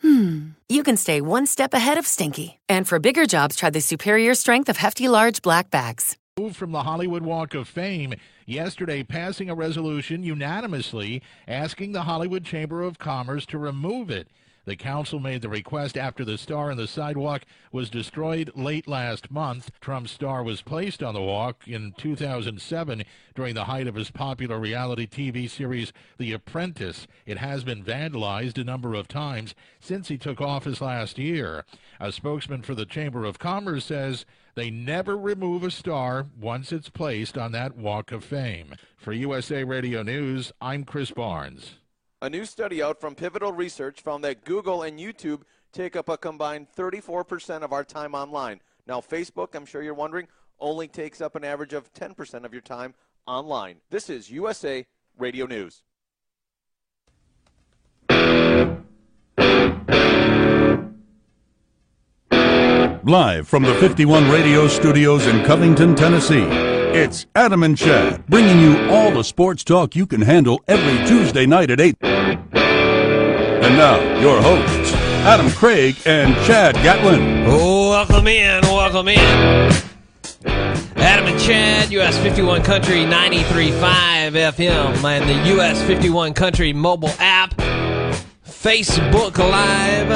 hmm, you can stay one step ahead of stinky. And for bigger jobs, try the superior strength of Hefty Large Black Bags. Moved from the Hollywood Walk of Fame yesterday, passing a resolution unanimously asking the Hollywood Chamber of Commerce to remove it. The council made the request after the star on the sidewalk was destroyed late last month. Trump's star was placed on the walk in 2007 during the height of his popular reality TV series, The Apprentice. It has been vandalized a number of times since he took office last year. A spokesman for the Chamber of Commerce says they never remove a star once it's placed on that walk of fame. For USA Radio News, I'm Chris Barnes. A new study out from Pivotal Research found that Google and YouTube take up a combined 34% of our time online. Now, Facebook, I'm sure you're wondering, only takes up an average of 10% of your time online. This is USA Radio News. Live from the 51 radio studios in Covington, Tennessee, it's Adam and Chad bringing you all the sports talk you can handle every Tuesday night at 8. And now, your hosts, Adam Craig and Chad Gatlin. Welcome in, welcome in. Adam and Chad, US 51 Country 93.5 FM, and the US 51 Country mobile app, Facebook Live.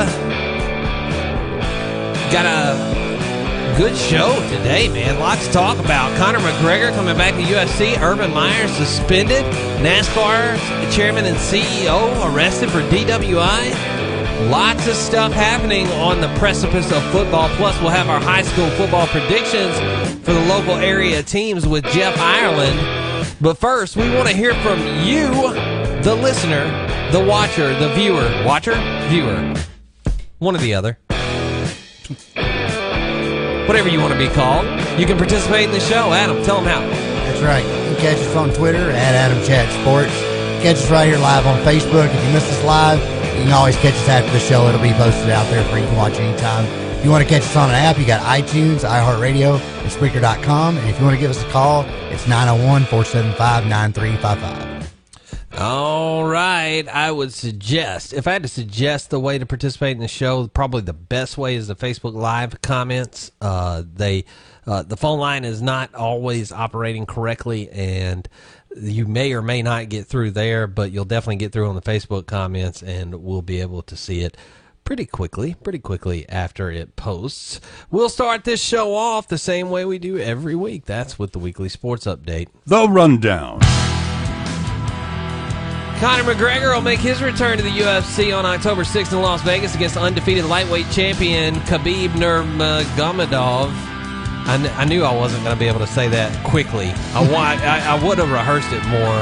Got a good show today, man. Lots to talk about. Conor McGregor coming back to UFC. Urban Meyer suspended. NASCAR chairman and CEO arrested for DWI. Lots of stuff happening on the precipice of football. Plus, we'll have our high school football predictions for the local area teams with Jeff Ireland. But first, we want to hear from you, the listener, the watcher, the viewer. Watcher? Viewer. One or the other whatever you want to be called. You can participate in the show. Adam, tell them how. That's right. You can catch us on Twitter at Adam Chad Sports. Catch us right here live on Facebook. If you miss us live, you can always catch us after the show. It'll be posted out there for you to watch anytime. If you want to catch us on an app, you got iTunes, iHeartRadio, and Spreaker.com. And if you want to give us a call, it's 901 475 9355. All right. I would suggest, if I had to suggest the way to participate in the show, probably the best way is the Facebook Live comments. Uh, they, uh, the phone line is not always operating correctly, and you may or may not get through there, but you'll definitely get through on the Facebook comments, and we'll be able to see it pretty quickly, pretty quickly after it posts. We'll start this show off the same way we do every week. That's with the weekly sports update. The Rundown. Conor McGregor will make his return to the UFC on October 6th in Las Vegas against undefeated lightweight champion Khabib Nurmagomedov. I, kn- I knew I wasn't going to be able to say that quickly. I, I, I would have rehearsed it more.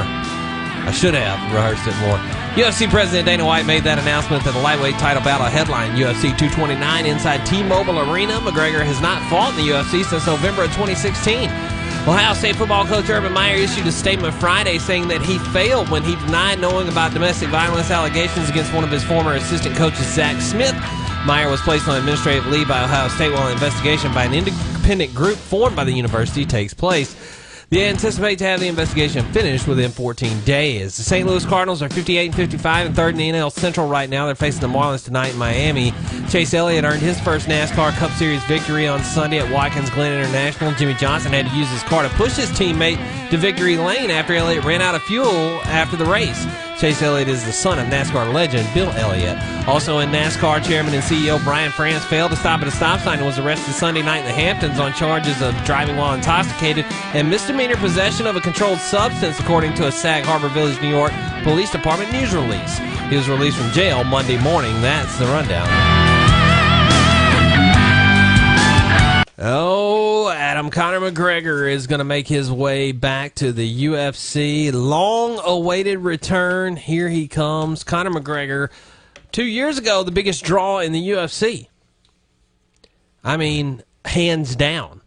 I should have rehearsed it more. UFC President Dana White made that announcement that the lightweight title battle headline UFC 229 inside T-Mobile Arena. McGregor has not fought in the UFC since November of 2016. Ohio State football coach Urban Meyer issued a statement Friday saying that he failed when he denied knowing about domestic violence allegations against one of his former assistant coaches, Zach Smith. Meyer was placed on administrative leave by Ohio State while an investigation by an independent group formed by the university takes place. They anticipate to have the investigation finished within 14 days. The St. Louis Cardinals are 58 and 55 and third in the NL Central right now. They're facing the Marlins tonight in Miami. Chase Elliott earned his first NASCAR Cup Series victory on Sunday at Watkins Glen International. Jimmie Johnson had to use his car to push his teammate to victory lane after Elliott ran out of fuel after the race. Chase Elliott is the son of NASCAR legend Bill Elliott. Also in NASCAR, Chairman and CEO Brian France failed to stop at a stop sign and was arrested Sunday night in the Hamptons on charges of driving while intoxicated and misdemeanor possession of a controlled substance, according to a Sag Harbor Village, New York Police Department news release. He was released from jail Monday morning. That's the rundown. Oh, Adam Conor McGregor is going to make his way back to the UFC. Long awaited return. Here he comes. Conor McGregor, two years ago, the biggest draw in the UFC. I mean, hands down.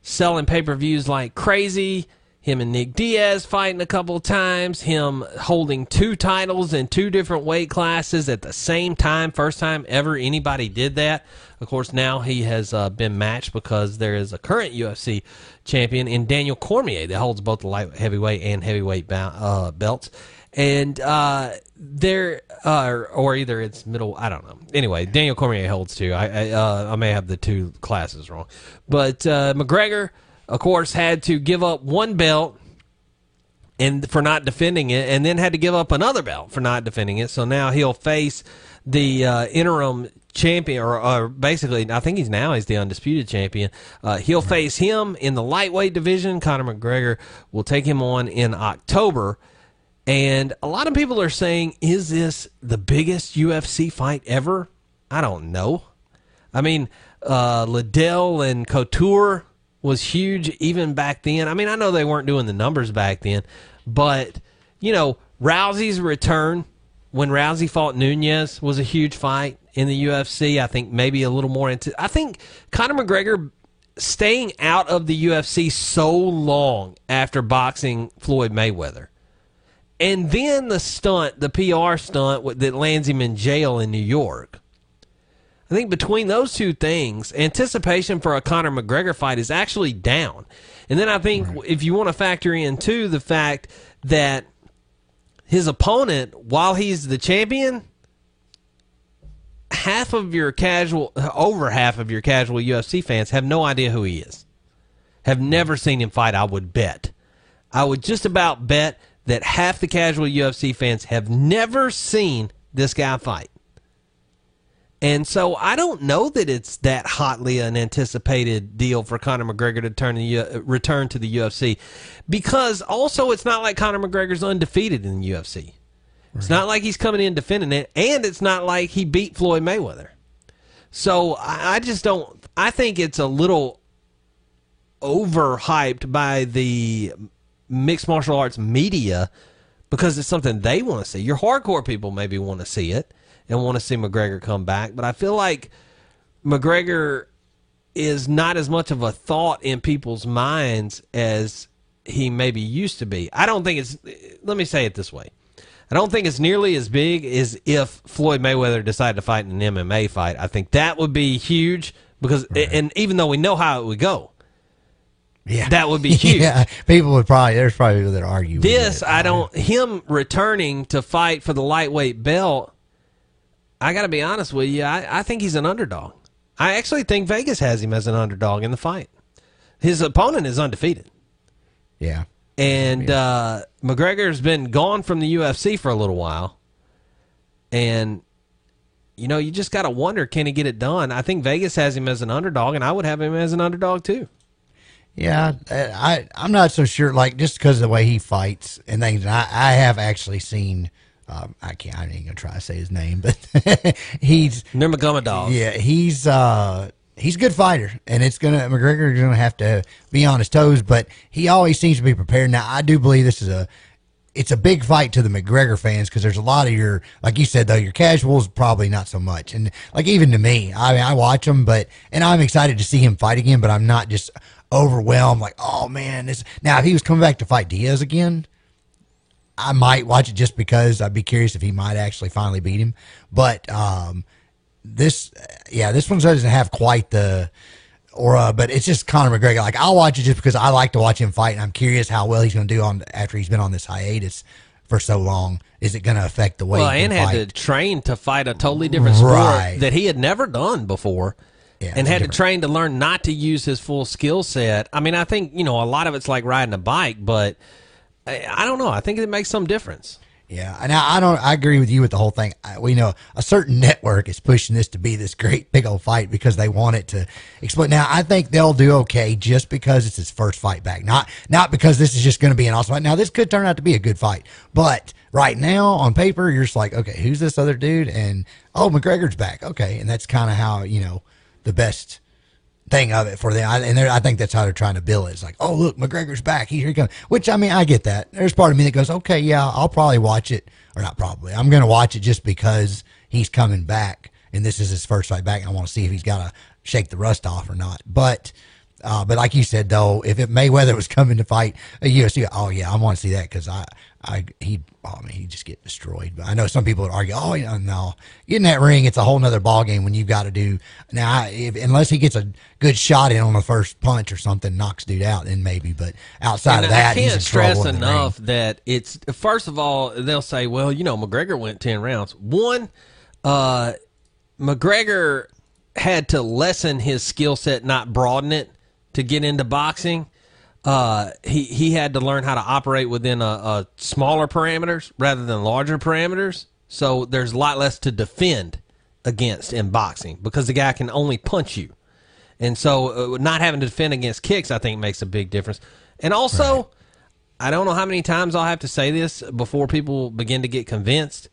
selling pay per views like crazy. Him and Nick Diaz fighting a couple of times. Him holding two titles in two different weight classes at the same time. First time ever anybody did that. Of course, now he has uh, been matched because there is a current UFC champion in Daniel Cormier that holds both the light heavyweight and heavyweight uh, belts. And uh, there, uh, or either it's middle. I don't know. Anyway, Daniel Cormier holds two. I I, uh, I may have the two classes wrong, but uh, McGregor of course, had to give up one belt and for not defending it, and then had to give up another belt for not defending it. So now he'll face the uh, interim champion, or, or, basically, I think he's now he's the undisputed champion. Uh, he'll face him in the lightweight division. Conor McGregor will take him on in October. And a lot of people are saying, is this the biggest UFC fight ever? I don't know. I mean, uh, Liddell and Couture was huge even back then. I mean, I know they weren't doing the numbers back then, but you know, Rousey's return when Rousey fought Nunes was a huge fight in the UFC. I think maybe a little more into. I think Conor McGregor staying out of the UFC so long after boxing Floyd Mayweather. And then the stunt, the PR stunt that lands him in jail in New York I think between those two things, anticipation for a Conor McGregor fight is actually down. And then I think right. if you want to factor in too the fact that his opponent, while he's the champion, half of your casual, over half of your casual UFC fans have no idea who he is. Have never seen him fight, I would bet. I would just about bet that half the casual UFC fans have never seen this guy fight. And so I don't know that it's that hotly an anticipated deal for Conor McGregor to turn the uh, return to the UFC, because also it's not like Conor McGregor's undefeated in the UFC. Right. It's not like he's coming in defending it, and it's not like he beat Floyd Mayweather. So I, I just don't. I think it's a little overhyped by the mixed martial arts media because it's something they want to see. Your hardcore people maybe want to see it and want to see McGregor come back. But I feel like McGregor is not as much of a thought in people's minds as he maybe used to be. I don't think it's. Let me say it this way. I don't think it's nearly as big as if Floyd Mayweather decided to fight in an MMA fight. I think that would be huge because, right. and even though we know how it would go, yeah, that would be huge. yeah, people would probably there's probably people that argue. This I don't. Him returning to fight for the lightweight belt I got to be honest with you. I, I think he's an underdog. I actually think Vegas has him as an underdog in the fight. His opponent is undefeated. Yeah. And yeah. uh, McGregor's been gone from the UFC for a little while. And, you know, you just got to wonder can he get it done? I think Vegas has him as an underdog, and I would have him as an underdog too. Yeah, I I'm not so sure. Like just because of the way he fights and things, I I have actually seen um, I can't. I ain't gonna try to say his name, but he's Nurmagomedov. Yeah, he's uh, he's a good fighter, and it's gonna McGregor's gonna have to be on his toes, but he always seems to be prepared. Now, I do believe this is a it's a big fight to the McGregor fans because there's a lot of your, like you said though, your casuals probably not so much, and like even to me, I mean, I watch him, but and I'm excited to see him fight again, but I'm not just overwhelmed like, oh man, this. Now, if he was coming back to fight Diaz again, I might watch it just because I'd be curious if he might actually finally beat him. But um, this, yeah, this one doesn't have quite the aura, but it's just Conor McGregor. Like I'll watch it just because I like to watch him fight, and I'm curious how well he's going to do on after he's been on this hiatus for so long. Is it going to affect the way? Well, and had to train to fight a totally different sport right. that he had never done before. Yeah, and had to train to learn not to use his full skill set. I mean, I think you know a lot of it's like riding a bike, but I, don't know. I think it makes some difference. Yeah, and I, I don't. I agree with you with the whole thing. I, we know a certain network is pushing this to be this great big old fight because they want it to explode. Now, I think they'll do okay just because it's his first fight back, not not because this is just going to be an awesome fight. Now, this could turn out to be a good fight, but right now on paper, you're just like, okay, who's this other dude? And oh, McGregor's back. Okay, and that's kind of how you know the best thing of it for them. And I think that's how they're trying to bill it. It's like, oh, look, McGregor's back. Here he comes. Which, I mean, I get that. There's part of me that goes, okay, yeah, I'll probably watch it. Or not probably. I'm going to watch it just because he's coming back. And this is his first fight back. I want to see if he's got to shake the rust off or not. But Uh, but like you said, though, if it Mayweather was coming to fight a UFC, oh yeah, I want to see that because I, I, he, oh man, he just get destroyed. But I know some people would argue, oh yeah, no, get in that ring, it's a whole nother ball game when you've got to do now. If, unless he gets a good shot in on the first punch or something, knocks dude out, then maybe. But outside And of that, I he's can't in stress trouble in the ring. enough that it's first of all they'll say, well, you know, McGregor went ten rounds. One, uh, McGregor had to lessen his skill set, not broaden it, to get into boxing. Uh, he he had to learn how to operate within a, a smaller parameters rather than larger parameters. So there's a lot less to defend against in boxing because the guy can only punch you. And so, uh, not having to defend against kicks, I think, makes a big difference. And also, I don't know how many times I'll have to say this before people begin to get convinced.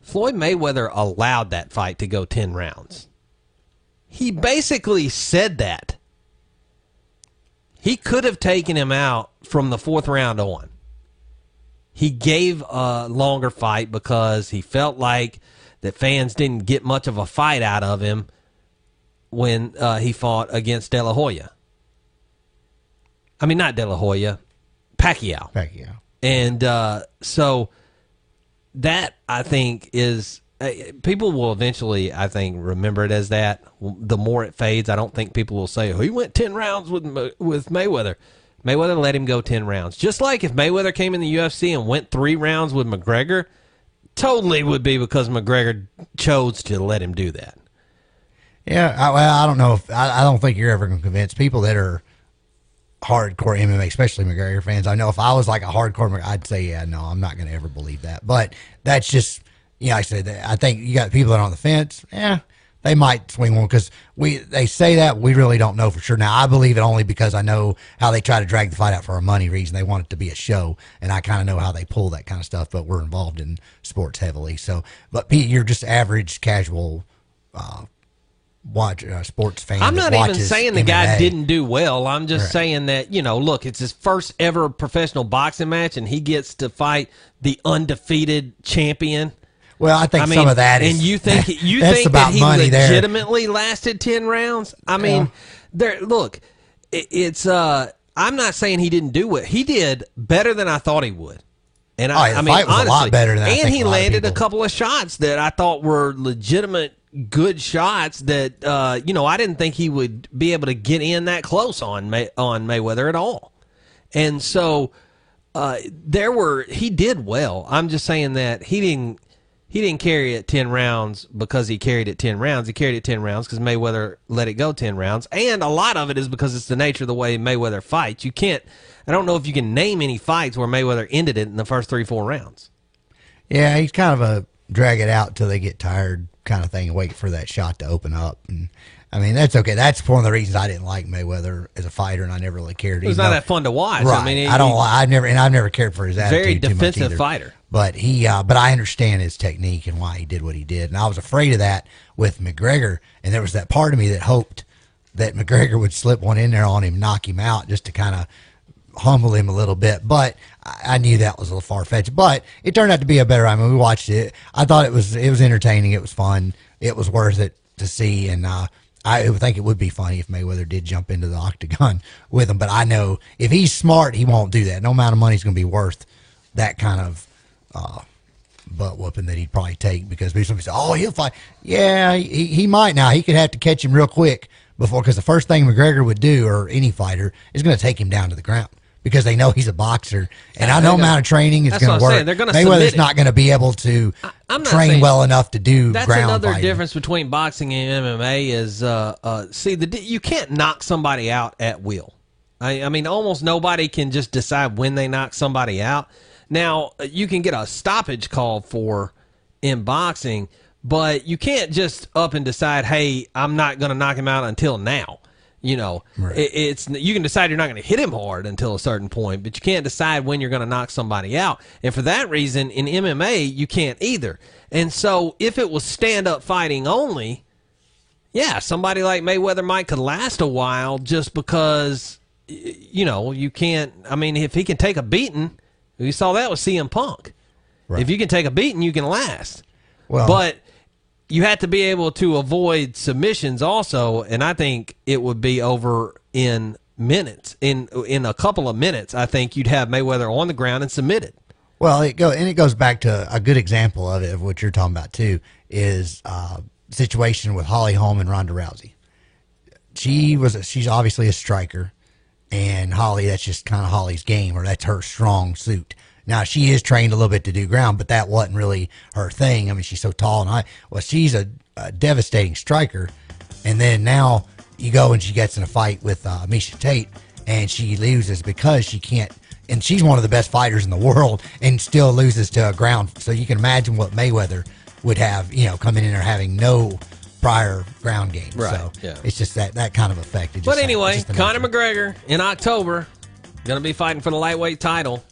Floyd Mayweather allowed that fight to go 10 rounds. He basically said that. He could have taken him out from the fourth round on. He gave a longer fight because he felt like that fans didn't get much of a fight out of him when uh, he fought against De La Hoya. I mean, not De La Hoya, Pacquiao. Pacquiao. And uh, so that I think is Uh, people will eventually, I think, remember it as that. The more it fades, I don't think people will say, "Oh, he went ten rounds with with Mayweather." Mayweather let him go ten rounds. Just like if Mayweather came in the UFC and went three rounds with McGregor, totally would be because McGregor chose to let him do that. Yeah, I, well, I don't know if I, I don't think you're ever going to convince people that are hardcore MMA, especially McGregor fans. I know if I was like a hardcore, I'd say, yeah, no, I'm not going to ever believe that. But that's just, yeah, I said. I think you got people that are on the fence. Yeah, they might swing one because we they say that we really don't know for sure. Now I believe it only because I know how they try to drag the fight out for a money reason. They want it to be a show, and I kind of know how they pull that kind of stuff. But we're involved in sports heavily, so. But Pete, you're just average casual. Uh, watch uh, sports fan. I'm not even saying the guy didn't do well. I'm just Right. saying that, you know, look, it's his first ever professional boxing match and he gets to fight the undefeated champion. Well, I think I mean, some of that is. and you think you think about that he money there. legitimately lasted 10 rounds? I mean, Yeah. there look, it, it's uh I'm not saying he didn't do it. He did better than I thought he would. And Oh, I, the I mean, was a lot better than I and think he a landed a couple of shots that I thought were legitimate good shots that uh, you know I didn't think he would be able to get in that close on May, on Mayweather at all, and so uh, there were he did well. I'm just saying that he didn't he didn't carry it ten rounds because he carried it ten rounds. He carried it ten rounds because Mayweather let it go ten rounds, and a lot of it is because it's the nature of the way Mayweather fights. You can't. I don't know if you can name any fights where Mayweather ended it in the first three four rounds. Yeah, he's kind of a drag it out till they get tired kind of thing and wait for that shot to open up. And I mean, that's okay. That's one of the reasons I didn't like Mayweather as a fighter, and I never really cared. It was even not though- that fun to watch. Right. I mean, I don't. he- li- I never, and I've never cared for his attitude. Very defensive fighter. But he, uh, but I understand his technique and why he did what he did, and I was afraid of that with McGregor. And there was that part of me that hoped that McGregor would slip one in there on him, knock him out, just to kind of humble him a little bit. But I, knew that was a little far fetched. But it turned out to be a better. I mean, we watched it. I thought it was it was entertaining. It was fun. It was worth it to see. And uh, I think it would be funny if Mayweather did jump into the octagon with him. But I know if he's smart, he won't do that. No amount of money is going to be worth that kind of. Uh, butt whooping that he'd probably take because somebody say, "Oh, he'll fight." Yeah, he, he might now. He could have to catch him real quick before because the first thing McGregor would do, or any fighter, is going to take him down to the ground because they know he's a boxer, and I know gonna- amount of training is going to work. saying. They're gonna submit Mayweather's not going to be able to I'm not train well enough to do That's another fighting. difference between boxing and MMA is uh, uh, see the you can't knock somebody out at will. I, I mean, almost nobody can just decide when they knock somebody out. Now uh, you can get a stoppage call for in boxing, but you can't just up and decide, "Hey, I'm not going to knock him out until now." You know, it, it's you can decide you're not going to hit him hard until a certain point, but you can't decide when you're going to knock somebody out. And for that reason, in MMA, you can't either. And so, if it was stand up fighting only, yeah, somebody like Mayweather might could last a while just because, you know, you can't. I mean, if he can take a beating, we saw that with CM Punk. If you can take a beating, you can last. Well- but you have to be able to avoid submissions also, and I think it would be over in minutes. In in a couple of minutes, I think you'd have Mayweather on the ground and submitted. Well, it go and it goes back to a good example of it of what you're talking about too is uh, situation with Holly Holm and Ronda Rousey. She was a, she's obviously a striker, and Holly that's just kind of Holly's game or that's her strong suit. Now she is trained a little bit to do ground, but that wasn't really her thing. I mean, she's so tall and I well, she's a, a devastating striker, and then now you go and she gets in a fight with uh, Miesha Tate and she loses because she can't and she's one of the best fighters in the world and still loses to a ground. So you can imagine what Mayweather would have, you know, coming in there having no prior ground game. Right, So yeah. it's just that that kind of effect. But anyway, Conor. McGregor in October going to be fighting for the lightweight title.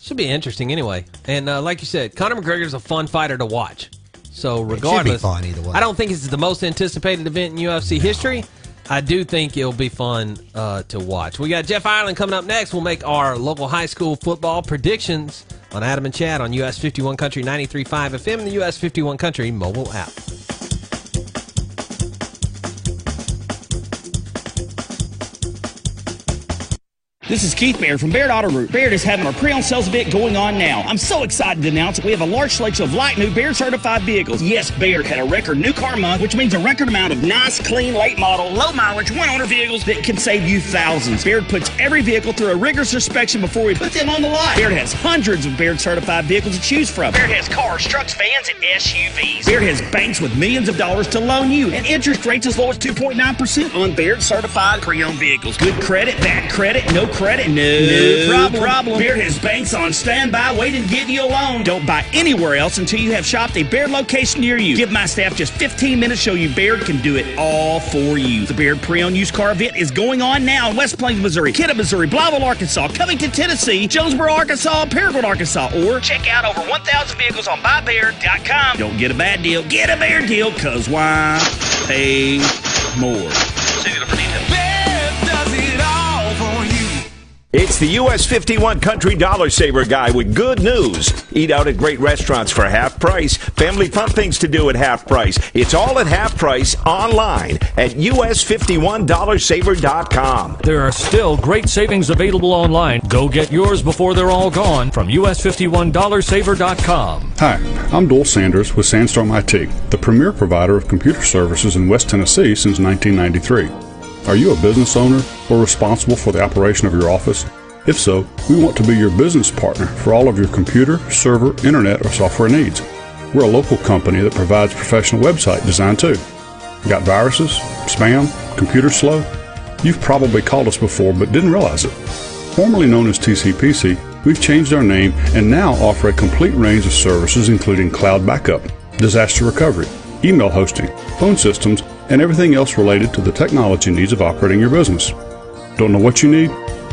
Should be interesting anyway. And uh, like you said, Conor McGregor's a fun fighter to watch. So regardless, fun either way. I don't think it's the most anticipated event in UFC history. I do think it'll be fun uh, to watch. We got Jeff Ireland coming up next. We'll make our local high school football predictions on Adam and Chad on US 51 Country 93.5 FM and the US 51 Country mobile app. This is Keith Baird from Baird Auto Group. Baird is having our pre-owned sales event going on now. I'm so excited to announce that we have a large selection of light new Baird certified vehicles. Yes, Baird had a record new car month, which means a record amount of nice, clean, late model, low mileage, one owner vehicles that can save you thousands. Baird puts every vehicle through a rigorous inspection before we put them on the lot. Baird has hundreds of Baird certified vehicles to choose from. Baird has cars, trucks, vans, and SUVs. Baird has banks with millions of dollars to loan you and interest rates as low as 2.9% on Baird certified pre-owned vehicles. Good credit, bad credit, no credit, no, problem. problem. Baird has banks on standby waiting to give you a loan. Don't buy anywhere else until you have shopped a Baird location near you. Give my staff just 15 minutes to show you Baird can do it all for you. The Baird pre-owned used car event is going on now in West Plains, Missouri, Kidder, Missouri, Blytheville, Arkansas, Covington, Tennessee, Jonesboro, Arkansas, Paragould, Arkansas, or check out over 1,000 vehicles on buybaird.com. Don't get a bad deal, get a Baird deal, cause why pay more? See you for details. It's the US 51 Country Dollar Saver Guy with good news. Eat out at great restaurants for half price. Family fun things to do at half price. It's all at half price online at US51dollarsaver.com. There are still great savings available online. Go get yours before they're all gone from US51dollarsaver.com. Hi, I'm Dole Sanders with Sandstorm IT, the premier provider of computer services in West Tennessee since 1993. Are you a business owner or responsible for the operation of your office? If so, we want to be your business partner for all of your computer, server, internet, or software needs. We're a local company that provides professional website design too. Got viruses, spam, computer slow? You've probably called us before but didn't realize it. Formerly known as TCPC, we've changed our name and now offer a complete range of services including cloud backup, disaster recovery, email hosting, phone systems, and everything else related to the technology needs of operating your business. Don't know what you need?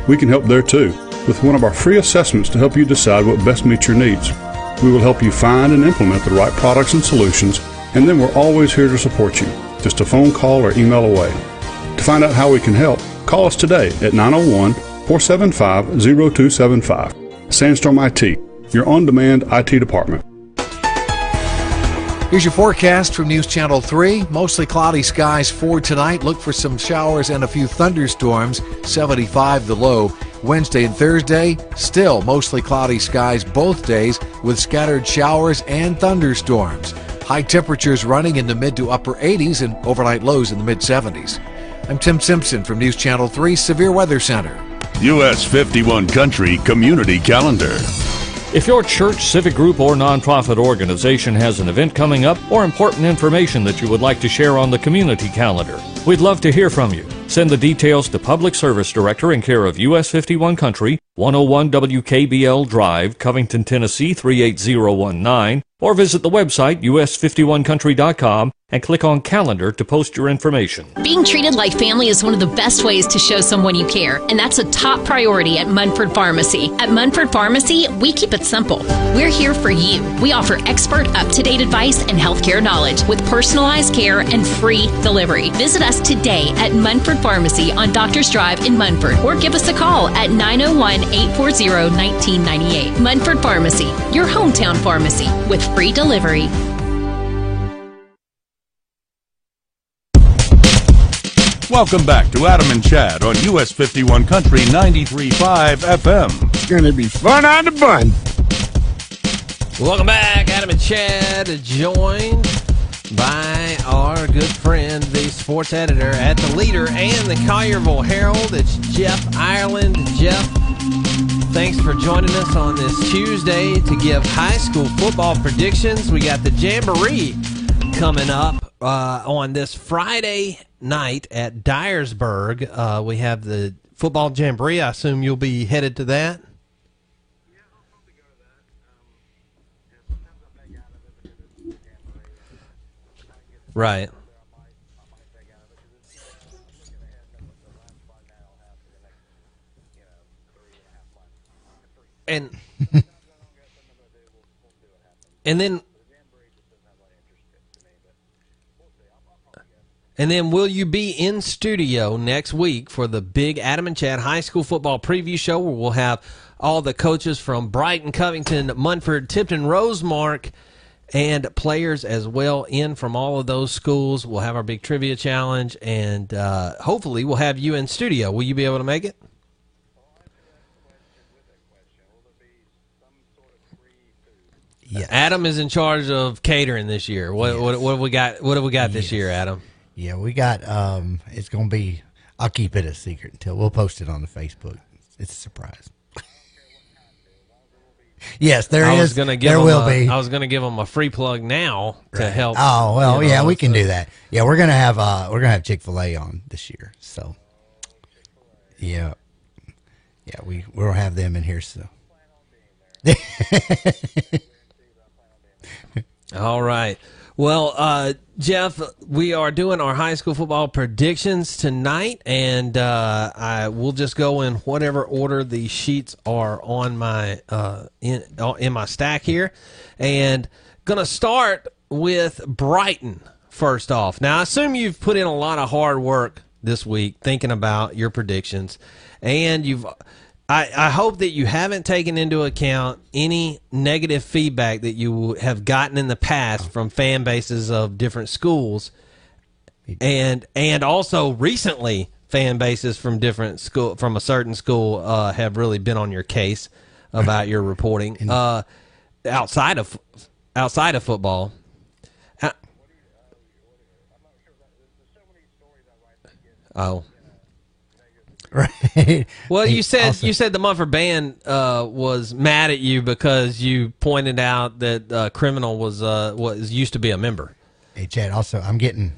We can help there too, with one of our free assessments to help you decide what best meets your needs. We will help you find and implement the right products and solutions, and then we're always here to support you, just a phone call or email away. To find out how we can help, call us today at 901 475 0275. Sandstorm IT, your on demand IT department. Here's your forecast from News Channel 3. Mostly cloudy skies for tonight. Look for some showers and a few thunderstorms. 75 the low. Wednesday and Thursday, still mostly cloudy skies both days with scattered showers and thunderstorms. High temperatures running in the mid to upper 80s and overnight lows in the mid 70s. I'm Tim Simpson from News Channel 3 Severe Weather Center. US 51 Country Community Calendar. If your church, civic group, or nonprofit organization has an event coming up or important information that you would like to share on the community calendar, we'd love to hear from you. Send the details to Public Service Director in care of US 51 Country, 101 WKBL Drive, Covington, Tennessee 38019, or visit the website us51country.com and click on Calendar to post your information. Being treated like family is one of the best ways to show someone you care, and that's a top priority at Munford Pharmacy. At Munford Pharmacy, we keep it simple. We're here for you. We offer expert, up to date advice and healthcare knowledge with personalized care and free delivery. Visit us today at Munford Pharmacy on Doctors Drive in Munford, or give us a call at 901 840 1998. Munford Pharmacy, your hometown pharmacy with free delivery. Welcome back to Adam and Chad on US 51 Country 93.5 FM. It's going to be fun on the bun. Welcome back, Adam and Chad, joined by our good friend, the sports editor at the Leader and the Collierville Herald. It's Jeff Ireland. Jeff, thanks for joining us on this Tuesday to give high school football predictions. We got the Jamboree coming up uh, on this Friday night at Dyersburg. Uh, we have the football Jamboree. I assume you'll be headed to that. Right. And and then and then will you be in studio next week for the big Adam and Chad High School Football Preview Show where we'll have all the coaches from Brighton, Covington, Munford, Tipton, Rosemark and players as well in from all of those schools. We'll have our big trivia challenge, and uh, hopefully, we'll have you in studio. Will you be able to make it? Yes. Adam is in charge of catering this year. What, Yes. what, what have we got? What have we got this year, Adam? Yeah, we got. Um, it's gonna be. I'll keep it a secret until we'll post it on the Facebook. It's a surprise. yes, there I is. gonna give there will a- be. I was going to give them a free plug now to help. Oh well, you know, yeah, we can so- do that. Yeah, we're gonna have uh, we're gonna have Chick Fil A on this year. So, yeah, yeah, we we'll have them in here. So, All right. Well, uh, Jeff, we are doing our high school football predictions tonight, and uh, I will just go in whatever order the sheets are on my uh, in uh, in my stack here, and gonna start with Brighton first off. Now, I assume you've put in a lot of hard work this week thinking about your predictions, and you've. I, I hope that you haven't taken into account any negative feedback that you have gotten in the past from fan bases of different schools, and and also recently fan bases from different school from a certain school uh, have really been on your case about your reporting uh, outside of outside of football. Uh, Oh. right. Well, you said also- you said the Munford band uh, was mad at you because you pointed out that uh, criminal was uh, was used to be a member. Hey, Chad. Also, I'm getting.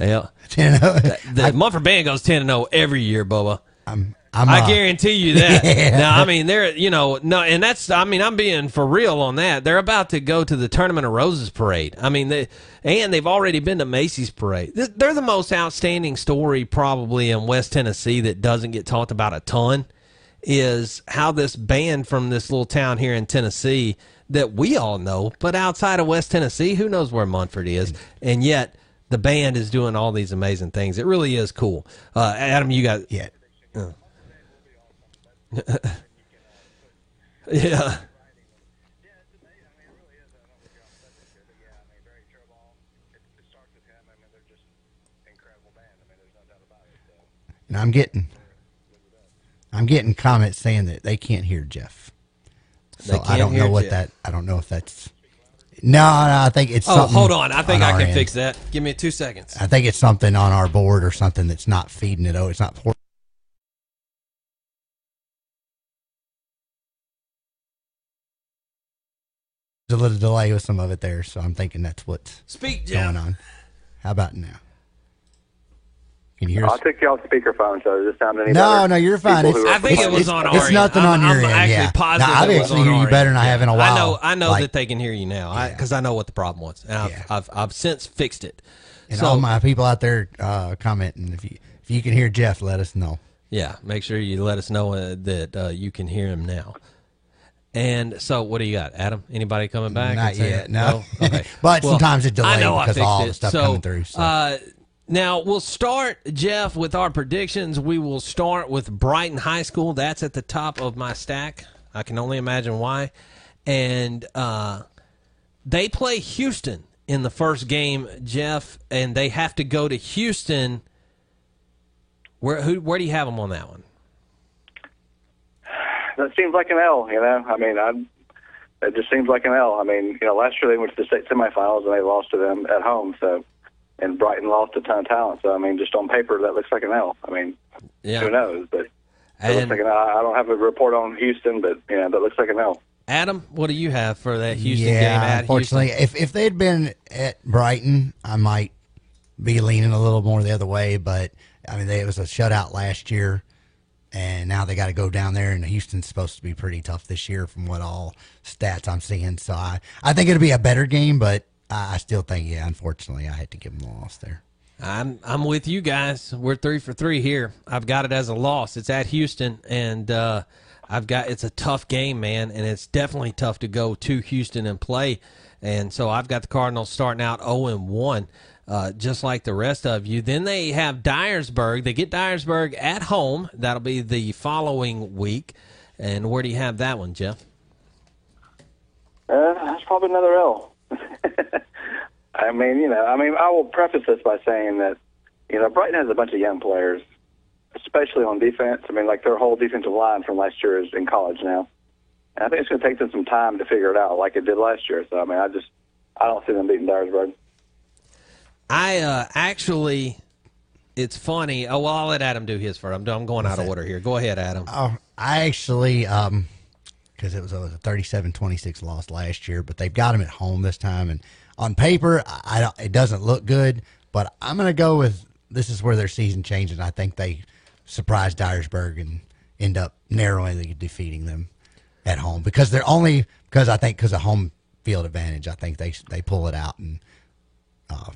Yeah, 10 the, the Munford band goes ten to zero every year, Boba. I'm. I'm I uh, guarantee you that. Yeah. Now, I mean, they're you know no, and that's I mean I'm being for real on that. They're about to go to the Tournament of Roses parade. I mean, they and they've already been to Macy's parade. They're the most outstanding story probably in West Tennessee that doesn't get talked about a ton. Is how this band from this little town here in Tennessee that we all know, but outside of West Tennessee, who knows where Munford is, and yet the band is doing all these amazing things. It really is cool. Uh, Adam, you got yeah. yeah. And I'm getting. I'm getting comments saying that they can't hear Jeff. So I don't know what Jeff. that. I don't know if that's. No, no, I think it's. Oh, something hold on. I think I can end. fix that. Give me two seconds. I think it's something on our board or something that's not feeding it. Oh, it's not. A little delay with some of it there, so I'm thinking that's what's Speak, Jeff. going on. How about now? Can you hear I us? take you off speakerphone, so does this sound any No, better? no, you're fine. People It's- who are I think it was on our it's end. nothing I'm, on your I'm end, actually yeah. positive. No, I it was actually on hear you better end. than I have in a I while. I know. I know Like- that they can hear you now because I, know what the problem was, and I've, I've I've since fixed it. And so all my people out there uh, commenting, if you if you can hear Jeff, let us know. yeah, make sure you let us know uh, that uh, you can hear him now. And so, what do you got, Adam? Anybody coming back? Not yet, no. Okay. But sometimes it I delayed because of all it. the stuff So, coming through, so. Uh, now we'll start, Jeff, with our predictions. We will start with Brighton High School. That's at the top of my stack. I can only imagine why. And uh, they play Houston in the first game, Jeff, and they have to go to Houston. Where who where do you have them on that one? That seems like an L. You know, I mean, I it just seems like an L. I mean, you know, last year they went to the state semifinals and they lost to them at home. So, and Brighton lost a ton of talent. So, I mean, just on paper, that looks like an L. I mean, Yeah. who knows? But it And- looks like an L. I don't have a report on Houston, but you know, that looks like an L. Adam, what do you have for that Houston yeah, game at unfortunately, Houston? if if they'd been at Brighton, I might be leaning a little more the other way. But I mean, they, it was a shutout last year, and now they got to go down there. And Houston's supposed to be pretty tough this year, from what all stats I'm seeing. So I I think it'll be a better game, but I, I still think, yeah, unfortunately, I had to give them a loss there. I'm I'm with you guys. We're three for three here. I've got it as a loss. It's at Houston, and uh, I've got it's a tough game, man, and it's definitely tough to go to Houston and play. And so I've got the Cardinals starting out zero and one, uh, just like the rest of you. Then they have Dyersburg. They get Dyersburg at home. That'll be the following week. And where do you have that one, Jeff? Uh, that's probably another L. I mean, you know, I mean, I will preface this by saying that, you know, Brighton has a bunch of young players, especially on defense. I mean, like their whole defensive line from last year is in college now. And I think it's going to take them some time to figure it out, like it did last year. So, I mean, I just, I don't see them beating Dyersburg. I uh, actually, it's funny. Oh well, I'll let Adam do his first. I'm, I'm going out of order here. Go ahead, Adam. Oh, I actually, um, because it was, it was a 37-26 loss last year, but they've got them at home this time, and on paper, I, I it doesn't look good. But I'm going to go with this is where their season changes. I think they surprise Dyersburg and end up narrowly defeating them at home because they're only because I think because of home field advantage. I think they they pull it out and uh,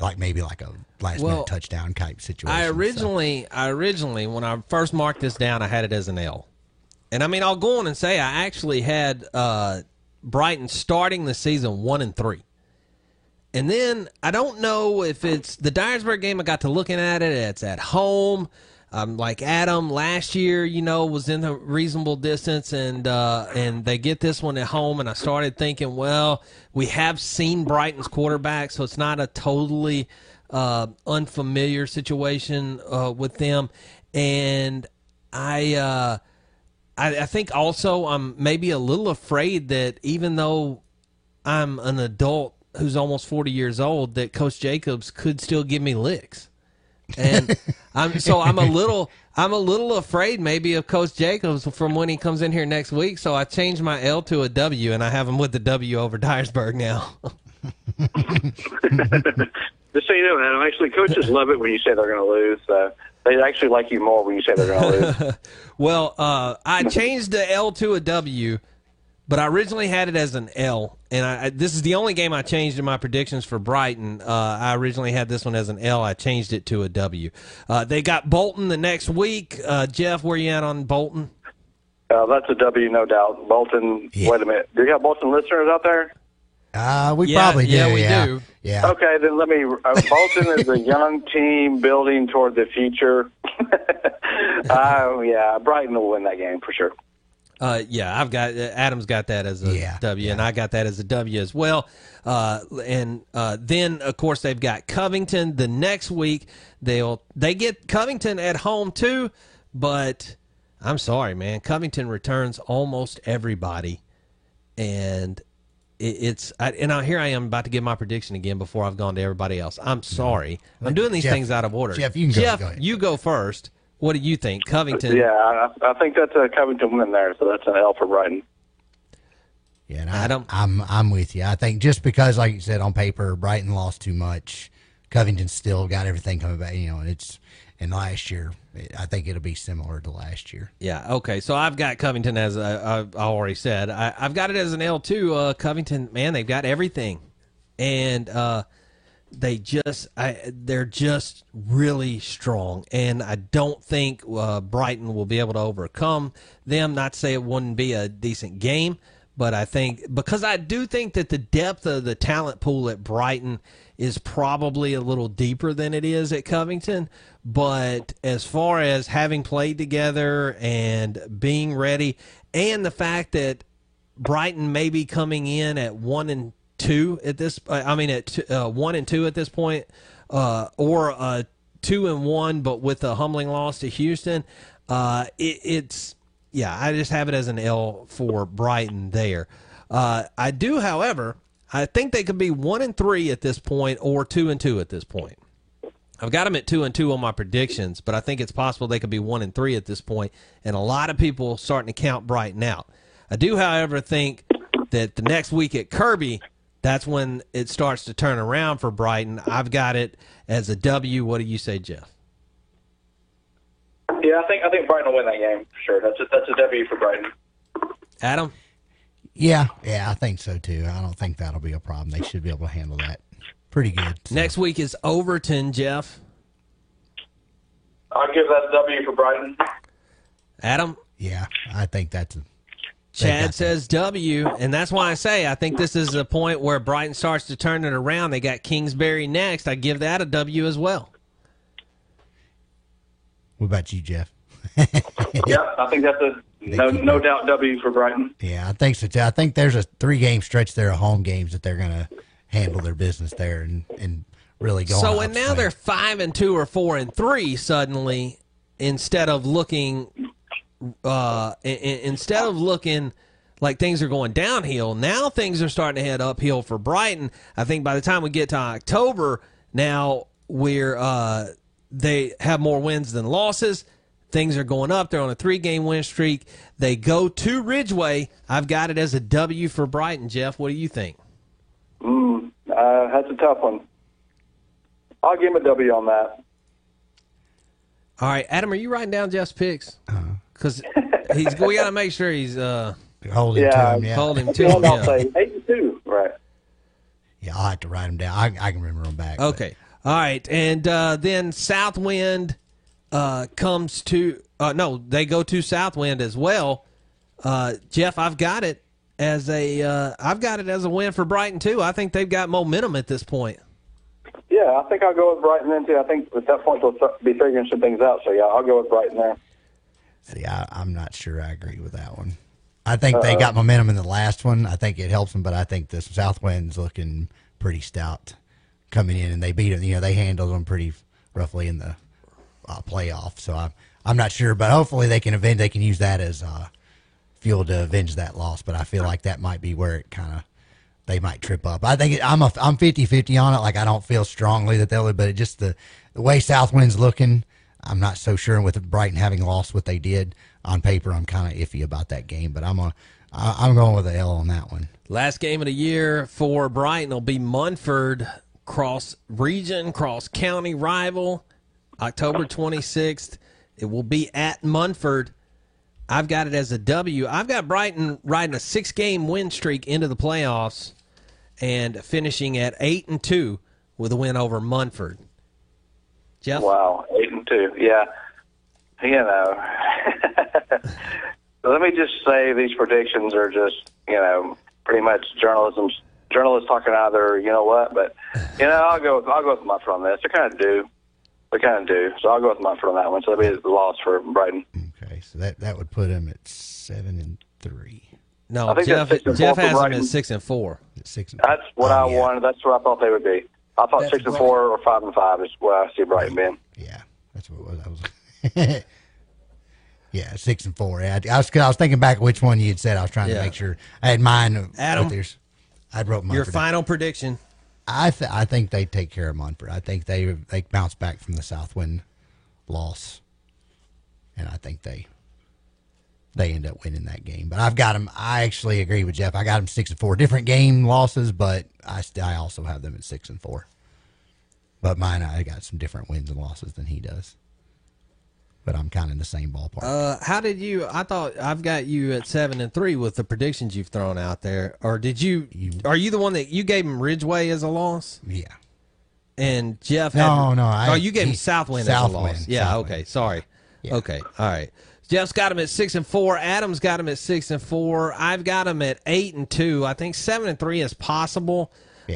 like maybe like a last Well, minute touchdown type situation. I so. originally, I originally, when I first marked this down, I had it as an L. And I mean, I'll go on and say I actually had uh, Brighton starting the season one and three. And then I don't know if it's the Dyersburg game. I got to looking at it. It's at home. Um, like Adam last year, you know, was in a reasonable distance, and uh, and they get this one at home. And I started thinking, well, we have seen Brighton's quarterback, so it's not a totally uh, unfamiliar situation uh, with them. And I, uh, I, I think also I'm maybe a little afraid that even though I'm an adult who's almost 40 years old, that Coach Jacobs could still give me licks. And I'm so I'm a little I'm a little afraid maybe of Coach Jacobs from when he comes in here next week. So I changed my L to a W, and I have him with the W over Dyersburg now. Just so you know, Adam, actually, coaches love it when you say they're going to lose. So they actually like you more when you say they're going to lose. well, uh, I changed the L to a W, but I originally had it as an L, and I, I, this is the only game I changed in my predictions for Brighton. Uh, I originally had this one as an L. I changed it to a W. Uh, they got Bolton the next week. Uh, Jeff, where you at on Bolton? Uh, that's a W, no doubt. Bolton. Wait a minute. Do you have Bolton listeners out there? Uh, we Yeah, probably do. yeah, we yeah. do. Yeah. Okay, then let me. Uh, Bolton is a young team building toward the future. uh, yeah, Brighton will win that game for sure. Uh, yeah, I've got Adam's got that as a W, and I got that as a W as well. Uh, and uh, then of course they've got Covington the next week. They'll they get Covington at home too, but I'm sorry, man. Covington returns almost everybody, and it, it's I, and I, here I am about to give my prediction again before I've gone to everybody else. I'm sorry. I'm doing these Jeff- things out of order. Jeff, you can go- go ahead. you go first. What do you think, Covington? Yeah, I, I think that's a Covington win there, so that's an L for Brighton. Yeah, and I, I'm I'm with you. I think just because, like you said, on paper, Brighton lost too much. Covington still got everything coming back. You know, and it's and last year, I think it'll be similar to last year. Yeah. Okay. So I've got Covington as a, I already said. I, I've got it as an L too. Uh, Covington, man, they've got everything, and uh, they just, I, they're just really strong. And I don't think uh, Brighton will be able to overcome them. Not to say it wouldn't be a decent game, but I think because I do think that the depth of the talent pool at Brighton is probably a little deeper than it is at Covington. But as far as having played together and being ready, and the fact that Brighton may be coming in at one and two at this. I mean, at two, uh, one and two at this point, uh, or uh, two and one, but with a humbling loss to Houston. Uh, it, it's yeah, I just have it as an L for Brighton there. Uh, I do, however, I think they could be one and three at this point, or two and two at this point. I've got them at two and two on my predictions, but I think it's possible they could be one and three at this point, and a lot of people starting to count Brighton out. I do, however, think that the next week at Kirby, that's when it starts to turn around for Brighton. I've got it as a W. What do you say, Jeff? Yeah, I think I think Brighton will win that game for sure. That's a, that's a W for Brighton. Adam? Yeah, yeah, I think so too. I don't think that'll be a problem. They should be able to handle that pretty good. Next week is Overton, Jeff. I'll give that a W for Brighton. Adam? Yeah, I think that's a, Chad says W, and that's why I say I think this is the point where Brighton starts to turn it around. They got Kingsbury next. I give that a W as well. What about you, Jeff? yeah, I think that's a no no doubt W for Brighton. Yeah, I think so too. I think there's a three game stretch there of home games that they're going to handle their business there and, and really go. So and now they're five and two or four and three suddenly instead of looking uh i- i- instead of looking like things are going downhill now things are starting to head uphill for brighton. I think by the time we get to october now we're uh they have more wins than losses. Things are going up. They're on a three game win streak. They go to ridgeway. I've got it as a w for brighton. Jeff what do you think? Mm, uh, that's a tough one. I'll give him a W on that. All right, Adam, are you writing down Jeff's picks? Because he's we got to make sure he's uh Hold him to him, yeah. Hold him to him. I'll yeah. say eight to two. Right. Yeah, I'll have to write them down. I, I can remember them back. Okay. All right, and uh, then Southwind uh, comes to uh, no, they go to Southwind as well. Uh, Jeff, I've got it as a uh, I've got it as a win for Brighton too. I think they've got momentum at this point. Yeah, I think I'll go with Brighton then too. I think at that point they'll be figuring some things out. So yeah, I'll go with Brighton there. See, I, I'm not sure I agree with that one. I think they Uh-oh. got momentum in the last one. I think it helps them, but I think the Southwind's looking pretty stout coming in, and they beat them. You know, they handled them pretty roughly in the uh, playoff. So I'm I'm not sure, but hopefully they can avenge. They can use that as uh, fuel to avenge that loss. But I feel like that might be where it kind of they might trip up. I think it, I'm a I'm 50-50 on it. Like I don't feel strongly that they'll, but it just the the way Southwind's looking. I'm not so sure. And with Brighton having lost what they did on paper, I'm kind of iffy about that game. But I'm a I'm going with the L on that one. Last game of the year for Brighton will be Munford, cross region, cross county rival, October 26th. It will be at Munford. I've got it as a W. I've got Brighton riding a six game win streak into the playoffs and finishing at 8 and 2 with a win over Munford. Jeff? Wow, eight and two. Yeah, you know. Let me just say these predictions are just you know pretty much journalism journalists talking out of their you know what, but you know I'll go with, I'll go with Munford on this. They kind of do. They kind of do. So I'll go with Munford on that one. So that'll be the loss for Brighton. Okay, so that that would put him at seven and three. No, I think Jeff, that's six Jeff has them at 6 and 4. Six and That's what I wanted. That's what I thought they would be. I thought That's six and four or five and five is where I see Brighton being. Yeah, that's what it was. I was. yeah, six and four. Yeah, I was. 'cause I was thinking back which one you had said. I was trying Yeah. to make sure I had mine. Adam, with yours. I wrote mine. Your final prediction. I th- I think they take care of Munford. I think they they bounce back from the Southwind loss, and I think they they end up winning that game. But I've got them. I actually agree with Jeff. I got them six and four. Different game losses, but I st- I also have them at six and four. But mine, I got some different wins and losses than he does. But I'm kind of in the same ballpark. Uh, how did you? I thought I've got you at seven and three with the predictions you've thrown out there. Or did you? are you the one that you gave him Ridgeway as a loss? Yeah. And Jeff? No, had, no, I- oh, you gave him he- Southwind, as a Southwind, loss. Yeah. Southwind. Okay. Sorry. Okay. All right. Jeff's got him at six and four. Adam's got him at six and four. I've got him at eight and two. I think seven and three is possible.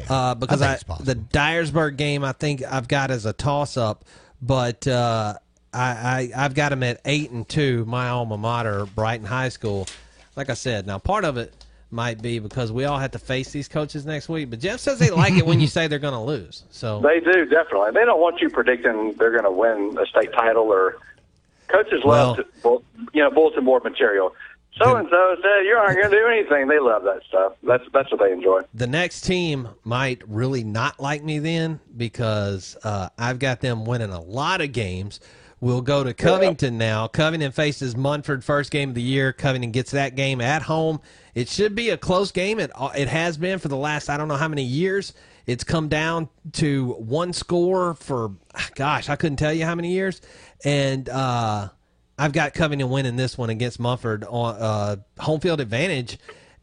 Uh, because I I, the Dyersburg game, I think I've got as a toss up, but uh, I, I I've got him at eight and two. My alma mater, Brighton High School. Like I said, now part of it might be because we all have to face these coaches next week. But Jeff says they like it when you say they're going to lose. So They do definitely. They don't want you predicting they're going to win a state title or coaches love to, you know bulletin board material. So and so said you aren't going to do anything. They love that stuff. That's that's what they enjoy. the next team might really not like me then because uh, I've got them winning a lot of games. We'll go to Covington now. Covington faces Munford first game of the year. Covington gets that game at home. It should be a close game. It it has been for the last I don't know how many years. It's come down to one score for gosh I couldn't tell you how many years, and uh, I've got Covington winning this one against Munford on uh, home field advantage,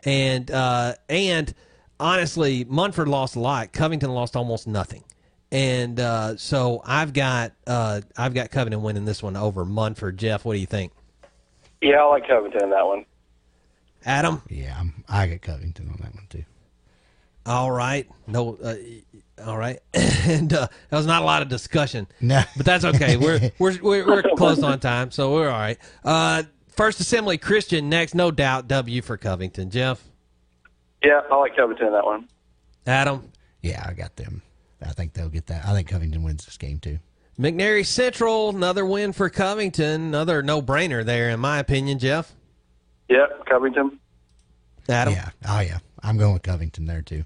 and uh, and honestly, Munford lost a lot. Covington lost almost nothing, and uh, so I've got uh, I've got Covington winning this one over Munford. Jeff, what do you think? Yeah, I like Covington in that one. Adam? Yeah, I'm, I get Covington on that one too. All right, no, uh, all right, and uh, there was not a lot of discussion. No. but that's okay. We're we're we're, we're close on time, so we're all right. Uh, First Assembly Christian next, no doubt. W for Covington. Jeff, Yeah, I like Covington in that one. Adam, Yeah, I got them. I think they'll get that. I think Covington wins this game too. McNary Central, another win for Covington. Another no brainer there, in my opinion. Jeff, Yep, Covington. Adam. Yeah. Oh yeah. I'm going with Covington there too.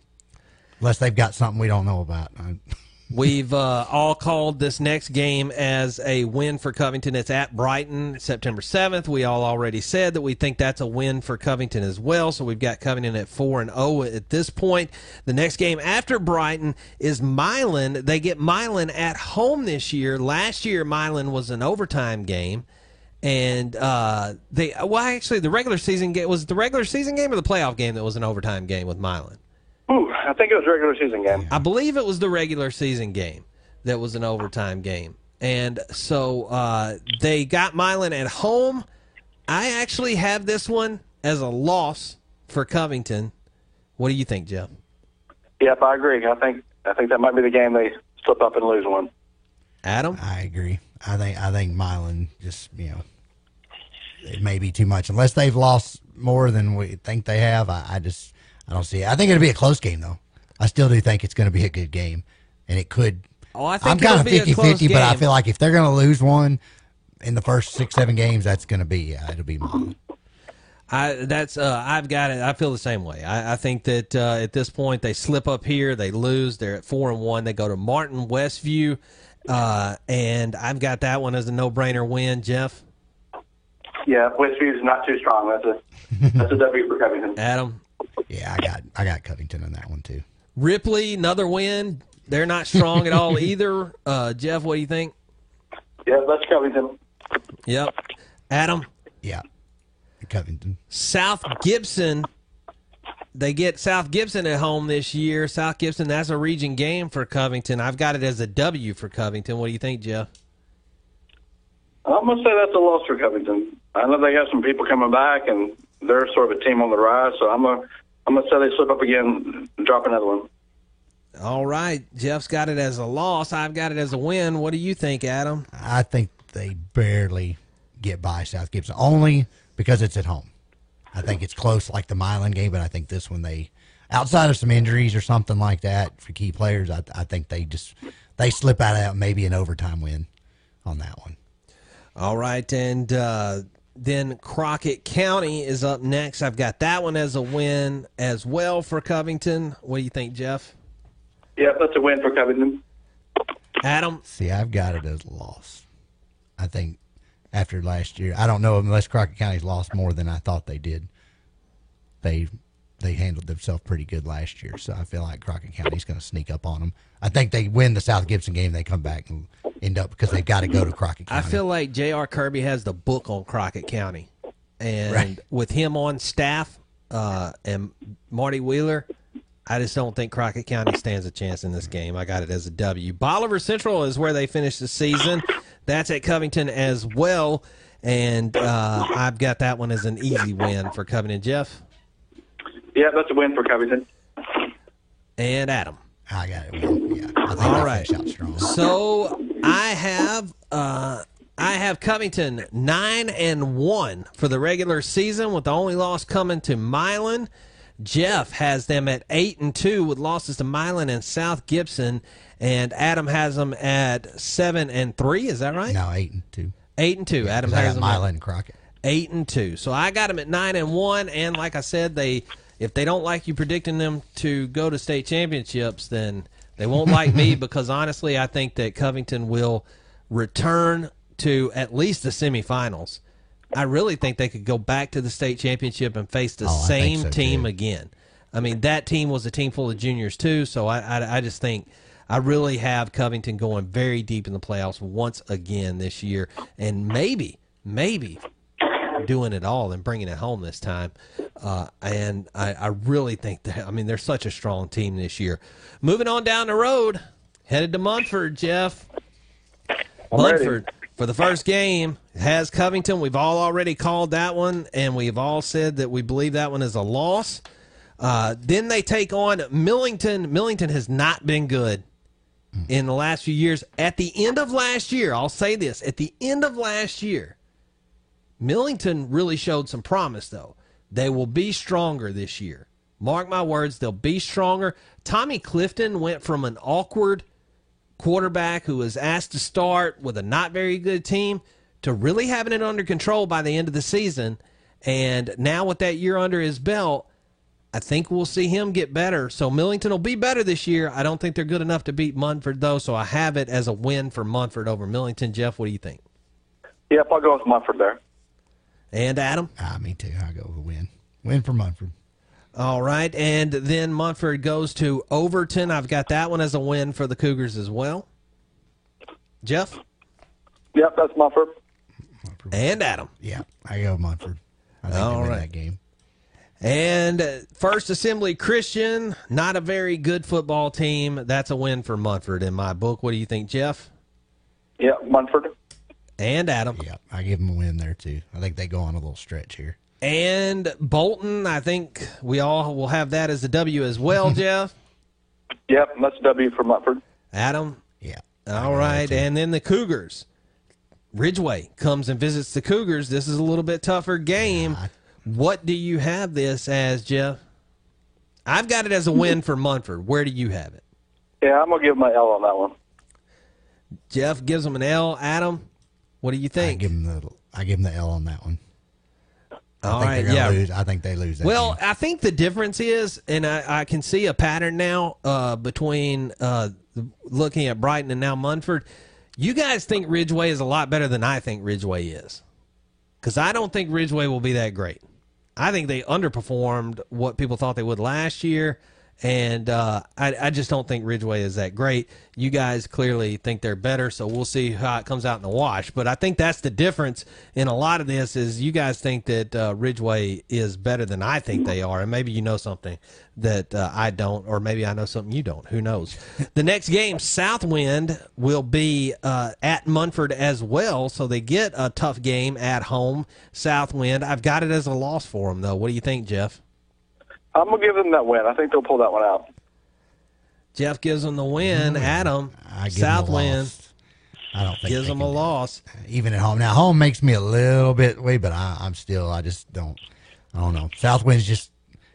Unless they've got something we don't know about. We've uh, all called this next game as a win for Covington. It's at Brighton, September 7th. We all already said that we think that's a win for Covington as well. So we've got Covington at 4 and 0 at this point. The next game after Brighton is Milan. They get Milan at home this year. Last year, Milan was an overtime game. And uh, they, well, actually, the regular season game was the regular season game or the playoff game that was an overtime game with Milan. Ooh, I think it was a regular season game. I believe it was the regular season game that was an overtime game. And so uh, they got Milan at home. I actually have this one as a loss for Covington. What do you think, Jeff? Yep, I agree. I think I think that might be the game they slip up and lose one. Adam? I agree. I think I think Milan just you know it may be too much unless they've lost more than we think they have. I, I just I don't see it. I think it'll be a close game though. I still do think it's going to be a good game, and it could. Oh, I think I'm think it'll kind of be a 50 close 50, but I feel like if they're going to lose one in the first six, seven games, that's going to be, yeah, it'll be Milan. I that's uh, I've got it. I feel the same way. I, I think that uh, at this point they slip up here, they lose. They're at four and one. They go to Martin Westview, uh, and I've got that one as a no-brainer win. Jeff, Yeah, Westview's not too strong. That's a that's a W for Covington. Adam, Yeah, I got I got Covington on that one too. Ripley, another win. They're not strong at all either. Uh, Jeff, what do you think? Yeah, that's Covington. Yep. Adam? Yeah. Covington. South Gibson. They get South Gibson at home this year. South Gibson, that's a region game for Covington. I've got it as a W for Covington. What do you think, Jeff? I'm gonna say that's a loss for Covington. I know they have some people coming back, and they're sort of a team on the rise. So I'm gonna I'm gonna say they slip up again, drop another one. All right. Jeff's got it as a loss. I've got it as a win. What do you think, Adam? I think they barely get by South Gibson only because it's at home. I think it's close like the Milan game, but I think this one they, outside of some injuries or something like that for key players, I, I think they just they slip out of maybe an overtime win on that one. All right, and uh, then Crockett County is up next. I've got that one as a win as well for Covington. What do you think, Jeff? Yeah, that's a win for Covington. Adam? See, I've got it as a loss. I think after last year, I don't know unless Crockett County's lost more than I thought they did. They they handled themselves pretty good last year, so I feel like Crockett County's going to sneak up on them. I think they win the South Gibson game. They come back and end up because they've got to go to Crockett County. I feel like J.R. Kirby has the book on Crockett County, and Right. with him on staff uh, and Marty Wheeler, I just don't think Crockett County stands a chance in this game. I got it as a W. Bolivar Central is where they finished the season. That's at Covington as well, and uh, I've got that one as an easy win for Covington. Jeff Yeah, that's a win for Covington. and Adam. I got it. Yeah, I think All right. out strong. So I have uh, I have Covington nine and one for the regular season, with the only loss coming to Milan. Jeff has them at eight and two with losses to Milan and South Gibson, and Adam has them at seven and three. Is that right? No, eight and two. Eight and two. Adam I has them Milan and Crockett. eight and two. So I got them at nine and one. And like I said, they if they don't like you predicting them to go to state championships, then they won't like me because honestly, I think that Covington will return to at least the semifinals. I really think they could go back to the state championship and face the Oh, same so, team too. again. I mean, that team was a team full of juniors too, so I, I, I just think I really have Covington going very deep in the playoffs once again this year, and maybe, maybe doing it all and bringing it home this time. Uh, and I, I really think that I mean they're such a strong team this year. Moving on down the road, headed to Munford, Jeff. I'm ready. Munford for the first game has Covington. We've all already called that one, and we've all said that we believe that one is a loss. Uh, then they take on Millington. Millington has not been good in the last few years. At the end of last year, I'll say this: at the end of last year, Millington really showed some promise, though. They will be stronger this year. Mark my words, they'll be stronger. Tommy Clifton went from an awkward quarterback who was asked to start with a not very good team to really having it under control by the end of the season. And now, with that year under his belt, I think we'll see him get better. So Millington will be better this year. I don't think they're good enough to beat Munford, though. So I have it as a win for Munford over Millington. Jeff, what do you think? Yep, I'll go with Munford there. And Adam? Ah, me too. I go with a win. Win for Munford. All right. And then Munford goes to Overton. I've got that one as a win for the Cougars as well. Jeff? Yep, that's Munford. And Adam. Yeah, I go with Munford. I think All they win right. that game. And uh, First Assembly Christian, not a very good football team. That's a win for Munford in my book. What do you think, Jeff? Yeah, Munford. And Adam. Yeah, I give them a win there too. I think they go on a little stretch here. And Bolton, I think we all will have that as a W as well, Jeff. Yep, that's W for Munford. Adam? Yeah. All right. And then the Cougars. Ridgeway comes and visits the Cougars. This is a little bit tougher game. What do you have this as, Jeff? I've got it as a win for Munford. Where do you have it? Yeah, I'm gonna give my L on that one. Jeff gives them an L. Adam, what do you think? I give them the I give them the L on that one. I All think right, they're gonna yeah. lose. I think they lose that. Well, game. I think the difference is, and I, I can see a pattern now uh, between uh, looking at Brighton and now Munford. You guys think Ridgeway is a lot better than I think Ridgeway is, because I don't think Ridgeway will be that great. I think they underperformed what people thought they would last year, and uh, I, I just don't think Ridgeway is that great. You guys clearly think they're better, so we'll see how it comes out in the wash. But I think that's the difference in a lot of this is you guys think that uh, Ridgeway is better than I think they are, and maybe you know something that uh, I don't, or maybe I know something you don't. Who knows? the next game, Southwind will be uh, at Munford as well, so they get a tough game at home. Southwind, I've got it as a loss for them, though. What do you think, Jeff? I'm gonna give them that win. I think they'll pull that one out. Jeff gives them the win. Adam, I give them a Southwind loss. I don't think gives they them can a do loss. even at home. Now home makes me a little bit way, but I, I'm still I just don't. I don't know. Southwind's just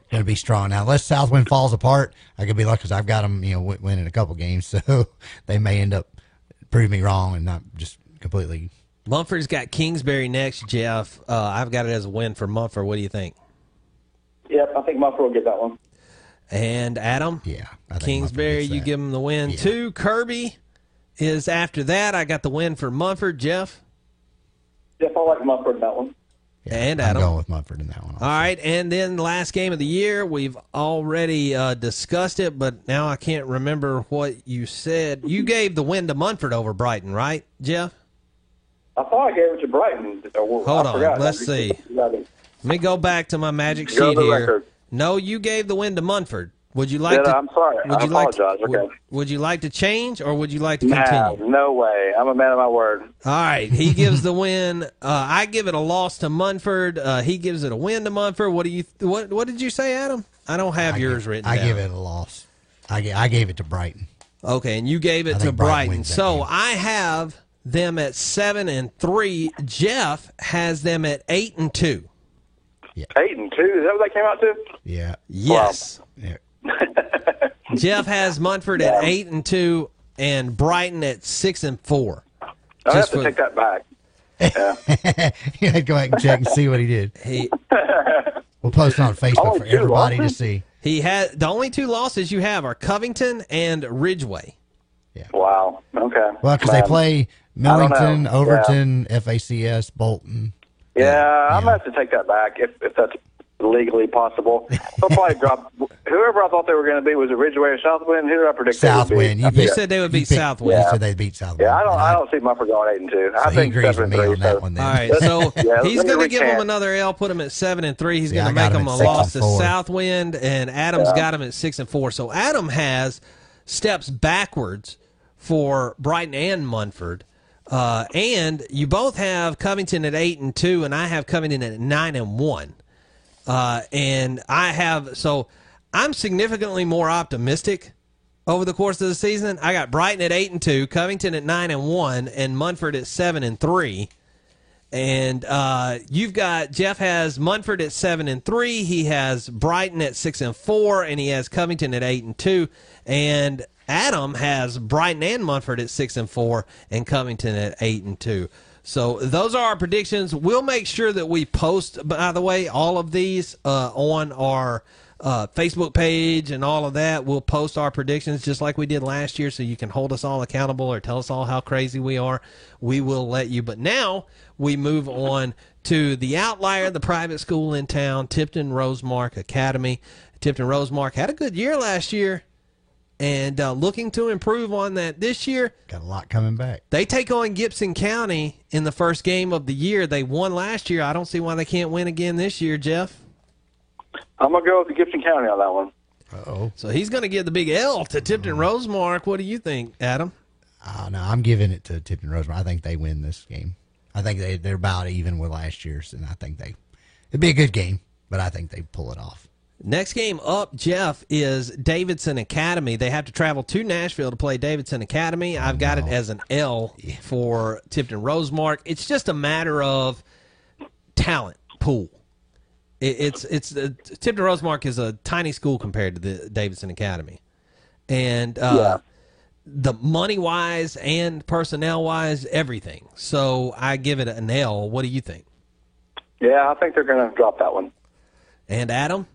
going to be strong now. Unless Southwind falls apart, I could be lucky because I've got them, you know, w- winning a couple games, so they may end up proving me wrong and not just completely. Munford's got Kingsbury next, Jeff. Uh, I've got it as a win for Mumford. What do you think? Yep, I think Munford will get that one. And Adam? Yeah. I Kingsbury, you give him the win too. Kirby is after that. I got the win for Munford, Jeff. Jeff, I like Munford in that one. and Adam. I'm going with Munford in that one. All right, and then last game of the year, we've already uh, discussed it, but now I can't remember what you said. You gave the win to Munford over Brighton, right, Jeff? I thought I gave it to Brighton. Hold I on, forgot. let's see. Let me go back to my magic Go sheet here. record. No, you gave the win to Munford. Would you like Yeah, to? I'm sorry. Would I you like to- apologize. would- Okay. would, you like to change, or would you like to Nah, continue? no way. I'm a man of my word. All right, he gives the win. Uh, I give it a loss to Munford. Uh, he gives it a win to Munford. What do you? What What did you say, Adam? I don't have yours written. I down. give it a loss. I, ga- I gave it to Brighton. Okay, and you gave it I to Brighton Brighton. So game. I have them at seven and three. Jeff has them at eight and two. Eight and two. Is that what they came out to? Yeah. Yes. Yeah. Jeff has Munford at eight and two, and Brighton at six and four. I have Just to for- take that back. Yeah. you had to go back and check and see what he did. He We'll post it on Facebook Only for two everybody to see. he had the only two losses you have are Covington and Ridgeway. Yeah. Wow. Okay. Well, because they play Millington, know. Overton, FACS, Bolton. Yeah, I'm gonna have to take that back if if that's legally possible. They'll probably drop whoever I thought they were going to be. Was it Ridgeway or Southwind? Who did I predict? they would be? Southwind. You, You said they would beat picked- Southwind. You said they'd beat Southwind. Yeah, I don't. And I don't see Munford going eight and two. I So he think agrees seven with and me three. on that so- one then. All right, so Yeah, he's going to give him another L, put him at seven and three. He's Yeah, going to make got him him a loss to. Southwind, and Adam's Yeah. got him at six and four. So Adam has steps backwards for Brighton and Munford. Uh, and you both have Covington at eight and two, and I have Covington at nine and one. Uh, and I have so I'm significantly more optimistic over the course of the season. I got Brighton at eight and two, Covington at nine and one, and Munford at seven and three. And uh, you've got Jeff has Munford at seven and three. He has Brighton at six and four, and he has Covington at eight and two. And Adam has Brighton and Munford at six and four, and Covington at eight and two. So those are our predictions. We'll make sure that we post, by the way, all of these uh, on our uh, Facebook page and all of that. We'll post our predictions just like we did last year, so you can hold us all accountable or tell us all how crazy we are. We will let you. But now we move on to the outlier, the private school in town, Tipton Rosemark Academy. Tipton Rosemark had a good year last year and uh, looking to improve on that this year. Got a lot coming back. They take on Gibson County in the first game of the year. They won last year. I don't see why they can't win again this year, Jeff. I'm gonna go with the Gibson County on that one. Oh, So he's going to give the big L to Tipton Rosemark. What do you think, Adam? uh, no, I'm giving it to Tipton Rosemark. I think they win this game. I think they they're about even with last year's, and I think they it'd be a good game, but I think they pull it off. Next game up, Jeff, is Davidson Academy. They have to travel to Nashville to play Davidson Academy. I've got it as an L for Tipton Rosemark. It's just a matter of talent pool. It's it's uh, Tipton Rosemark is a tiny school compared to the Davidson Academy, and uh, the money wise and personnel wise, everything. So I give it an L. What do you think? Yeah, I think they're gonna drop that one. And Adam?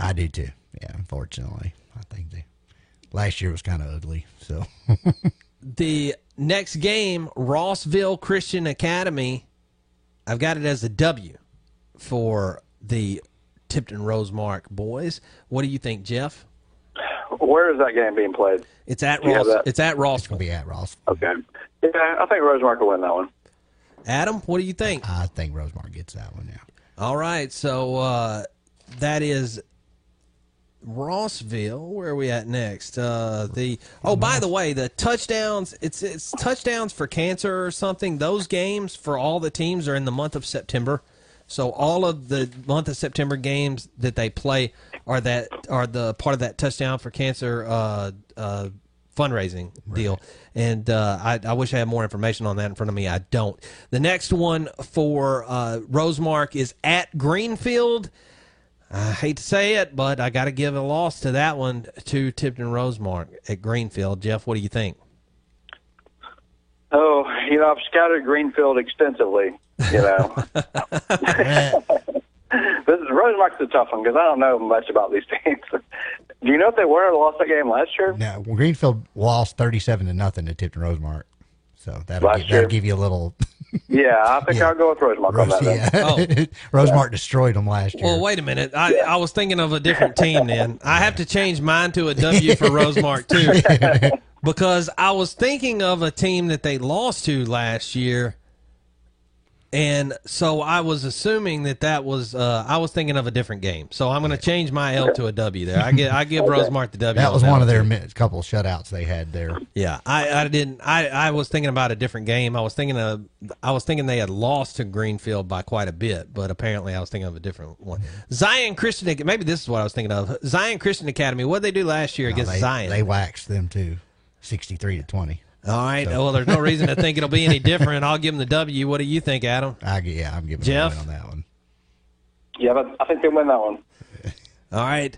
I do too. Yeah, unfortunately, I think they last year was kind of ugly. So the next game, Rossville Christian Academy, I've got it as a W for the Tipton Rosemark boys. What do you think, Jeff? Where is that game being played? It's at Do Ross. that? It's at Ross. It'll be at Ross. Okay. Yeah, I think Rosemark will win that one. Adam, what do you think? I think Rosemark gets that one now. All right, so uh, that is Rossville. Where are we at next? Uh, the oh, by the way, the touchdowns. It's it's touchdowns for cancer or something. Those games for all the teams are in the month of September. So all of the month of September games that they play are that are the part of that touchdown for cancer uh, uh, fundraising deal. And uh, I, I wish I had more information on that in front of me. I don't. The next one for uh, Rosemark is at Greenfield. I hate to say it, but I got to give a loss to that one to Tipton Rosemark at Greenfield. Jeff, what do you think? Oh, you know, I've scouted Greenfield extensively. You know, this is Rosemark's a tough one because I don't know much about these teams. Do you know if they won or lost that game last year? Now Greenfield lost thirty-seven to nothing to Tipton Rosemark, so that'll give, that'll give you a little. Yeah, I think I'll go with Rosemark on that. yeah. Oh. Then. Rosemark destroyed them last year. Well, wait a minute. I, I was thinking of a different team then. I have to change mine to a W for Rosemark, too. because I was thinking of a team that they lost to last year. And so I was assuming that that was, uh, I was thinking of a different game. So I'm going to change my L to a W there. I get I give Rosemark the W. that on was one of their mi- couple shutouts they had there. Yeah, I, I didn't. I, I was thinking about a different game. I was thinking of. I was thinking they had lost to Greenfield by quite a bit, but apparently I was thinking of a different one. Zion Christian. Maybe this is what I was thinking of. Zion Christian Academy. What did they do last year No, against they, Zion? they waxed them too, sixty-three to twenty. All right. So- Well, there's no reason to think it'll be any different. I'll give them the W. What do you think, Adam? I get, yeah, I'm giving Jeff? a win on that one. Yeah, but I think they win that one. All right.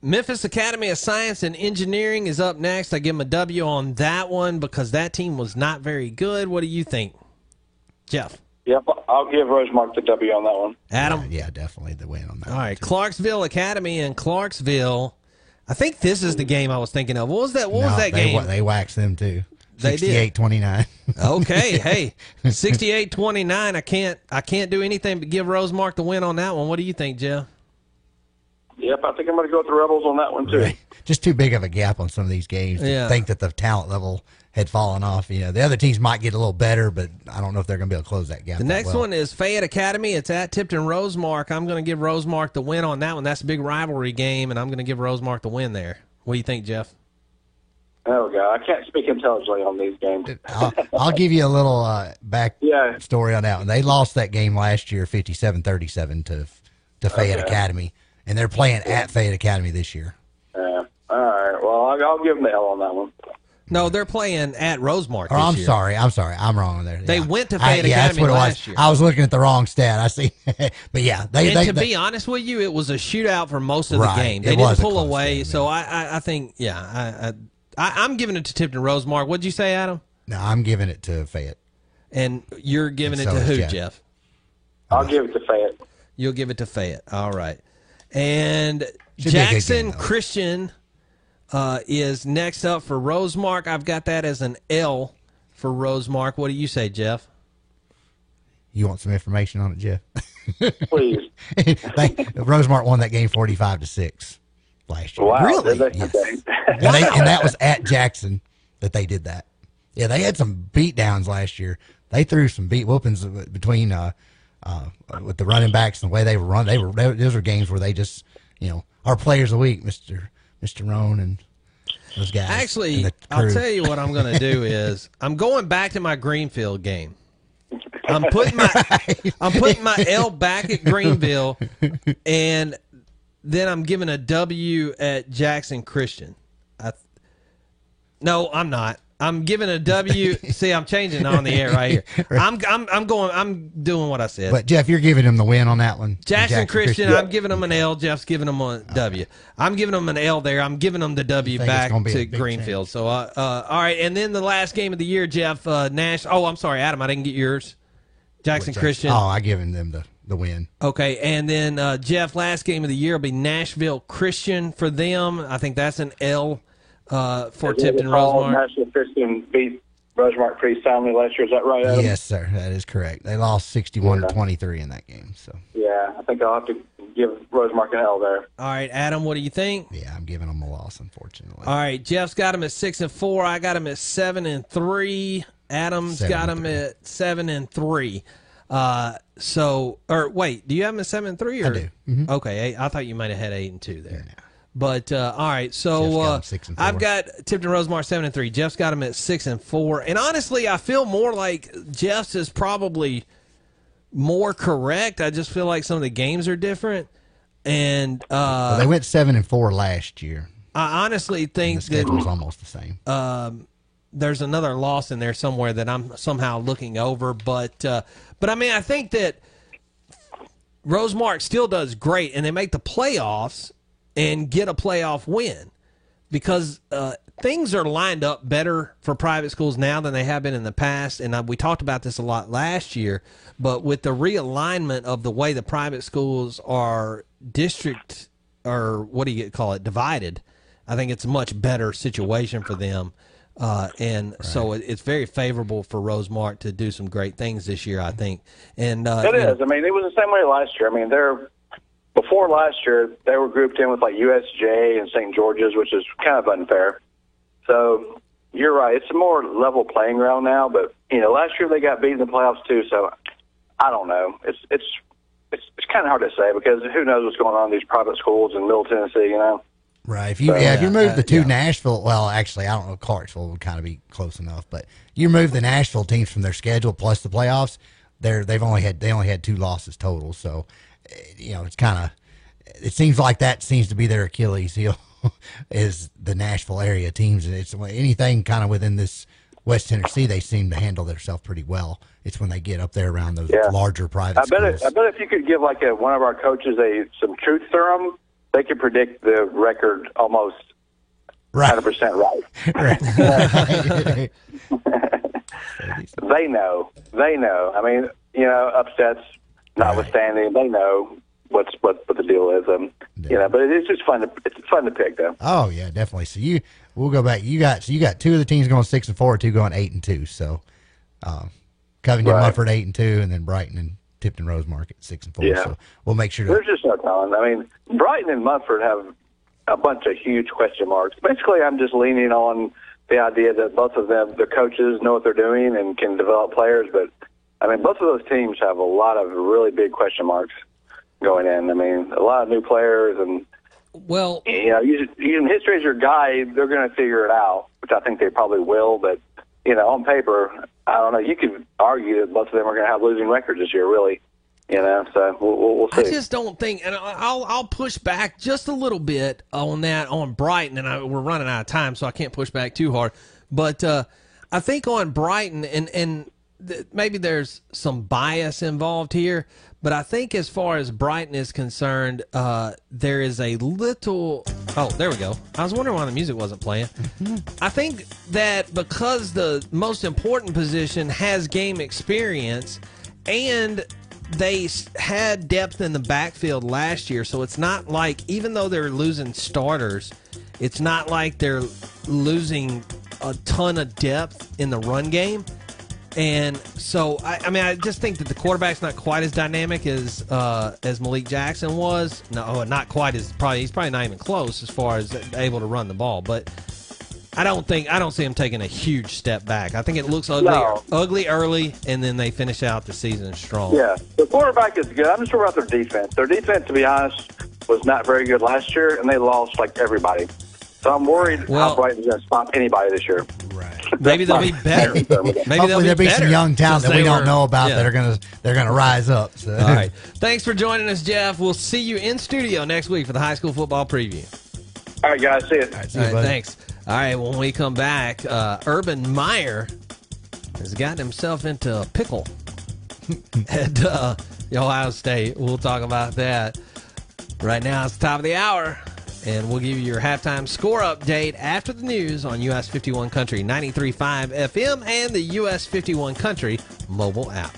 Memphis Academy of Science and Engineering is up next. I give them a W on that one because that team was not very good. What do you think, Jeff? Yep, I'll give Rosemark the W on that one. Adam? Yeah, yeah, definitely the win on that. All right. Clarksville Academy in Clarksville. I think this is the game I was thinking of. What was that? What No, was that they, game? wa- They waxed them too. They did. 68-29. okay, hey, 68-29. I can't I can't do anything but give Rosemark the win on that one. What do you think, Jeff? Yep, I think I'm going to go with the Rebels on that one too. Just too big of a gap on some of these games to Yeah. think that the talent level had fallen off. You know, the other teams might get a little better, but I don't know if they're going to be able to close that gap. The that next well. one is Fayette Academy. It's at Tipton Rosemark. I'm going to give Rosemark the win on that one. That's a big rivalry game, and I'm going to give Rosemark the win there. What do you think, Jeff? Oh god, I can't speak intelligently on these games. I'll, I'll give you a little uh, back Yeah. story on that. They lost that game last year, 57-37 to to Fayette Okay. Academy, and they're playing at Fayette Academy this year. Yeah. All right. Well, I'll, I'll give them the L on that one. No, they're playing at Rosemark. Or this I'm year. sorry, I'm sorry, I'm wrong there. They Yeah. went to I- Fayette yeah, that's Academy what it last was. year. I was looking at the wrong stat. I see, but yeah, they and they, to they be honest with you, it was a shootout for most of Right. the game. It They didn't was pull close away, so I, I, I think, yeah, I, I, I, I'm giving it to Tipton Rosemark. What'd you say, Adam? no, I'm giving it to Fayette. And you're giving And it so to who, Jeff. Jeff? I'll give it to Fayette. You'll give it to Fayette. All right. And Should be a good Jackson game. Christian uh, is next up for Rosemark. I've got that as an L for Rosemark. What do you say, Jeff? You want some information on it, Jeff? Please. they, Rosemark won that game forty-five to six last year. Wow. Really? They? Yes. Okay. and, they, and that was at Jackson that they did that. Yeah, they had some beat downs last year. They threw some beat whoopings between uh, uh, with the running backs and the way they were run. They were they, those were games where they just you know our players of the week, Mister Mister Roan and those guys. Actually, I'll tell you what I'm going to do is I'm going back to my Greenfield game. I'm putting my I'm putting my L back at Greenfield, and then I'm giving a W at Jackson Christian. I, no, I'm not. I'm giving a W. See, I'm changing on the air right here. I'm I'm I'm going. I'm doing what I said. But Jeff, you're giving him the win on that one. Jackson, Christian, Yeah. I'm giving them an L. Jeff's giving them a W. I'm giving them an L there. I'm giving them the W back gonna be a to Greenfield. So, uh, uh, all right. And then the last game of the year, Jeff uh, Nash. Oh, I'm sorry, Adam. I didn't get yours. Jackson Christian. Oh, I given them the the win. Okay, and then uh, Jeff, last game of the year will be Nashville Christian for them. I think that's an L uh, for As Tipton recall, Rosemark. Nashville Christian beat Rosemark pretty soundly last year. Is that right, Adam? Yes, sir. That is correct. They lost sixty-one to twenty-three in that game. So Yeah, I think I'll have to give Rosemark an L there. All right, Adam, what do you think? yeah, I'm giving them a loss, unfortunately. All right, Jeff's got him at six and four. I got him at seven and three. Adam's Seven got and him at seven and three. Uh, so, or wait, do you have him at seven and three? Or? I do. Mhm. Okay, eight, I thought you might have had eight and two there. But uh, all right, so uh, and I've got Tipton Rosemark seven and three. Jeff's got him at six and four. And honestly, I feel more like Jeff's is probably more correct. I just feel like some of the games are different. And uh, Well, they went seven and four last year. I honestly And think the was that almost the same. um, there's another loss in there somewhere that I'm somehow looking over. But uh, but I mean, I think that Rosemark still does great, and they make the playoffs and get a playoff win because uh, things are lined up better for private schools now than they have been in the past. And uh, we talked about this a lot last year, but with the realignment of the way the private schools are district or what do you call it divided, I think it's a much better situation for them. Uh, and so it, it's very favorable for Rosemark to do some great things this year, I think. And uh, It you know- I mean, it was the same way last year. I mean, they're before last year they were grouped in with like USJ and St. George's, which is kind of unfair. So you're right. It's a more level playing ground now. But you know, last year they got beat in the playoffs too. So I don't know. It's it's it's it's kind of hard to say because who knows what's going on in these private schools in Middle Tennessee. You know. Right. If you So, yeah, if you move uh, the two yeah. Nashville, well, actually, I don't know. Clarksville would kind of be close enough, but you move the Nashville teams from their schedule plus the playoffs. They're they've only had they only had two losses total. So, eh, you know, it's kind of it seems like that seems to be their Achilles heel is the Nashville area teams, and it's anything kind of within this West Tennessee, they seem to handle themselves pretty well. It's when they get up there around those Yeah. larger private I bet. It, I bet if you could give like a, one of our coaches a some truth serum, they could predict the record almost hundred percent right. they know. They know. I mean, you know, upsets notwithstanding, they know what's what what the deal is. Um, you know, but it is just fun to it's fun to pick though. Oh yeah, definitely. So you, we'll go back. You got so you got two of the teams going six and four, two going eight and two. So, um, Covington, Right. Munford eight and two, and then Brighton and Tipton Rose Market six and four. Yeah. So we'll make sure to There's just no telling. I mean, Brighton and Munford have a bunch of huge question marks. Basically, I'm just leaning on the idea that both of them, the coaches, know what they're doing and can develop players. But I mean, both of those teams have a lot of really big question marks going in. I mean, a lot of new players, and well, you know, using, using history as your guide, they're going to figure it out, which I think they probably will. But you know, on paper, I don't know. You could argue that both of them are going to have losing records this year, really. You know, so we'll, we'll, we'll I just don't think, and I'll I'll push back just a little bit on that on Brighton, and I, we're running out of time, so I can't push back too hard. But uh, I think on Brighton, and and maybe there's some bias involved here, but I think as far as Brighton is concerned, uh, there is a little. Oh, there we go. I was wondering why the music wasn't playing. I think that because the most important position has game experience and they had depth in the backfield last year, so it's not like even though they're losing starters, it's not like they're losing a ton of depth in the run game. And so, I, I mean, I just think that the quarterback's not quite as dynamic as uh, as Malik Jackson was. No, oh, not quite as probably. He's probably not even close as far as able to run the ball. But I don't think I don't see him taking a huge step back. I think it looks ugly, No. ugly early, and then they finish out the season strong. Yeah, the quarterback is good. I'm just worried about their defense. Their defense, to be honest, was not very good last year, and they lost like everybody. So I'm worried Well- how Brighton's going to stop anybody this year. Right. Maybe they'll be better. Maybe they'll Hopefully be there'll be better, some young talent 'cause that we don't were- know about yeah. that are gonna they're gonna rise up. So. All right. Thanks for joining us, Jeff. We'll see you in studio next week for the high school football preview. All right, guys. See you. All right, thanks. All right, when we come back, uh, Urban Meyer has gotten himself into a pickle at uh, Ohio State. We'll talk about that. Right now, it's the top of the hour, and we'll give you your halftime score update after the news on US 51 Country 93.5 FM and the US 51 Country mobile app.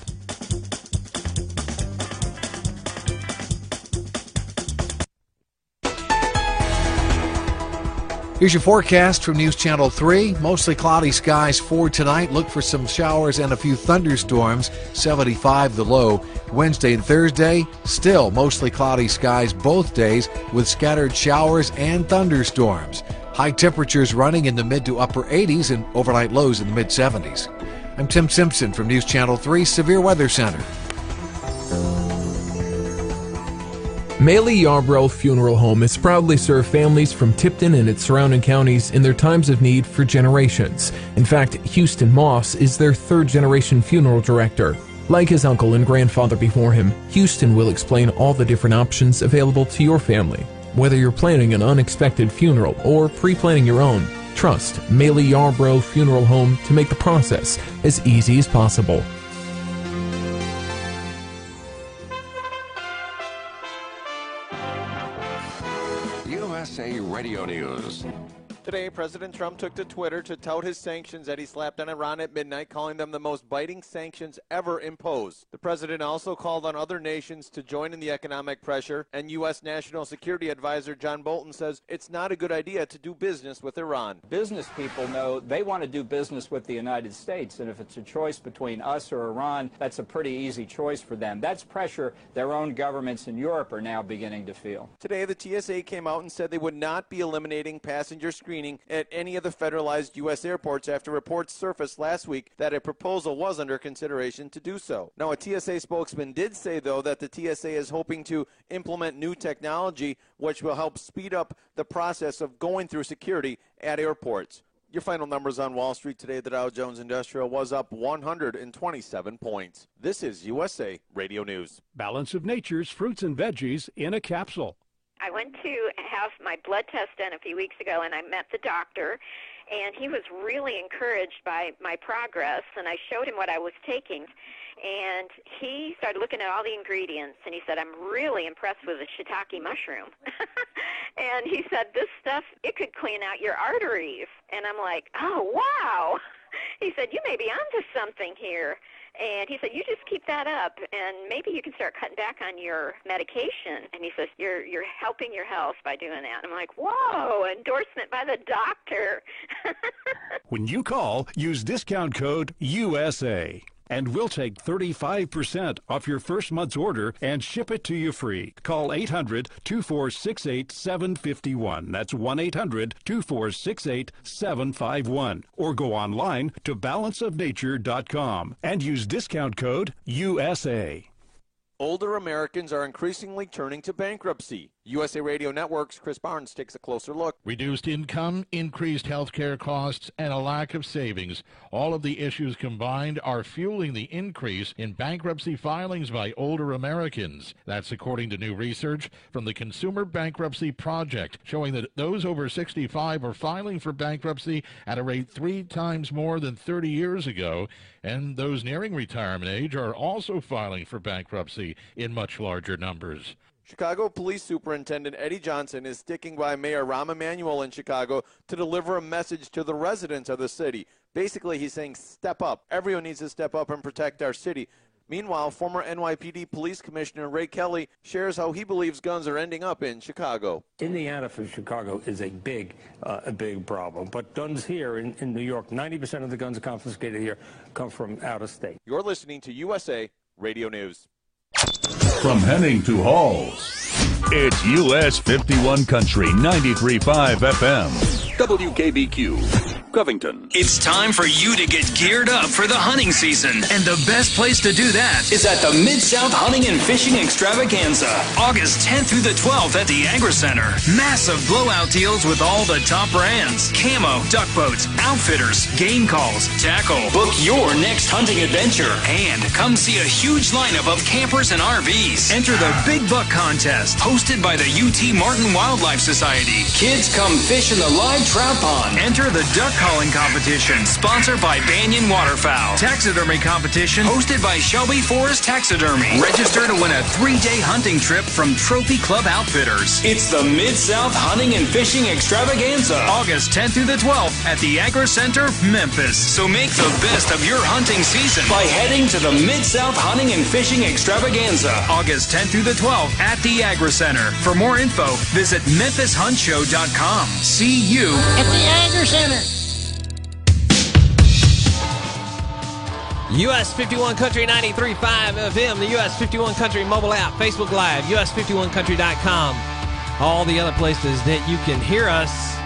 Here's your forecast from News Channel 3. Mostly cloudy skies for tonight. Look for some showers and a few thunderstorms. 75 the low. Wednesday and Thursday, still mostly cloudy skies both days with scattered showers and thunderstorms. High temperatures running in the mid to upper 80s and overnight lows in the mid 70s. I'm Tim Simpson from News Channel 3 Severe Weather Center. Maley Yarbrough Funeral Home has proudly served families from Tipton and its surrounding counties in their times of need for generations. In fact, Houston Moss is their third generation funeral director. Like his uncle and grandfather before him, Houston will explain all the different options available to your family. Whether you're planning an unexpected funeral or pre planning your own, trust Maley Yarbrough Funeral Home to make the process as easy as possible. Today, President Trump took to Twitter to tout his sanctions that he slapped on Iran at midnight, calling them the most biting sanctions ever imposed. The president also called on other nations to join in the economic pressure, and U.S. National Security Advisor John Bolton says it's not a good idea to do business with Iran. Business people know they want to do business with the United States, and if it's a choice between us or Iran, that's a pretty easy choice for them. That's pressure their own governments in Europe are now beginning to feel. Today, the TSA came out and said they would not be eliminating passenger screening at any of the federalized U.S. airports after reports surfaced last week that a proposal was under consideration to do so. Now, a TSA spokesman did say, though, that the TSA is hoping to implement new technology which will help speed up the process of going through security at airports. Your final numbers on Wall Street today, the Dow Jones Industrial was up 127 points. This is USA Radio News. Balance of Nature's fruits and veggies in a capsule. I went to have my blood test done a few weeks ago, and I met the doctor. and he was really encouraged by my progress. And I showed him what I was taking, and he started looking at all the ingredients, and he said, "I'm really impressed with the shiitake mushroom." and he said, "This stuff it could clean out your arteries." And I'm like, "Oh wow!" He said, "You may be onto something here." And he said, "You just keep that up, and maybe you can start cutting back on your medication." And he says, "You're you're helping your health by doing that." And I'm like, "Whoa! Endorsement by the doctor." When you call, use discount code USA. And we'll take 35% off your first month's order and ship it to you free. Call 800 2468 751. That's 1 800 2468 751. Or go online to balanceofnature.com and use discount code USA. Older Americans are increasingly turning to bankruptcy. USA Radio Network's Chris Barnes takes a closer look. Reduced income, increased health care costs, and a lack of savings. All of the issues combined are fueling the increase in bankruptcy filings by older Americans. That's according to new research from the Consumer Bankruptcy Project, showing that those over 65 are filing for bankruptcy at a rate three times more than 30 years ago, and those nearing retirement age are also filing for bankruptcy in much larger numbers. Chicago Police Superintendent Eddie Johnson is sticking by Mayor Rahm Emanuel in Chicago to deliver a message to the residents of the city. Basically, he's saying, step up. Everyone needs to step up and protect our city. Meanwhile, former NYPD Police Commissioner Ray Kelly shares how he believes guns are ending up in Chicago. Indiana for Chicago is a big, uh, a big problem. But guns here in, in New York, 90% of the guns confiscated here come from out of state. You're listening to USA Radio News. From Henning to Halls, it's US 51 Country 93.5 FM. WKBQ. Covington. It's time for you to get geared up for the hunting season. And the best place to do that is at the Mid South Hunting and Fishing Extravaganza, August 10th through the 12th at the Agri Center. Massive blowout deals with all the top brands camo, duck boats, outfitters, game calls, tackle. Book your next hunting adventure and come see a huge lineup of campers and RVs. Enter the Big Buck Contest, hosted by the UT Martin Wildlife Society. Kids come fish in the live trout pond. Enter the duck calling competition, sponsored by Banded Waterfowl. Taxidermy competition, hosted by Shelby Forest Taxidermy. Register to win a three-day hunting trip from Trophy Club Outfitters. It's the Mid-South Hunting and Fishing Extravaganza, August 10th through the 12th at the Agri Center, Memphis. So make the best of your hunting season by heading to the Mid-South Hunting and Fishing Extravaganza, August 10th through the 12th at the Agri Center. For more info, visit memphisHuntShow.com. See you At the Agri Center. US 51 Country 93.5 FM, the US 51 Country mobile app, Facebook Live, US51country.com, all the other places that you can hear us.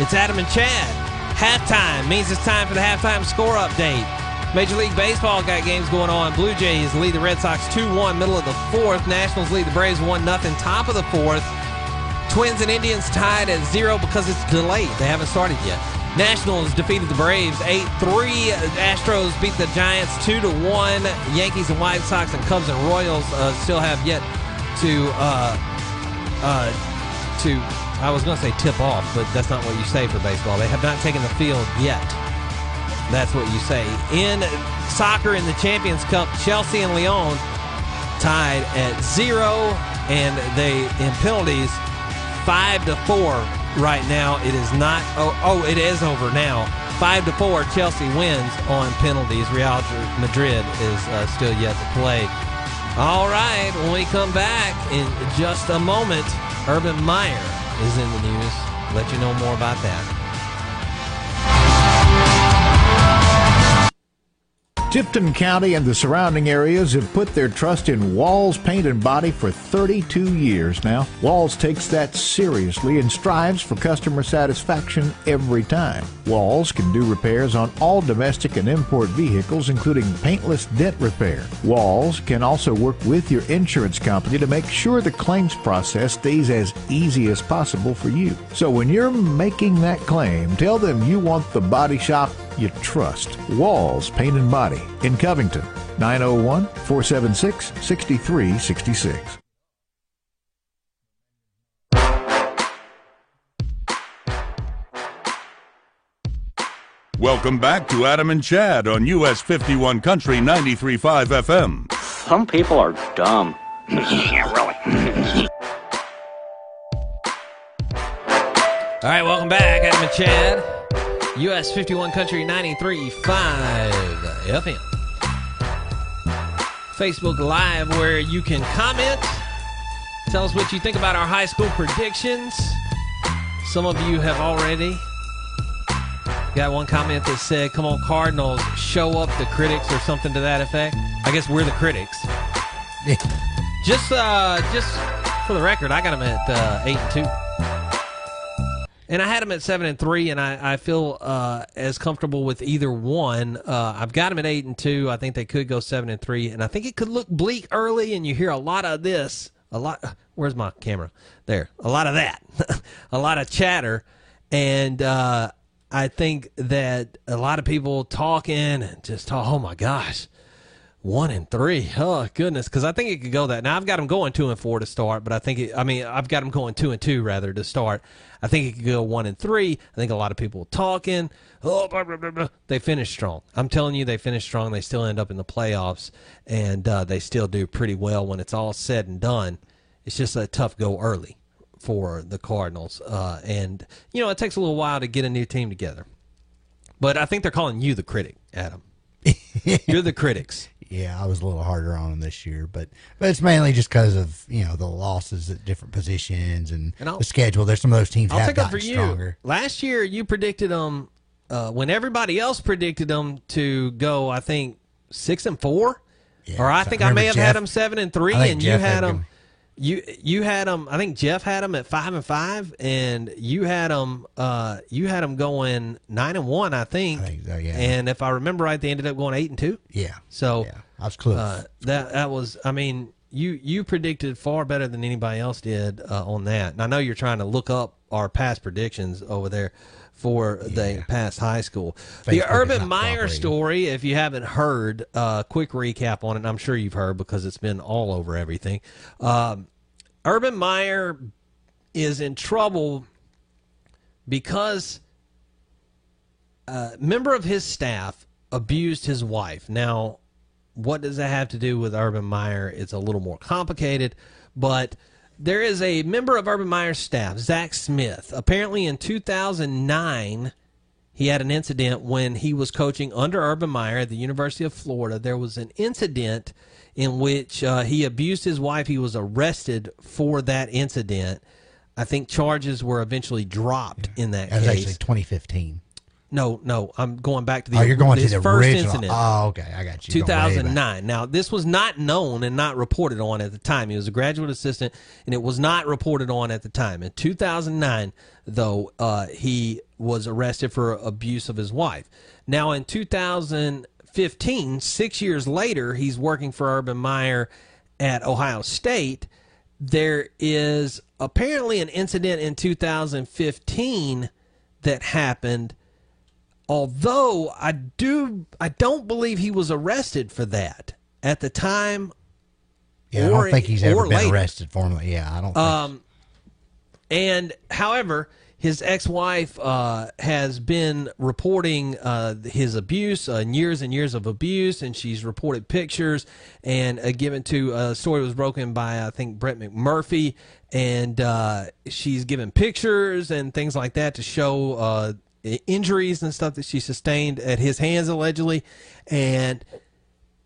It's Adam and Chad. Halftime means it's time for the halftime score update. Major League Baseball got games going on. Blue Jays lead the Red Sox 2-1, middle of the fourth. Nationals lead the Braves 1-0, top of the fourth. Twins and Indians tied at zero because it's delayed. They haven't started yet. Nationals defeated the Braves 8-3. Astros beat the Giants 2-1. Yankees and White Sox and Cubs and Royals uh, still have yet to uh, uh, to I was going to say tip off, but that's not what you say for baseball. They have not taken the field yet. That's what you say. In soccer in the Champions Cup, Chelsea and Lyon tied at zero, and they in penalties five to four right now. It is not. Oh, oh, it is over now. Five to four. Chelsea wins on penalties. Real Madrid is uh, still yet to play. All right. When we come back in just a moment, Urban Meyer is in the news. Let you know more about that. Tipton County and the surrounding areas have put their trust in Walls Paint and Body for 32 years now. Walls takes that seriously and strives for customer satisfaction every time. Walls can do repairs on all domestic and import vehicles, including paintless dent repair. Walls can also work with your insurance company to make sure the claims process stays as easy as possible for you. So when you're making that claim, tell them you want the body shop you trust. Walls Paint and Body in Covington, 901 476 6366. Welcome back to Adam and Chad on US 51 Country 93.5 FM. Some people are dumb. yeah, really. All right, welcome back, Adam and Chad. US 51 Country 93.5 FM. Facebook Live, where you can comment. Tell us what you think about our high school predictions. Some of you have already got one comment that said, Come on, Cardinals, show up the critics or something to that effect. I guess we're the critics. just uh just for the record, I got them at uh, eight and two. And I had them at seven and three, and I, I feel uh, as comfortable with either one. Uh, I've got them at eight and two. I think they could go seven and three, and I think it could look bleak early. And you hear a lot of this, a lot. Where's my camera? There, a lot of that, a lot of chatter, and uh, I think that a lot of people talking and just talk. Oh my gosh, one and three. Oh goodness, because I think it could go that. Now I've got them going two and four to start, but I think it, I mean I've got them going two and two rather to start. I think it could go one and three. I think a lot of people talking. Oh, blah, blah, blah, they finish strong. I'm telling you, they finish strong. They still end up in the playoffs, and uh, they still do pretty well when it's all said and done. It's just a tough go early for the Cardinals, uh, and you know it takes a little while to get a new team together. But I think they're calling you the critic, Adam. You're the critics. Yeah, I was a little harder on them this year, but but it's mainly just because of you know the losses at different positions and, And the schedule. There's some of those teams I'll have gotten for you. stronger. Last year, you predicted them uh, when everybody else predicted them to go. I think six and four, or I so think I I, may have Jeff- had them seven and three, and Jeff you had had them. You you had them. I think Jeff had them at five and five, and you had them. Uh, you had them going nine and one, I think. I think so, yeah. And if I remember right, they ended up going eight and two. Yeah. So I was close. Uh, that that was. I mean, you you predicted far better than anybody else did uh, on that. And I know you're trying to look up our past predictions over there for the past high school. the Facebook is Urban Meyer story, if you haven't heard, uh, quick recap on it. I'm sure you've heard because it's been all over everything. Um, Urban Meyer is in trouble because a member of his staff abused his wife. Now, what does that have to do with Urban Meyer? It's a little more complicated, but there is a member of Urban Meyer's staff, Zach Smith. Apparently, in 2009, he had an incident when he was coaching under Urban Meyer at the University of Florida. There was an incident in which uh, he abused his wife. He was arrested for that incident. I think charges were eventually dropped in that That was case. actually 2015. No, no, I'm going back to the Oh, you're going to the first original. incident. Oh, okay, I got you. You're going way back. 2009. Now, this was not known and not reported on at the time. He was a graduate assistant, and it was not reported on at the time. In 2009, though, uh, he was arrested for abuse of his wife. Now, in 2015, six years later, he's working for Urban Meyer at Ohio State. There is apparently an incident in 2015 that happened although I do I don't believe he was arrested for that at the time. Yeah, I don't think he's ever been later. arrested formally. Yeah, I don't. Think Um, and however, his ex-wife uh, has been reporting uh, his abuse, uh, years and years of abuse, and she's reported pictures and uh, given to a story was broken by I think Brett McMurphy, and uh, she's given pictures and things like that to show uh, injuries and stuff that she sustained at his hands allegedly, and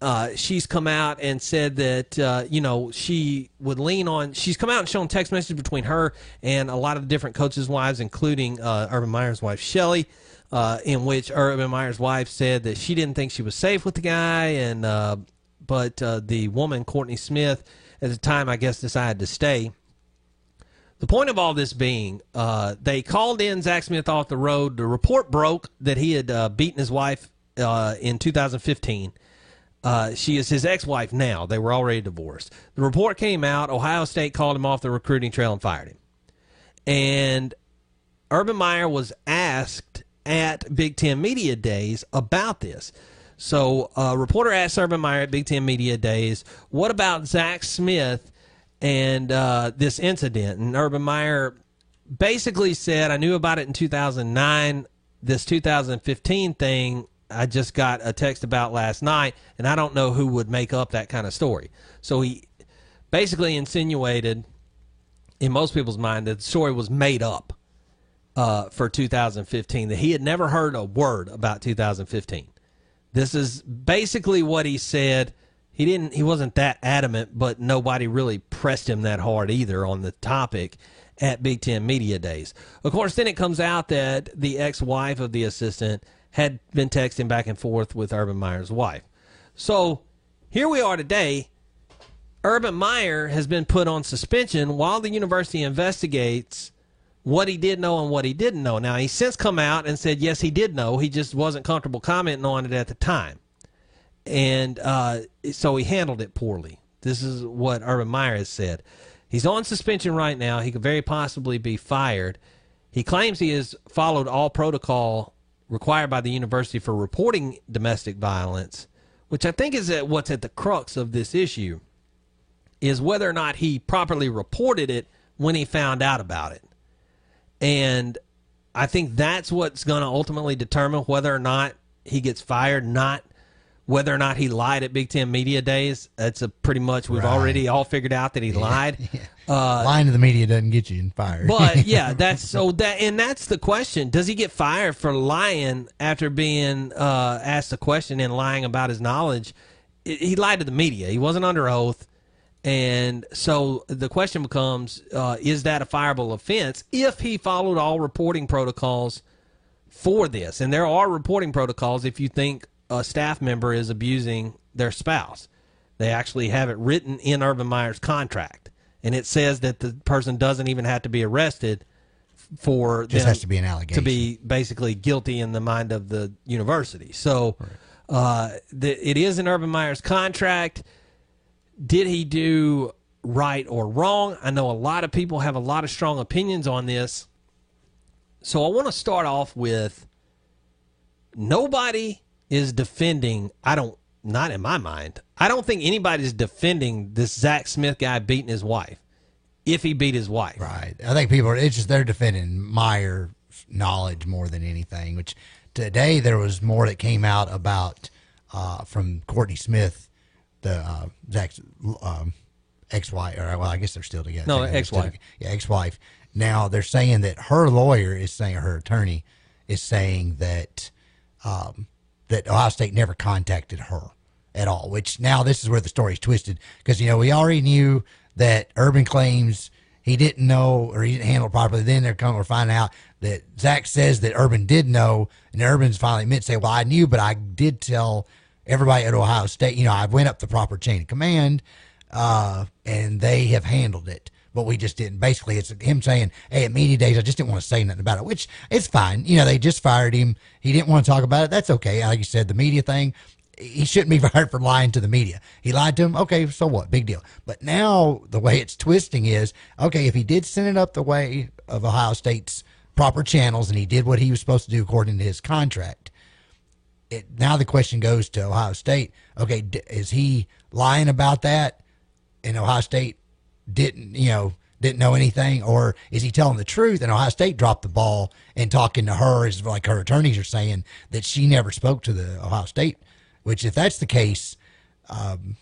uh, she's come out and said that uh, you know she would lean on. She's come out and shown text messages between her and a lot of the different coaches' wives, including uh, Urban Meyer's wife Shelley, uh, in which Urban Meyer's wife said that she didn't think she was safe with the guy, and uh, but uh, the woman Courtney Smith at the time, I guess, decided to stay. The point of all this being, uh, they called in Zach Smith off the road. The report broke that he had uh, beaten his wife uh, in 2015. Uh, she is his ex-wife now. They were already divorced. The report came out. Ohio State called him off the recruiting trail and fired him. And Urban Meyer was asked at Big Ten Media Days about this. So a reporter asked Urban Meyer at Big Ten Media Days, "What about Zach Smith and uh, this incident?" And Urban Meyer basically said, "I knew about it in 2009, this 2015 thing, I just got a text about last night, and I don't know who would make up that kind of story. So he basically insinuated, in most people's mind, that the story was made up uh, for 2015, that he had never heard a word about 2015. This is basically what he said. He didn't. He wasn't that adamant, but nobody really pressed him that hard either on the topic at Big Ten Media Days. Of course, then it comes out that the ex-wife of the assistant had been texting back and forth with Urban Meyer's wife. So here we are today. Urban Meyer has been put on suspension while the university investigates what he did know and what he didn't know. Now, he's since come out and said, yes, he did know. He just wasn't comfortable commenting on it at the time. And uh, so he handled it poorly. This is what Urban Meyer has said. He's on suspension right now. He could very possibly be fired. He claims he has followed all protocol required by the university for reporting domestic violence, which I think is at what's at the crux of this issue, is whether or not he properly reported it when he found out about it. And I think that's what's going to ultimately determine whether or not he gets fired, not whether or not he lied at Big Ten Media Days. That's a pretty much we've Right. already all figured out that he lied. Uh, Lying to the media doesn't get you fired. but yeah, that's so that and that's the question. Does he get fired for lying after being uh, asked a question and lying about his knowledge? He lied to the media. He wasn't under oath. And so the question becomes uh, is that a fireable offense if he followed all reporting protocols for this? And there are reporting protocols if you think a staff member is abusing their spouse. They actually have it written in Urban Meyer's contract. And it says that the person doesn't even have to be arrested for Just has to be an allegation. to be basically guilty in the mind of the university. So uh, the, it is in Urban Meyer's contract. Did he do right or wrong? I know a lot of people have a lot of strong opinions on this. So I want to start off with nobody is defending. I don't, not in my mind. I don't think anybody's defending this Zach Smith guy beating his wife. If he beat his wife, right? I think people are. It's just they're defending Meyer's knowledge more than anything. Which today there was more that came out about uh, from Courtney Smith, the uh, Zach's um, ex-wife, or well, I guess they're still together. No, ex-wife. together. Yeah, ex-wife. Now they're saying that her lawyer is saying, her attorney is saying that um, that Ohio State never contacted her at all. Which now this is where the story's twisted because you know we already knew that Urban claims he didn't know or he didn't handle properly. Then they're coming, we're finding out that Zach says that Urban did know, and Urban's finally admit say, "Well, I knew, but I did tell everybody at Ohio State. You know, I went up the proper chain of command, uh, and they have handled it." But we just didn't. Basically, it's him saying, "Hey, at media days, I just didn't want to say nothing about it," which it's fine. You know, they just fired him. He didn't want to talk about it. That's okay. Like you said, the media thing, he shouldn't be fired for lying to the media. He lied to him. Okay, so what? Big deal. But now the way it's twisting is okay. If he did send it up the way of Ohio State's proper channels, and he did what he was supposed to do according to his contract, it, now the question goes to Ohio State. Okay, d- is he lying about that? And Ohio State didn't, you know, didn't know anything, or is he telling the truth? And Ohio State dropped the ball and talking to her, is like her attorneys are saying that she never spoke to the Ohio State. Which, if that's the case, um,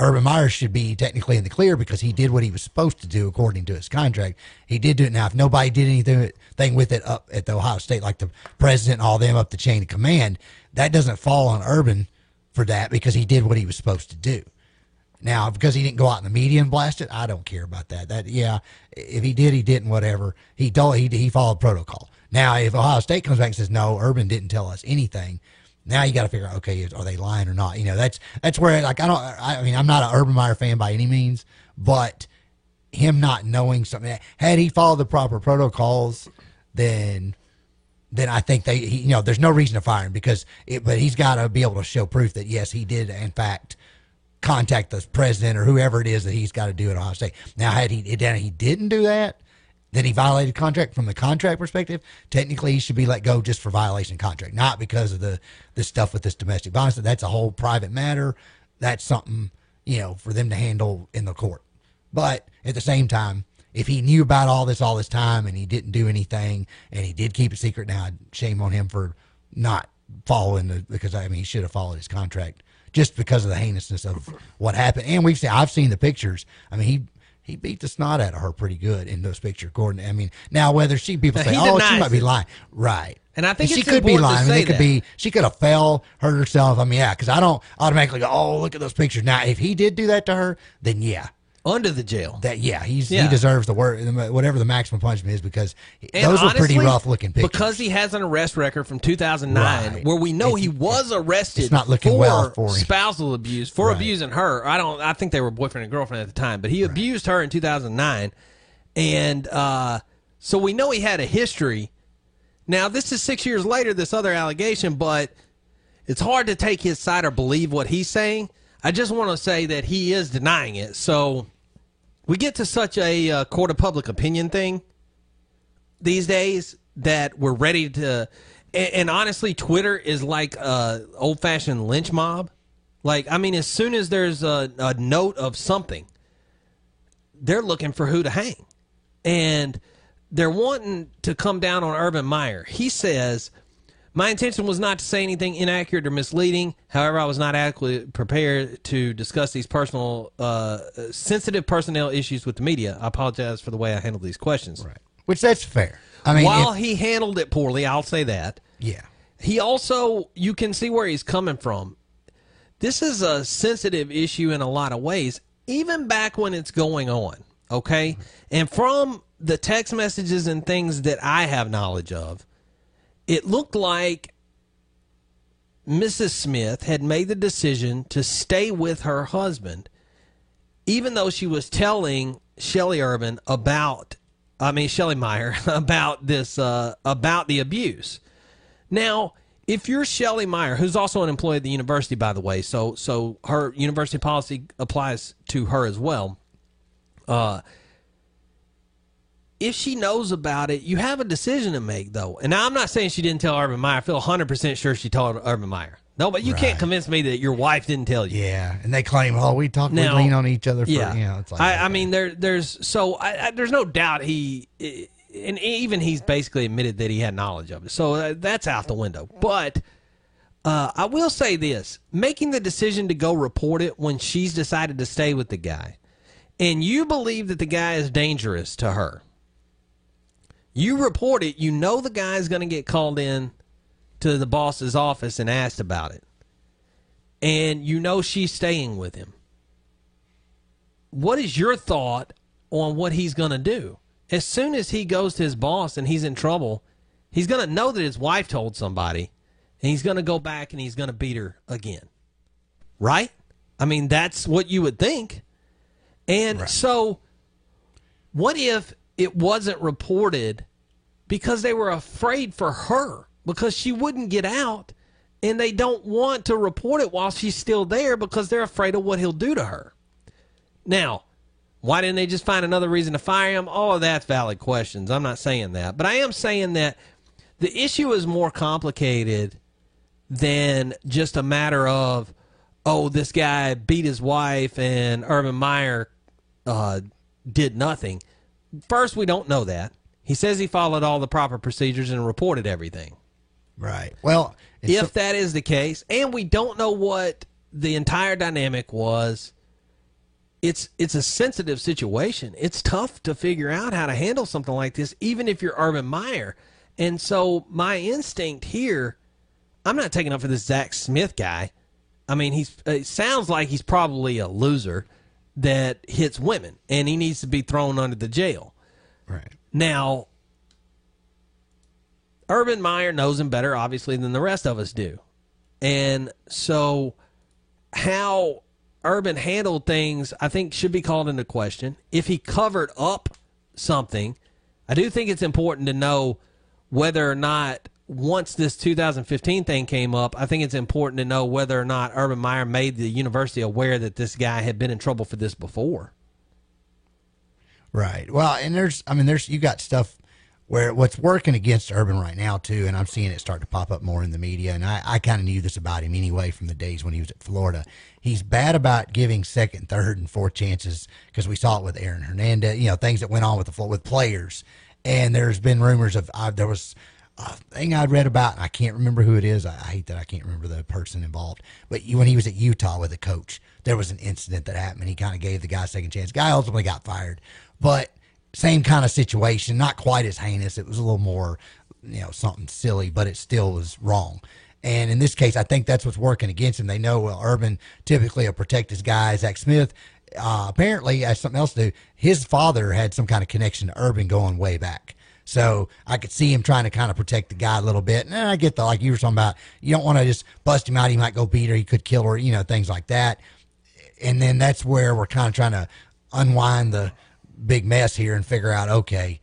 Urban Meyer should be technically in the clear because he did what he was supposed to do according to his contract. He did do it. Now, if nobody did anything with it up at the Ohio State, like the president and all them up the chain of command, that doesn't fall on Urban for that because he did what he was supposed to do. Now, because he didn't go out in the media and blast it, I don't care about that. That yeah, if he did, he didn't. Whatever he told, he he followed protocol. Now, if Ohio State comes back and says no, Urban didn't tell us anything, now you got to figure out okay, are they lying or not? You know, that's that's where like I don't. I mean, I'm not an Urban Meyer fan by any means, but him not knowing something, had he followed the proper protocols, then then I think they, he, you know, there's no reason to fire him because it, but he's got to be able to show proof that yes, he did in fact contact the president or whoever it is that he's got to do at Ohio State. Now, had he, then he didn't do that, then he violated contract from the contract perspective. Technically, he should be let go just for violation of contract, not because of the the stuff with this domestic violence. That's a whole private matter. That's something you know for them to handle in the court. But at the same time, if he knew about all this all this time and he didn't do anything and he did keep it secret, now shame on him for not following the because I mean he should have followed his contract just because of the heinousness of what happened. And we've seen I've seen the pictures. I mean he he beat the snot out of her pretty good in those pictures. Gordon. I mean now whether she people Now, say oh she might be lying right. And I think she could be lying. I mean, it could be she could have fell, hurt herself. I mean, yeah, because I don't automatically go, oh, look at those pictures. Now, if he did do that to her, then yeah, under the jail. That yeah, he's Yeah. he deserves the word, whatever the maximum punishment is, because And those were pretty rough looking pictures. Because he has an arrest record from 2009, Right. where we know he was arrested it's not looking for, well for spousal abuse, for abusing her. I don't. I think they were boyfriend and girlfriend at the time, but he abused her in 2009, and uh, so we know he had a history. Now this is six years later. This other allegation, but it's hard to take his side or believe what he's saying. I just want to say that he is denying it. So we get to such a uh, court of public opinion thing these days that we're ready to and, and honestly twitter is like a old-fashioned lynch mob. Like i mean as soon as there's a, a note of something they're looking for who to hang. And they're wanting to come down on urban meyer. He says my intention was not to say anything inaccurate or misleading. However, I was not adequately prepared to discuss these personal, uh, sensitive personnel issues with the media. I apologize for the way I handled these questions. Right. which that's fair. I mean, while if- he handled it poorly, I'll say that. Yeah. He also, you can see where he's coming from. This is a sensitive issue in a lot of ways, even back when it's going on. Okay. And from the text messages and things that I have knowledge of, it looked like Mrs. Smith had made the decision to stay with her husband, even though she was telling Shelley Urban about, I mean Shelley Meyer about this, uh, about the abuse. Now, if you're Shelley Meyer, who's also an employee at the university, by the way, so so her university policy applies to her as well. Uh, if she knows about it, you have a decision to make, though. And now I'm not saying she didn't tell Urban Meyer. I feel 100% sure she told Urban Meyer. No, but you can't convince me that your wife didn't tell you. Yeah, and they claim, oh, we talk, Now- we lean on each other for, yeah. you know, it's like, I, I mean, there, there's so I, I, there's no doubt he, and even he's basically admitted that he had knowledge of it. So uh, that's out the window. But uh, I will say this: making the decision to go report it when she's decided to stay with the guy, and you believe that the guy is dangerous to her. You report it. You know the guy's going to get called in to the boss's office and asked about it, and you know she's staying with him what is your thought on what he's going to do? As soon as he goes to his boss and he's in trouble, he's going to know that his wife told somebody, and he's going to go back and he's going to beat her again. Right? I mean, that's what you would think. And so, what if it wasn't reported because they were afraid for her because she wouldn't get out and they don't want to report it while she's still there because they're afraid of what he'll do to her? Now, why didn't they just find another reason to fire him? All of that's valid questions. I'm not saying that. But I am saying that the issue is more complicated than just a matter of, oh, this guy beat his wife and Urban Meyer uh, did nothing. First, we don't know that. He says he followed all the proper procedures and reported everything. right. Well, If that is the case, and we don't know what the entire dynamic was, it's it's a sensitive situation. It's tough to figure out how to handle something like this, even if you're Urban Meyer. And so my instinct here, I'm not taking up for this Zach Smith guy. I mean, he's uh, it sounds like he's probably a loser that hits women, and he needs to be thrown under the jail. Right. Now, Urban Meyer knows him better, obviously, than the rest of us do. And so, how Urban handled things, I think, should be called into question. If he covered up something, I do think it's important to know whether or not, once this 2015 thing came up, I think it's important to know whether or not Urban Meyer made the university aware that this guy had been in trouble for this before. Right. Well, and there's, I mean, there's, you got stuff where what's working against Urban right now too, and I'm seeing it start to pop up more in the media, and I, I kind of knew this about him anyway from the days when he was at Florida. He's bad about giving second, third, and fourth chances because we saw it with Aaron Hernandez. You know things that went on with the with players, and there's been rumors of uh, there was a thing I'd read about, and I can't remember who it is. I, I hate that I can't remember the person involved. But when he was at Utah with a coach, there was an incident that happened. And he kind of gave the guy a second chance. Guy ultimately got fired, but same kind of situation, not quite as heinous. It was a little more, you know, something silly, but it still was wrong. And in this case, I think that's what's working against him. They know well, Urban typically will protect his guys. Zach Smith uh, apparently has something else to do. His father had some kind of connection to Urban going way back. So I could see him trying to kind of protect the guy a little bit. And I get the, like you were talking about, you don't want to just bust him out. He might go beat her. He could kill her, you know, things like that. And then that's where we're kind of trying to unwind the big mess here and figure out, okay,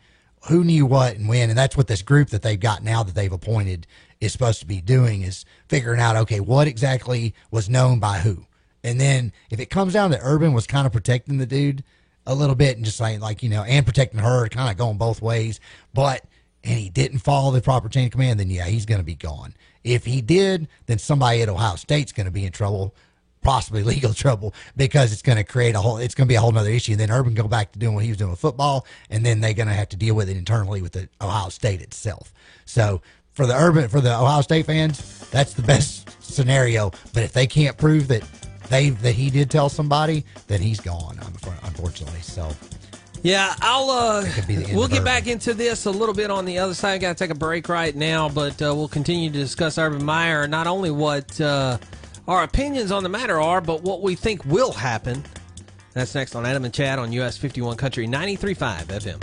who knew what and when. And that's what this group that they've got now that they've appointed is supposed to be doing is figuring out, okay, what exactly was known by who. And then if it comes down to Urban was kind of protecting the dude, a little bit and just saying like you know and protecting her, kind of going both ways. But and he didn't follow the proper chain of command, then yeah, he's going to be gone. If he did, then somebody at Ohio State's going to be in trouble, possibly legal trouble, because it's going to create a whole. It's going to be a whole other issue. And then Urban go back to doing what he was doing with football, and then they're going to have to deal with it internally with the Ohio State itself. So for the Urban, for the Ohio State fans, that's the best scenario. But if they can't prove that they that he did tell somebody, then he's gone. Unfortunately, so. Yeah, I'll. uh We'll get back into this a little bit on the other side. Got to take a break right now, but uh, we'll continue to discuss Urban Meyer. Not only what uh, our opinions on the matter are, but what we think will happen. That's next on Adam and Chad on US 51 Country 93.5 FM.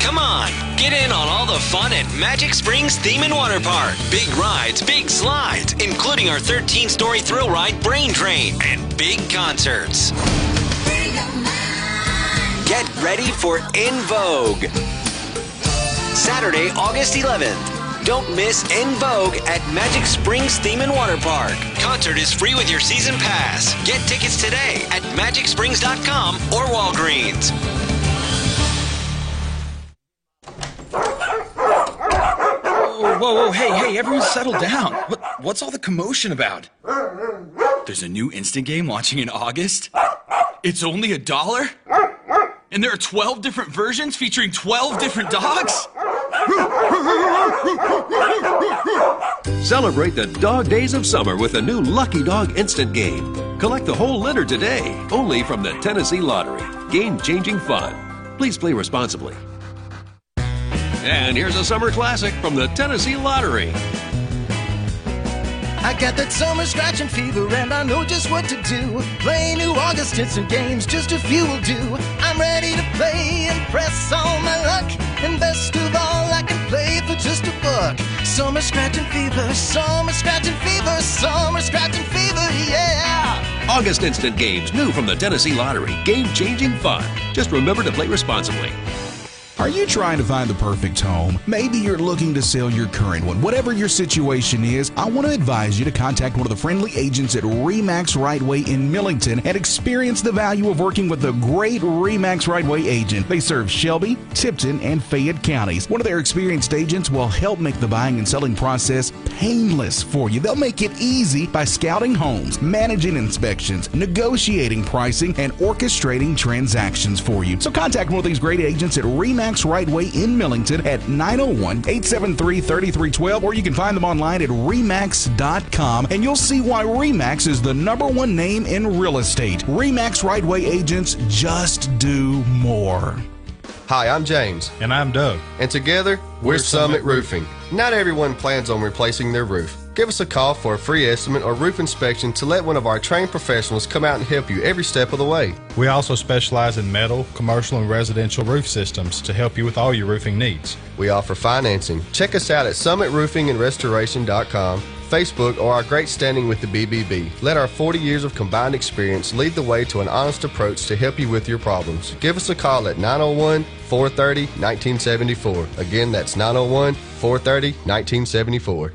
Come on, get in on all the fun at Magic Springs Theme and Water Park. Big rides, big slides, including our 13 story thrill ride Brain Train, and big concerts. Get ready for En Vogue. Saturday, August 11th. Don't miss En Vogue at Magic Springs Theme and Water Park. Concert is free with your season pass. Get tickets today at magicsprings.com or Walgreens. Whoa, whoa, whoa, hey, hey, everyone settle down. What, what's all the commotion about? There's a new instant game launching in August? It's only a dollar? And there are 12 different versions featuring 12 different dogs? Celebrate the dog days of summer with a new Lucky Dog instant game. Collect the whole litter today, only from the Tennessee Lottery. Game changing fun. Please play responsibly. And here's a summer classic from the Tennessee Lottery. I got that summer scratching fever and I know just what to do. Play new August instant games, just a few will do. I'm ready to play and press all my luck. And best of all, I can play for just a buck. Summer scratching fever, summer scratching fever, summer scratching fever, yeah. August instant games, new from the Tennessee Lottery. Game changing fun. Just remember to play responsibly. Are you trying to find the perfect home? Maybe you're looking to sell your current one. Whatever your situation is, I want to advise you to contact one of the friendly agents at Remax Rightway in Millington and experience the value of working with a great Remax Rightway agent. They serve Shelby, Tipton, and Fayette counties. One of their experienced agents will help make the buying and selling process painless for you. They'll make it easy by scouting homes, managing inspections, negotiating pricing, and orchestrating transactions for you. So contact one of these great agents at Remax Right Way in Millington at 901 873 3312, or you can find them online at REMAX.com, and you'll see why REMAX is the number one name in real estate. REMAX Right Way agents just do more. Hi, I'm James. And I'm Doug. And together, we're, We're Summit, Summit Roofing. Not everyone plans on replacing their roof. Give us a call for a free estimate or roof inspection to let one of our trained professionals come out and help you every step of the way. We also specialize in metal, commercial, and residential roof systems to help you with all your roofing needs. We offer financing. Check us out at summitroofingandrestoration.com, Facebook, or our great standing with the BBB. Let our 40 years of combined experience lead the way to an honest approach to help you with your problems. Give us a call at 901 430 1974. Again, that's 901 430 1974.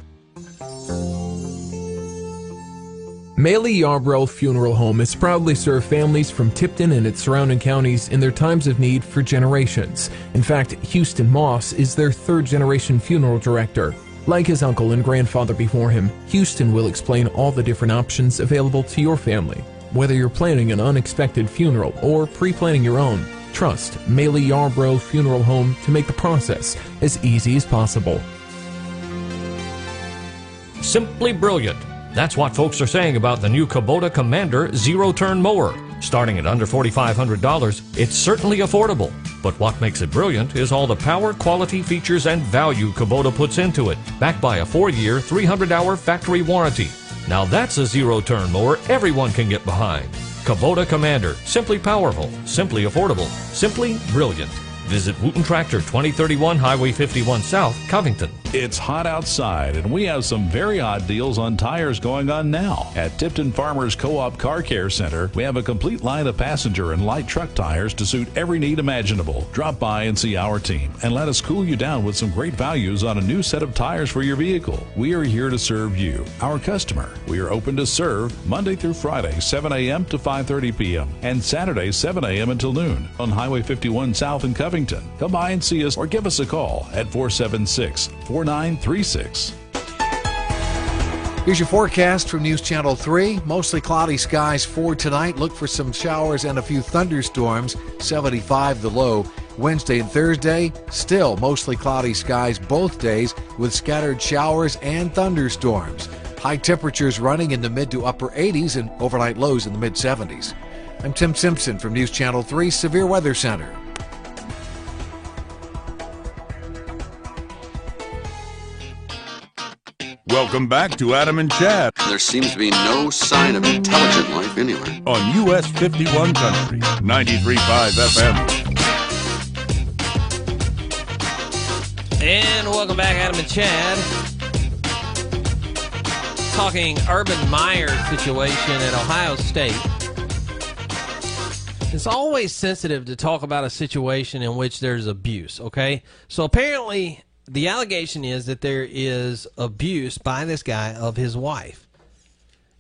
Maley Yarbrough Funeral Home has proudly served families from Tipton and its surrounding counties in their times of need for generations. In fact, Houston Moss is their third generation funeral director. Like his uncle and grandfather before him, Houston will explain all the different options available to your family. Whether you're planning an unexpected funeral or pre planning your own, trust Maley Yarbrough Funeral Home to make the process as easy as possible. Simply brilliant. That's what folks are saying about the new Kubota Commander zero turn mower. Starting at under $4,500, it's certainly affordable. But what makes it brilliant is all the power, quality, features, and value Kubota puts into it, backed by a four year, 300 hour factory warranty. Now that's a zero turn mower everyone can get behind. Kubota Commander. Simply powerful, simply affordable, simply brilliant. Visit Wooten Tractor, 2031 Highway 51 South, Covington. It's hot outside, and we have some very odd deals on tires going on now. At Tipton Farmers Co op Car Care Center, we have a complete line of passenger and light truck tires to suit every need imaginable. Drop by and see our team, and let us cool you down with some great values on a new set of tires for your vehicle. We are here to serve you, our customer. We are open to serve Monday through Friday, 7 a.m. to 5.30 p.m., and Saturday, 7 a.m. until noon on Highway 51 South in Covington. Come by and see us or give us a call at 476 4936. Here's your forecast from News Channel 3. Mostly cloudy skies for tonight. Look for some showers and a few thunderstorms. 75 the low. Wednesday and Thursday, still mostly cloudy skies both days with scattered showers and thunderstorms. High temperatures running in the mid to upper 80s and overnight lows in the mid 70s. I'm Tim Simpson from News Channel 3 Severe Weather Center. Welcome back to Adam and Chad There seems to be no sign of intelligent life anywhere. on US 51 Country, 93.5 FM. And welcome back, Adam and Chad. Talking Urban Meyer situation at Ohio State. It's always sensitive to talk about a situation in which there's abuse, okay? So apparently, the allegation is that there is abuse by this guy of his wife.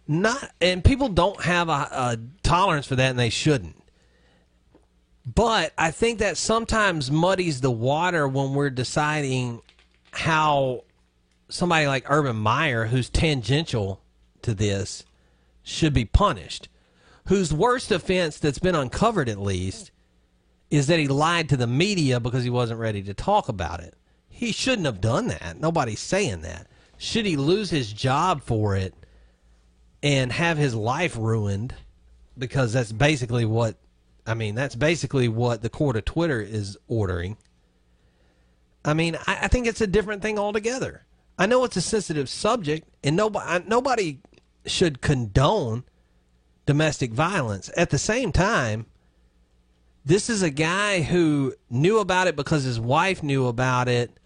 Not, and people don't have a, a tolerance for that, and they shouldn't. But I think that sometimes muddies the water when we're deciding how somebody like Urban Meyer, who's tangential to this, should be punished. Whose worst offense that's been uncovered, at least, is that he lied to the media because he wasn't ready to talk about it. He shouldn't have done that. Nobody's saying that. Should he lose his job for it and have his life ruined? Because that's basically what I mean, that's basically what the court of Twitter is ordering. I mean, I, I think it's a different thing altogether. I know it's a sensitive subject, and nobody nobody should condone domestic violence. At the same time, this is a guy who knew about it because his wife knew about it,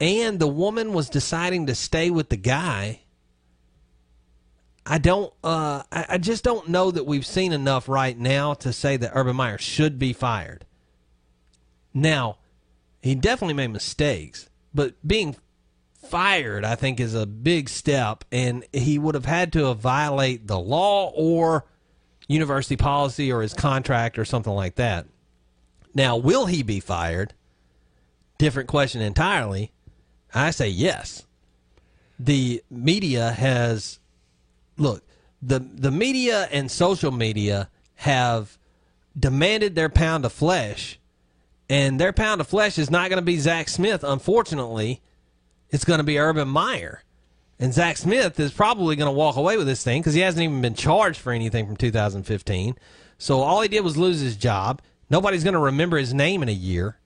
and the woman was deciding to stay with the guy. I don't. Uh, I, I just don't know that we've seen enough right now to say that Urban Meyer should be fired. Now, he definitely made mistakes, but being fired, I think, is a big step, and he would have had to violate the law or university policy or his contract or something like that. Now, will he be fired? Different question entirely. I say yes. The media has look, the the media and social media have demanded their pound of flesh, and their pound of flesh is not going to be Zach Smith. Unfortunately, it's going to be Urban Meyer, and Zach Smith is probably going to walk away with this thing because he hasn't even been charged for anything from 2015. So all he did was lose his job. Nobody's going to remember his name in a year,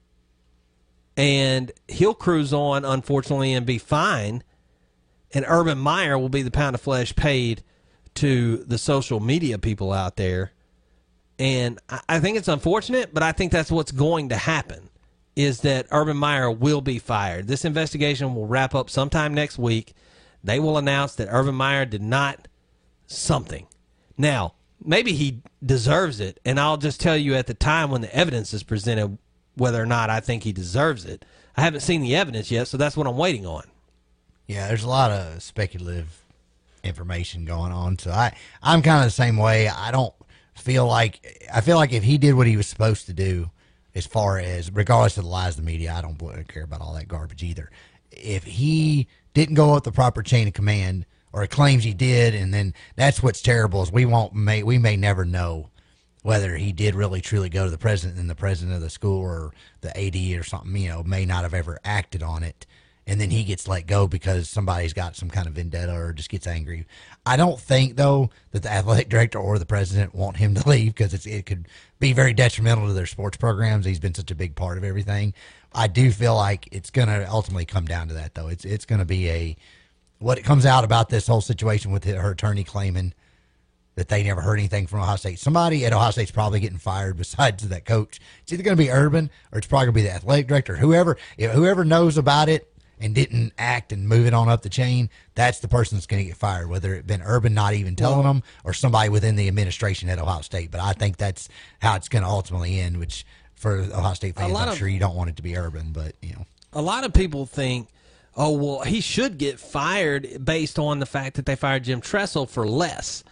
and he'll cruise on, unfortunately, and be fine and Urban Meyer will be the pound of flesh paid to the social media people out there. And I think it's unfortunate, but I think that's what's going to happen is that Urban Meyer will be fired. This investigation will wrap up sometime next week. They will announce that Urban Meyer did not something. Now, maybe he deserves it, and I'll just tell you at the time when the evidence is presented whether or not I think he deserves it. I haven't seen the evidence yet, so that's what I'm waiting on. Yeah, there's a lot of speculative information going on. So I I'm kind of the same way. I don't feel like I feel like if he did what he was supposed to do, as far as regardless of the lies of the media, I don't care about all that garbage either. If he didn't go up the proper chain of command, or claims he did, and then that's what's terrible is we won't may we may never know whether he did really truly go to the president and the president of the school or the AD or something, you know, may not have ever acted on it. And then he gets let go because somebody's got some kind of vendetta or just gets angry. I don't think though that the athletic director or the president want him to leave because it could be very detrimental to their sports programs. He's been such a big part of everything. I do feel like it's going to ultimately come down to that though. It's it's going to be a what it comes out about this whole situation with her attorney claiming that they never heard anything from Ohio State. Somebody at Ohio State's probably getting fired besides that coach. It's either going to be Urban or it's probably going to be the athletic director. Whoever whoever knows about it and didn't act and move it on up the chain, that's the person that's going to get fired. Whether it been Urban not even telling them or somebody within the administration at Ohio State. But I think that's how it's going to ultimately end. Which for Ohio State fans, I'm of, sure you don't want it to be Urban, but you know, a lot of people think. Oh well, he should get fired based on the fact that they fired Jim Tressel for less.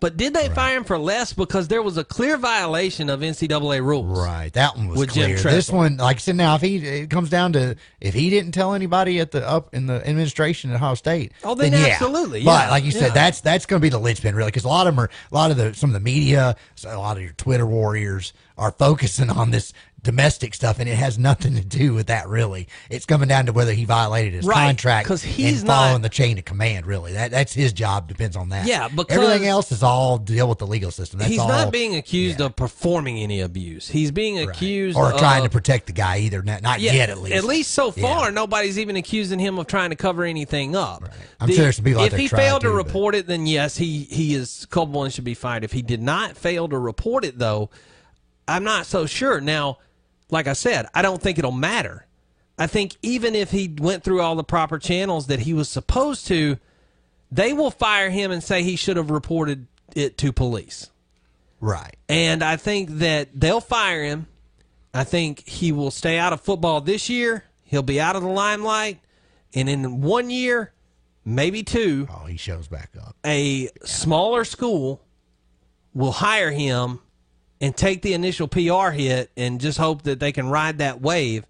But did they right. fire him for less because there was a clear violation of NCAA rules? Right, that one was clear. This one, like I said, now if he it comes down to if he didn't tell anybody at the up in the administration at Ohio State, oh, then, then yeah. absolutely. Yeah. But like you said, that's that's going to be the linchpin really because a lot of them are a lot of the some of the media, a lot of your Twitter warriors are focusing on this domestic stuff, and it has nothing to do with that. Really, it's coming down to whether he violated his right, contract because he's and following not, the chain of command. Really, that that's his job. Depends on that. Yeah, because everything else is all deal with the legal system. That's he's all, not being accused yeah. of performing any abuse. He's being accused or of, trying to protect the guy. Either not, not yeah, yet, at least. At least so far, yeah. nobody's even accusing him of trying to cover anything up. Right. I'm the, sure there's some people If he failed to, to report it, then yes, he he is culpable and should be fired. If he did not fail to report it, though, I'm not so sure now like I said, I don't think it'll matter. I think even if he went through all the proper channels that he was supposed to, they will fire him and say he should have reported it to police. Right. And I think that they'll fire him. I think he will stay out of football this year. He'll be out of the limelight. And in one year, maybe two, oh, he shows back up. A yeah. smaller school will hire him and take the initial PR hit and just hope that they can ride that wave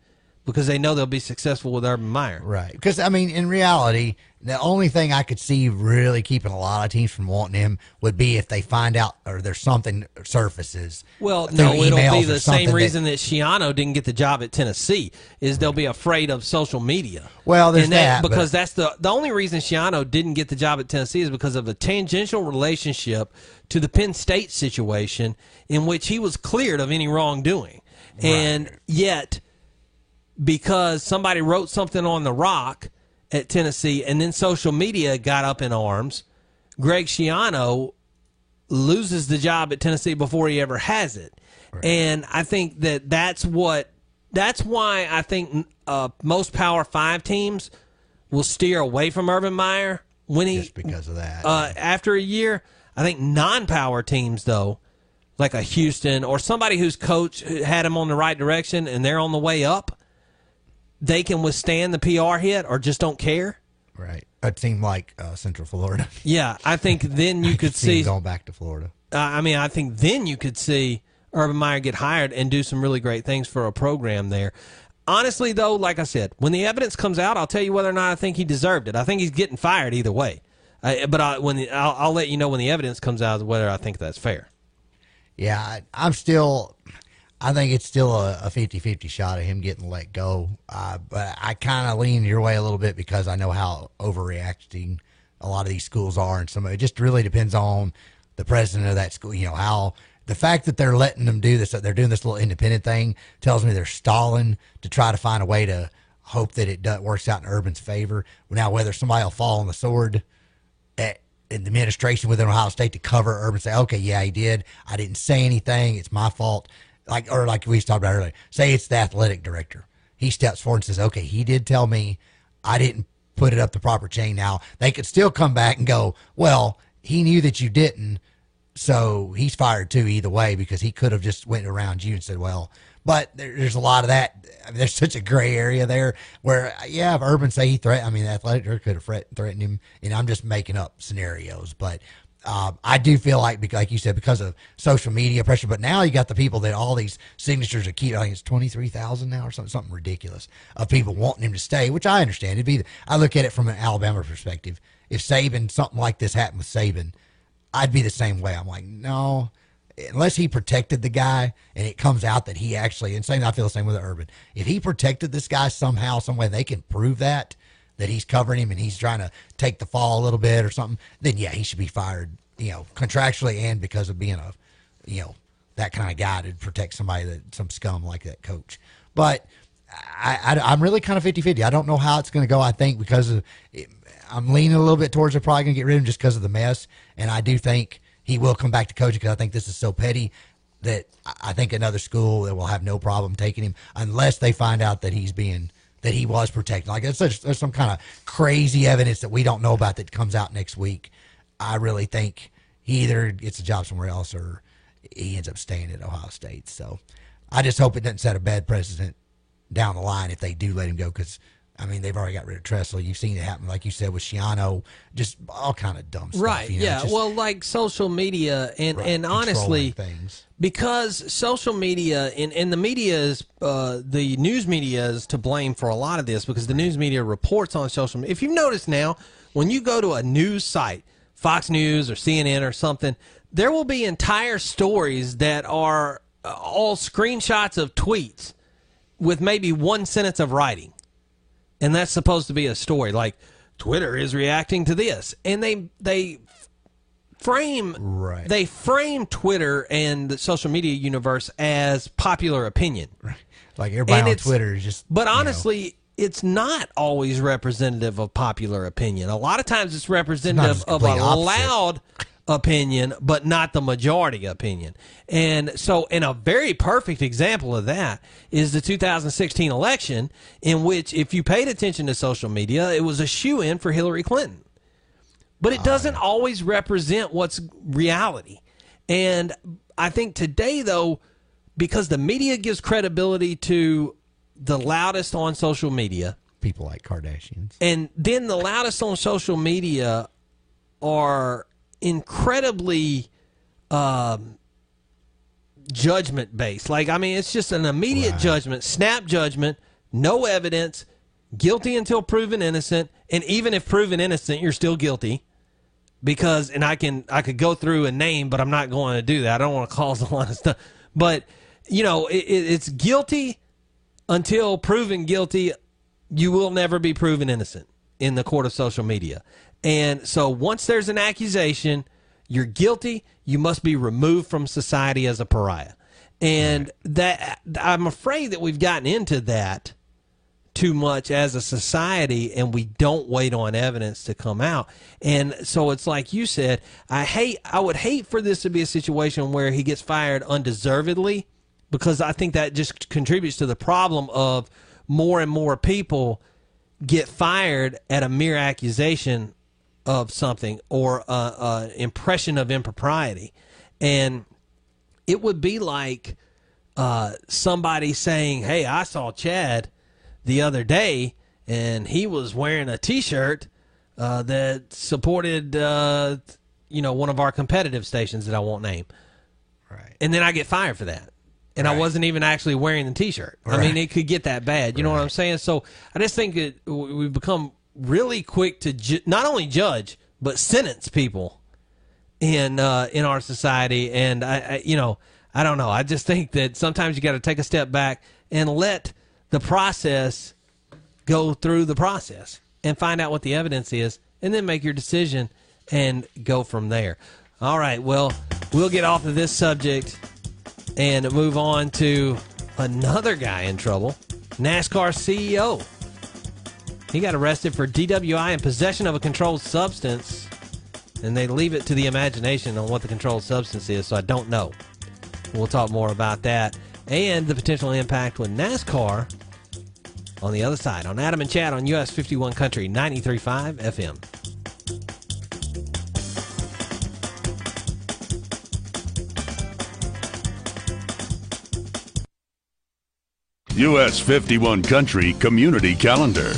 because they know they'll be successful with Urban Meyer. Right. Because, I mean, in reality, the only thing I could see really keeping a lot of teams from wanting him would be if they find out or there's something surfaces. Well, no, it'll be the same reason that, that Schiano didn't get the job at Tennessee is they'll be afraid of social media. Well, there's that, that because that's the the only reason Schiano didn't get the job at Tennessee is because of the tangential relationship to the Penn State situation in which he was cleared of any wrongdoing, right. and yet because somebody wrote something on the rock at Tennessee, and then social media got up in arms. Greg Schiano loses the job at Tennessee before he ever has it, right. and I think that that's what that's why I think uh, most Power Five teams will steer away from Urban Meyer when he just because of that. Uh, after a year, I think non-power teams though, like a Houston or somebody whose coach had him on the right direction and they're on the way up they can withstand the PR hit or just don't care. Right. A team like uh, Central Florida. Yeah, I think then you could see going back to Florida. Uh, I mean, I think then you could see Urban Meyer get hired and do some really great things for a program there. Honestly, though, like I said, when the evidence comes out, I'll tell you whether or not I think he deserved it. I think he's getting fired either way. Uh, but I, when the, I'll, I'll, let you know when the evidence comes out whether I think that's fair. Yeah, I, I'm still I think it's still a 50 50 shot of him getting let go. Uh, but I kind of lean your way a little bit because I know how overreacting a lot of these schools are. And some it just really depends on the president of that school. You know, how the fact that they're letting them do this, that they're doing this little independent thing, tells me they're stalling to try to find a way to hope that it works out in Urban's favor. Now, whether somebody will fall on the sword at, in the administration within Ohio State to cover Urban, say, okay, yeah, he did. I didn't say anything. It's my fault like or like we talked about earlier, say it's the athletic director. He steps forward and says, "Okay, he did tell me I didn't put it up the proper chain." Now they could still come back and go, "Well, he knew that you didn't." So he's fired too either way because he could have just went around you and said, well, but there, there's a lot of that. I mean, there's such a gray area there where, yeah, if Urban say he threat, I mean, the Athletic Director could have threatened him, and I'm just making up scenarios. But um, I do feel like, like you said, because of social media pressure. But now you got the people that all these signatures are keep. I think it's twenty three thousand now or something, something ridiculous of people wanting him to stay, which I understand. It'd be. I look at it from an Alabama perspective. If Saban, something like this happened with Saban, I'd be the same way. I'm like, no, unless he protected the guy and it comes out that he actually, and same, I feel the same with Urban. If he protected this guy somehow, some way, they can prove that that he's covering him and he's trying to take the fall a little bit or something, then yeah, he should be fired. You know, contractually and because of being a, you know, that kind of guy to protect somebody that some scum like that coach. But I, I am really kind of 50-50. I don't know how it's going to go. I think because of I'm leaning a little bit towards they're probably going to get rid of him just because of the mess, and I do think he will come back to coaching because I think this is so petty that I think another school that will have no problem taking him unless they find out that he's being that he was protected. Like there's, there's some kind of crazy evidence that we don't know about that comes out next week. I really think he either gets a job somewhere else or he ends up staying at Ohio State. So I just hope it doesn't set a bad precedent down the line if they do let him go because I mean, they've already got rid of Tressel. You've seen it happen, like you said, with Schiano, just all kind of dumb stuff. Right? You know, yeah. just, well, like social media, and Right, and honestly, things. because social media and and the media is uh, the news media is to blame for a lot of this because the news media reports on social media. If you've noticed now, when you go to a news site, Fox News or CNN or something, there will be entire stories that are uh, all screenshots of tweets with maybe one sentence of writing and that's supposed to be a story like Twitter is reacting to this, and they they frame right. they frame Twitter and the social media universe as popular opinion. Right. Like everybody And on Twitter is just. But honestly, it's not always representative of popular opinion. A lot of times it's representative It's of a opposite. loud opinion, but not the majority opinion. And so, in a very perfect example of that is the 2016 election, in which, if you paid attention to social media, it was a shoe in for Hillary Clinton. But it ah. doesn't always represent what's reality. And I think today, though, because the media gives credibility to the loudest on social media, people like Kardashians. and then the loudest on social media are incredibly um, judgment based. Like, I mean, it's just an immediate judgment, snap judgment, no evidence, guilty until proven innocent, and even if proven innocent, you're still guilty. Because, and I can, I could go through a name, but I'm not going to do that. I don't want to cause a lot of stuff. But, you know, it, it, it's guilty until proven guilty. You will never be proven innocent in the court of social media. And so once there's an accusation, you're guilty, you must be removed from society as a pariah. And that I'm afraid that we've gotten into that too much as a society and we don't wait on evidence to come out. And so it's like you said, I hate I would hate for this to be a situation where he gets fired undeservedly because I think that just contributes to the problem of more and more people get fired at a mere accusation of something or an impression of impropriety. And it would be like uh, somebody saying, Hey, I saw Chad the other day and he was wearing a t shirt uh, that supported, uh, you know, one of our competitive stations that I won't name. Right. And then I get fired for that. And I wasn't even actually wearing the T-shirt. I mean, it could get that bad. You know what I'm saying? So I just think that we've become really quick to ju- not only judge but sentence people in uh, in our society. And I, I, you know, I don't know. I just think that sometimes you got to take a step back and let the process go through the process and find out what the evidence is, and then make your decision and go from there. All right. Well, we'll get off of this subject and move on to another guy in trouble NASCAR CEO. He got arrested for DWI and possession of a controlled substance. And they leave it to the imagination on what the controlled substance is, so I don't know. We'll talk more about that and the potential impact with NASCAR on the other side on Adam and Chad on US 51 Country 93.5 FM. US 51 Country Community Calendar.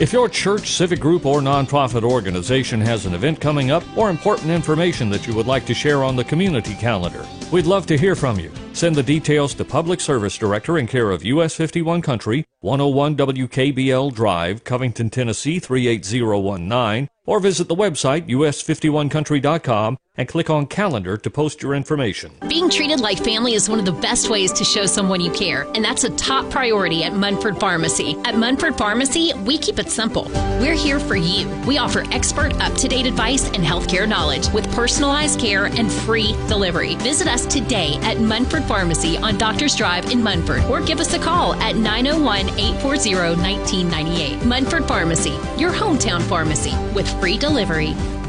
If your church, civic group, or nonprofit organization has an event coming up or important information that you would like to share on the community calendar, we'd love to hear from you. Send the details to Public Service Director in care of US 51 Country, 101 WKBL Drive, Covington, Tennessee 38019, or visit the website us51country.com and click on calendar to post your information. Being treated like family is one of the best ways to show someone you care, and that's a top priority at Munford Pharmacy. At Munford Pharmacy, we keep it simple. We're here for you. We offer expert, up to date advice and healthcare knowledge with personalized care and free delivery. Visit us today at Munford Pharmacy on Doctors Drive in Munford, or give us a call at 901 840 1998. Munford Pharmacy, your hometown pharmacy with free delivery.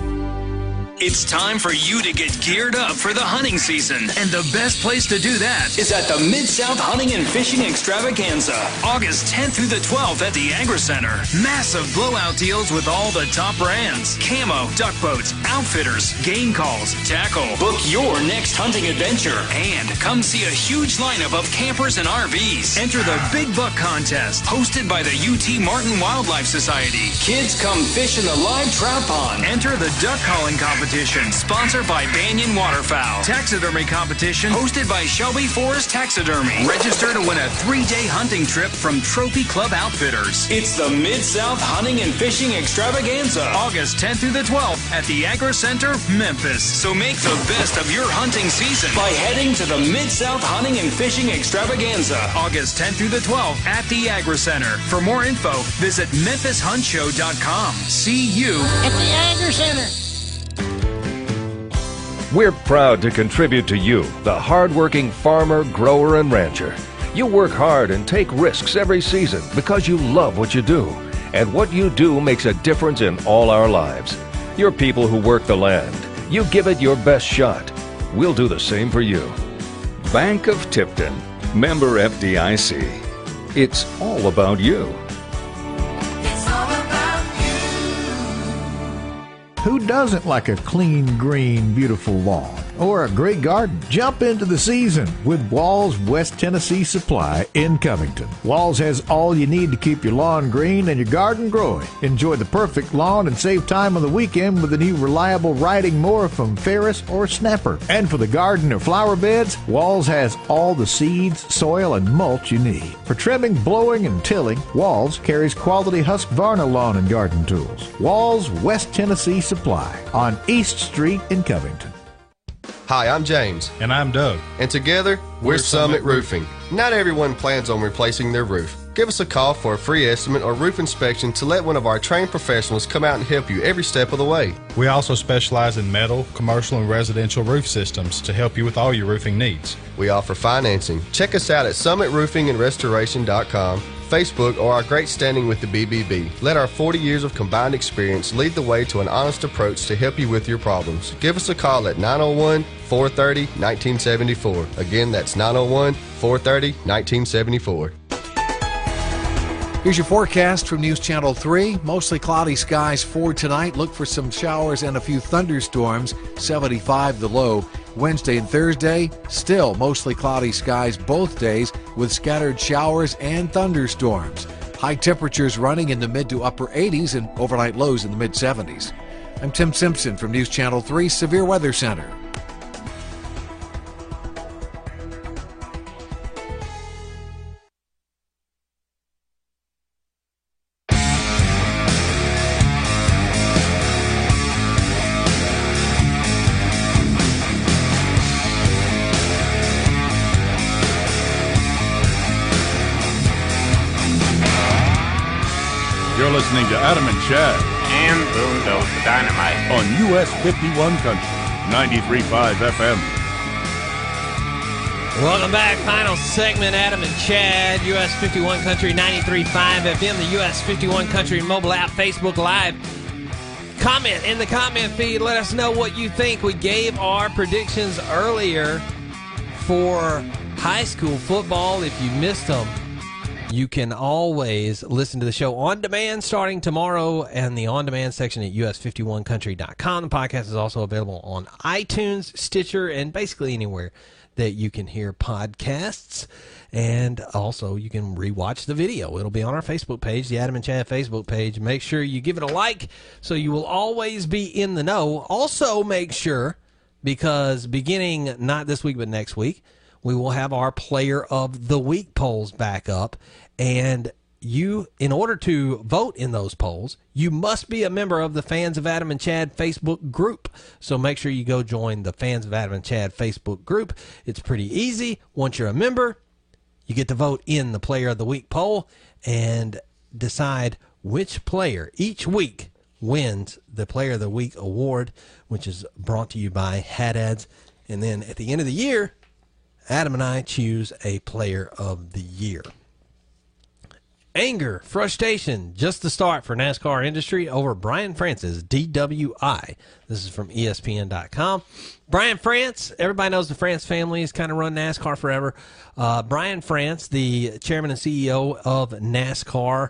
It's time for you to get geared up for the hunting season. And the best place to do that is at the Mid South Hunting and Fishing Extravaganza, August 10th through the 12th at the Agri Center. Massive blowout deals with all the top brands camo, duck boats, outfitters, game calls, tackle. Book your next hunting adventure and come see a huge lineup of campers and RVs. Enter the Big Buck Contest, hosted by the UT Martin Wildlife Society. Kids come fish in the live trout pond. Enter the duck calling competition competition sponsored by Banded Waterfowl. Taxidermy competition hosted by Shelby Forest Taxidermy. Register to win a three-day hunting trip from Trophy Club Outfitters. It's the Mid-South Hunting and Fishing Extravaganza. August 10th through the 12th at the Agri Center, Memphis. So make the best of your hunting season by heading to the Mid-South Hunting and Fishing Extravaganza. August 10th through the 12th at the Agri Center. For more info, visit memphisHuntShow.com. See you at the Agri Center. We're proud to contribute to you, the hardworking farmer, grower, and rancher. You work hard and take risks every season because you love what you do. And what you do makes a difference in all our lives. You're people who work the land. You give it your best shot. We'll do the same for you. Bank of Tipton, member FDIC. It's all about you. Who doesn't like a clean, green, beautiful lawn? Or a great garden? Jump into the season with Walls West Tennessee Supply in Covington. Walls has all you need to keep your lawn green and your garden growing. Enjoy the perfect lawn and save time on the weekend with the new reliable riding mower from Ferris or Snapper. And for the garden or flower beds, Walls has all the seeds, soil, and mulch you need. For trimming, blowing, and tilling, Walls carries quality Husqvarna lawn and garden tools. Walls West Tennessee Supply on East Street in Covington. Hi, I'm James. And I'm Doug. And together, we're, We're Summit, Summit Roofing. Not everyone plans on replacing their roof. Give us a call for a free estimate or roof inspection to let one of our trained professionals come out and help you every step of the way. We also specialize in metal, commercial, and residential roof systems to help you with all your roofing needs. We offer financing. Check us out at summitroofingandrestoration.com, Facebook, or our great standing with the BBB. Let our 40 years of combined experience lead the way to an honest approach to help you with your problems. Give us a call at 901 430 1974. Again, that's 901 430 1974. Here's your forecast from News Channel 3. Mostly cloudy skies for tonight. Look for some showers and a few thunderstorms. 75 the low. Wednesday and Thursday, still mostly cloudy skies both days with scattered showers and thunderstorms. High temperatures running in the mid to upper 80s and overnight lows in the mid 70s. I'm Tim Simpson from News Channel 3 Severe Weather Center. 51 Country, 93.5 FM. Welcome back. Final segment. Adam and Chad, US 51 Country 93.5 FM, the US 51 Country mobile app, Facebook Live. Comment in the comment feed. Let us know what you think. We gave our predictions earlier for high school football. If you missed them, You can always listen to the show on demand starting tomorrow and the on demand section at us51country.com. The podcast is also available on iTunes, Stitcher, and basically anywhere that you can hear podcasts. And also, you can rewatch the video. It'll be on our Facebook page, the Adam and Chad Facebook page. Make sure you give it a like so you will always be in the know. Also, make sure, because beginning not this week, but next week, we will have our player of the week polls back up. And you, in order to vote in those polls, you must be a member of the Fans of Adam and Chad Facebook group. So make sure you go join the Fans of Adam and Chad Facebook group. It's pretty easy. Once you're a member, you get to vote in the player of the week poll and decide which player each week wins the player of the week award, which is brought to you by Hat Ads. And then at the end of the year, Adam and I choose a player of the year. Anger, frustration, just the start for NASCAR industry over Brian France's DWI. This is from ESPN.com. Brian France, everybody knows the France family has kind of run NASCAR forever. Uh, Brian France, the chairman and CEO of NASCAR,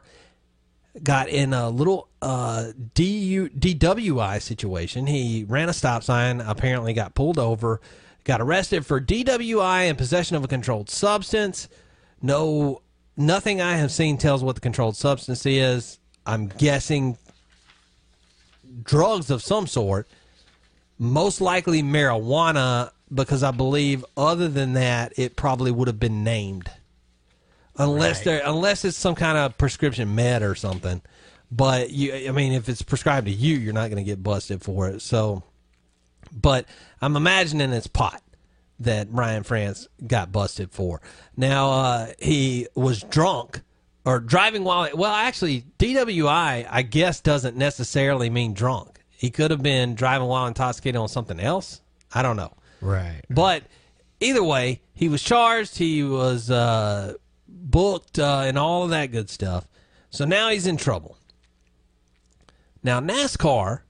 got in a little uh, DU, DWI situation. He ran a stop sign, apparently got pulled over, got arrested for DWI and possession of a controlled substance. No, nothing I have seen tells what the controlled substance is. I'm guessing drugs of some sort, most likely marijuana, because I believe other than that, it probably would have been named, unless Right. there, unless it's some kind of prescription med or something. But you, I mean, if it's prescribed to you, you're not going to get busted for it. So, but I'm imagining it's pot that Brian France got busted for. Now uh, he was drunk or driving while well actually DWI I guess doesn't necessarily mean drunk. He could have been driving while intoxicated on something else. I don't know. Right. But either way, he was charged. He was uh, booked uh, and all of that good stuff. So now he's in trouble. Now NASCAR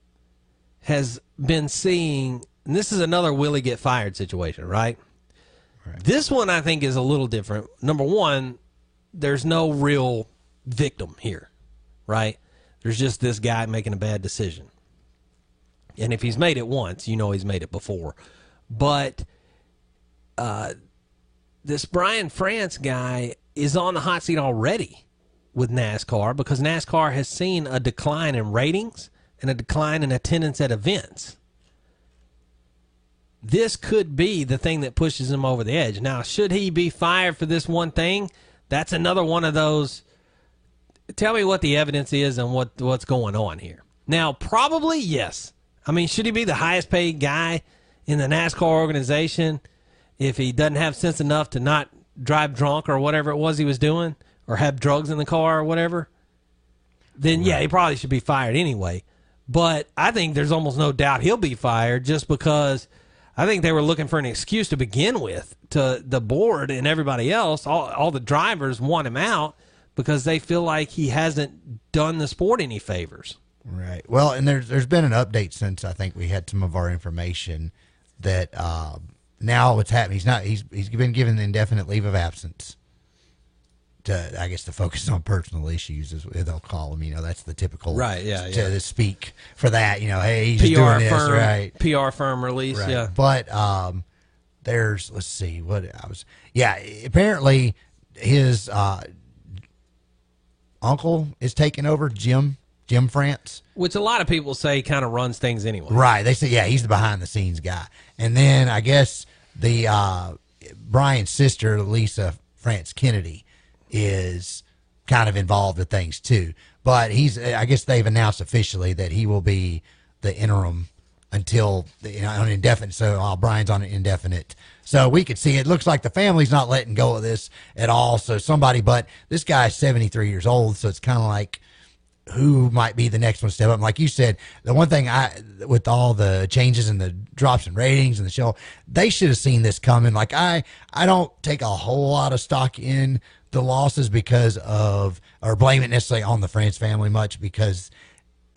has been seeing, and this is another Willie get fired situation, right? This one I think is a little different. Number one, there's no real victim here, right? There's just this guy making a bad decision. And if he's made it once, you know he's made it before. But uh, this Brian France guy is on the hot seat already with NASCAR because NASCAR has seen a decline in ratings and a decline in attendance at events. This could be the thing that pushes him over the edge. Now, should he be fired for this one thing? That's another one of those. Tell me what the evidence is and what what's going on here. Now, probably yes. I mean, should he be the highest paid guy in the NASCAR organization if he doesn't have sense enough to not drive drunk or whatever it was he was doing or have drugs in the car or whatever? Then yeah, he probably should be fired anyway. But I think there's almost no doubt he'll be fired just because I think they were looking for an excuse to begin with to the board and everybody else. All, all the drivers want him out because they feel like he hasn't done the sport any favors. Right. Well, and there's there's been an update since I think we had some of our information that uh, now what's happening. He's not. He's he's been given indefinite leave of absence. To I guess to focus on personal issues is they'll call them. You know, that's the typical Right, yeah, To, yeah. speak for that. You know, hey, he's PR doing this, firm, right? PR firm release, Right. yeah. But um, there's let's see what I was. Yeah, apparently his uh, uncle is taking over, Jim Jim France. Which a lot of people say kind of runs things anyway. Right. They say, yeah, he's the behind the scenes guy. And then I guess the uh, Brian's sister, Lisa France Kennedy, is kind of involved with things too. But he's, I guess they've announced officially that he will be the interim until you know on indefinite. So uh, Brian's on indefinite. So we could see it looks like the family's not letting go of this at all. So somebody, but this guy's seventy three years old, so it's kind of like who might be the next one step up. Like you said, the one thing I, with all the changes and the drops in ratings and the show, they should have seen this coming. Like I, I don't take a whole lot of stock in the losses because of, or blame it necessarily on the France family much because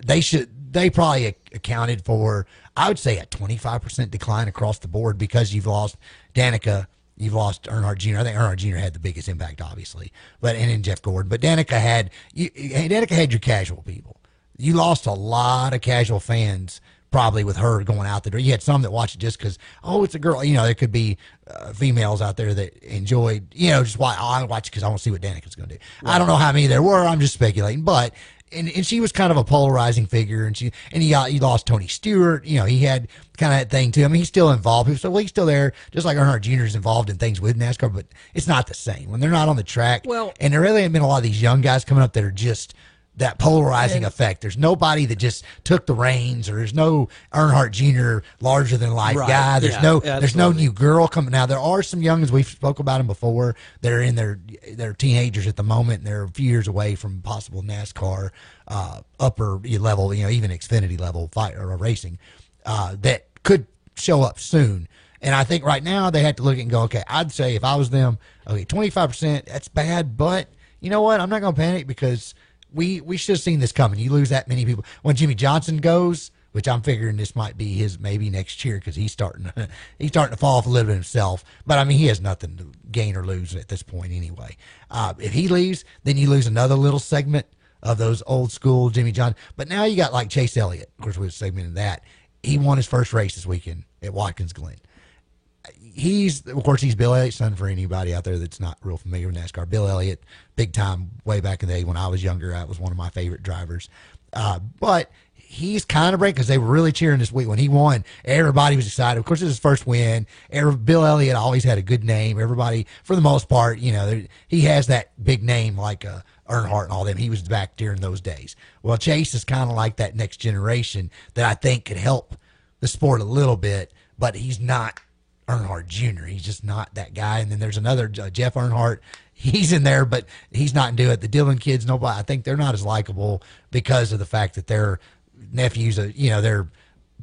they should, they probably accounted for, I would say a 25% decline across the board because you've lost Danica You've lost Earnhardt Jr. I think Earnhardt Jr. had the biggest impact, obviously, but and then Jeff Gordon. But Danica had you, Danica had your casual people. You lost a lot of casual fans probably with her going out the door. You had some that watched it just because, oh, it's a girl. You know, there could be uh, females out there that enjoyed, you know, just why I watch because I want to see what Danica's going to do. I don't know how many there were. I'm just speculating, but. And, and she was kind of a polarizing figure, and she and he got, he lost Tony Stewart. You know, he had kind of that thing too. I mean, he's still involved. So well, he's still there, just like Earnhardt Jr. is involved in things with NASCAR, but it's not the same when they're not on the track. Well- and there really have been a lot of these young guys coming up that are just that polarizing And- effect. There's nobody that just took the reins, or there's no Earnhardt Jr. larger than life Right. guy. There's Yeah, no there's no new girl coming. Now there are some young youngins we've spoke about them before. They're in their they're teenagers at the moment, and they're a few years away from possible NASCAR uh, upper level, you know, even Xfinity level fight or racing uh, that could show up soon. And I think right now they have to look at and go, okay, I'd say if I was them, okay, 25%, that's bad, but you know what? I'm not going to panic because we, we should have seen this coming. You lose that many people. When Jimmie Johnson goes, which I'm figuring this might be his maybe next year because he's starting to, he's starting to fall off a little bit himself. But I mean, he has nothing to gain or lose at this point anyway. Uh, if he leaves, then you lose another little segment of those old school Jimmie Johnson. But now you got like Chase Elliott. Of course, we segmented that. He won his first race this weekend at Watkins Glen. He's, of course, he's Bill Elliott's son for anybody out there that's not real familiar with NASCAR. Bill Elliott, big time way back in the day when I was younger. That was one of my favorite drivers. Uh, but he's kind of break because they were really cheering this week when he won. Everybody was excited. Of course, it was his first win. Every, Bill Elliott always had a good name. Everybody, for the most part, you know, he has that big name like uh, Earnhardt and all them. He was back during those days. Well, Chase is kind of like that next generation that I think could help the sport a little bit, but he's not Earnhardt Jr. He's just not that guy. And then there's another uh, Jeff Earnhardt. He's in there, but he's not into it. The Dillon kids, nobody. I think they're not as likable because of the fact that their nephews, are, you know, they're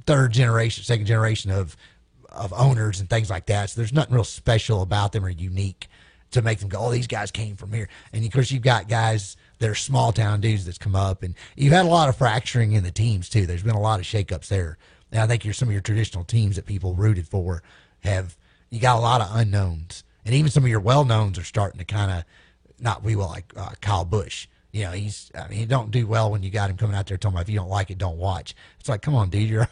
third generation, second generation of of owners and things like that. So there's nothing real special about them or unique to make them go, oh, these guys came from here. And of course, you've got guys that are small town dudes that's come up, and you've had a lot of fracturing in the teams too. There's been a lot of shakeups there. And I think you're some of your traditional teams that people rooted for have you got a lot of unknowns, and even some of your well knowns are starting to kind of not be well like uh, Kyle Busch. You know, he's I mean, he don't do well when you got him coming out there talking about if you don't like it, don't watch. It's like, come on, dude, you're.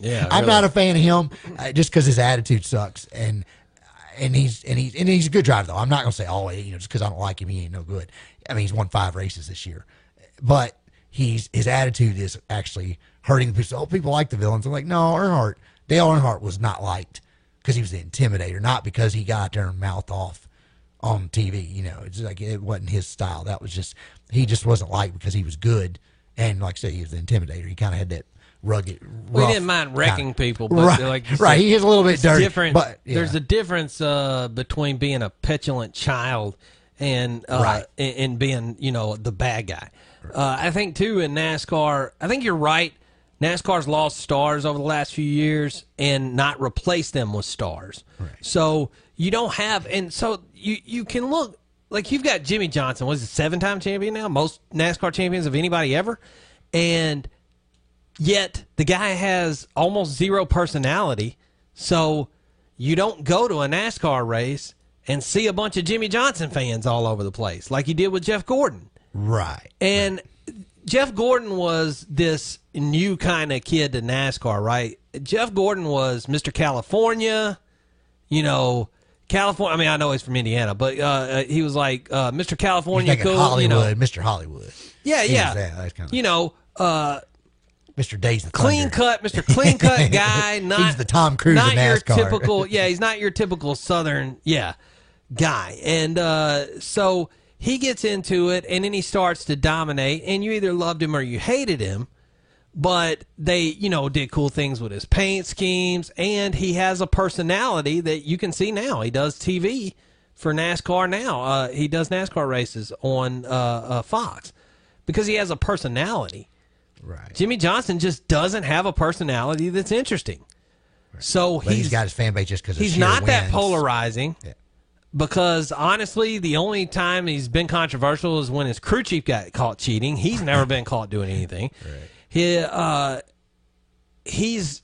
Yeah, I'm really. not a fan of him uh, just because his attitude sucks, and and he's and he's and he's a good driver though. I'm not gonna say oh you know just because I don't like him he ain't no good. I mean he's won five races this year, but he's his attitude is actually hurting people. Oh, people like the villains. I'm like no, Earnhardt Dale Earnhardt was not liked because he was the intimidator, not because he got there and mouthed off on TV. You know, it's like it wasn't his style. That was just he just wasn't liked because he was good, and like I said, he was the intimidator. He kind of had that rugged. We didn't mind wrecking kinda- people, but right, like you right, said, he is a little bit dirty, Different, but yeah. there's a difference uh, between being a petulant child and uh, Right. and, and being you know the bad guy. Uh, I think too in NASCAR. I think you're right. NASCAR's lost stars over the last few years and not replaced them with stars. So you don't have, and so you you can look like you've got Jimmie Johnson. Was a seven time champion now, most NASCAR champions of anybody ever, and yet the guy has almost zero personality. So you don't go to a NASCAR race and see a bunch of Jimmie Johnson fans all over the place like you did with Jeff Gordon. right. And Jeff Gordon was this new kind of kid to NASCAR, right? Jeff Gordon was Mr. California, you know, California. I mean, I know he's from Indiana, but uh, he was like uh, Mr. California, cool, Hollywood, you know. Mr. Hollywood. Yeah, He yeah. that. That's kind of You know, uh, Mr. Days the clean cut, Mr. Clean cut guy. Not He's the Tom Cruise not your typical. Yeah, he's not your typical Southern. Yeah, guy. And uh, so he gets into it, and then he starts to dominate, and you either loved him or you hated him. But they, you know, did cool things with his paint schemes, and he has a personality that you can see now. He does TV for NASCAR now. Uh, he does NASCAR races on uh, uh, Fox because he has a personality. Right. Jimmie Johnson just doesn't have a personality that's interesting. So But he's, he's got his fan base just because he's not that polarizing. Because honestly, the only time he's been controversial is when his crew chief got caught cheating. He's never been caught doing anything. He, uh, he's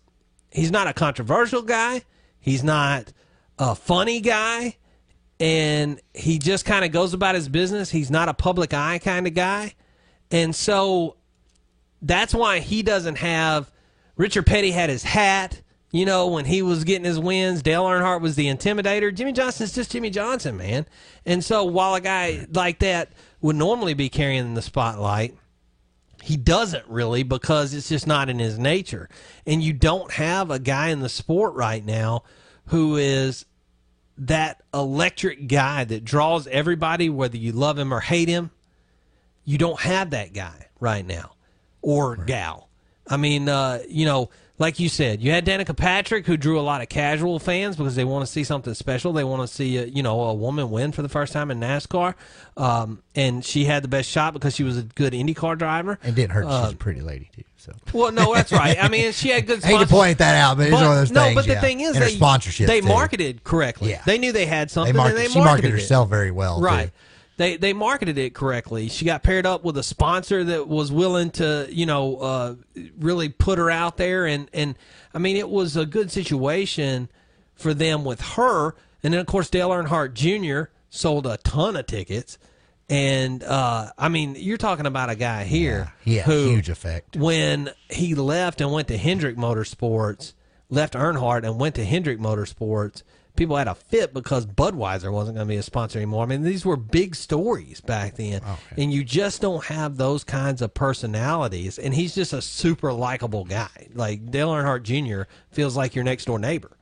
he's not a controversial guy. He's not a funny guy and he just kind of goes about his business. He's not a public eye kind of guy. And so that's why he doesn't have Richard Petty had his hat, you know, when he was getting his wins. Dale Earnhardt was the intimidator. Jimmie Johnson's just Jimmie Johnson, man. And so while a guy like that would normally be carrying the spotlight, he doesn't really because it's just not in his nature. And you don't have a guy in the sport right now who is that electric guy that draws everybody, whether you love him or hate him. You don't have that guy right now or gal. I mean, uh, you know, like you said, you had Danica Patrick, who drew a lot of casual fans because they want to see something special. They want to see, a, you know, a woman win for the first time in NASCAR, um, and she had the best shot because she was a good IndyCar driver. And didn't hurt. Uh, she's a pretty lady too. So well, no, that's right. I mean, she had good. I hate to point that out, but it's one of those no, things, but the yeah. thing is, And they sponsorship, they too. marketed correctly. Yeah. They knew they had something. and they she marketed marketed it. herself very well, too. They they marketed it correctly. She got paired up with a sponsor that was willing to, you know, uh, really put her out there, and and I mean, it was a good situation for them with her. And then, of course, Dale Earnhardt Jr. sold a ton of tickets. And uh, I mean, you're talking about a guy here he had a who, huge effect. when he left and went to Hendrick Motorsports, left Earnhardt and went to Hendrick Motorsports. People had a fit because Budweiser wasn't going to be a sponsor anymore. I mean, these were big stories back then, and you just don't have those kinds of personalities. And he's just a super likable guy. Like Dale Earnhardt Jr. feels like your next door neighbor,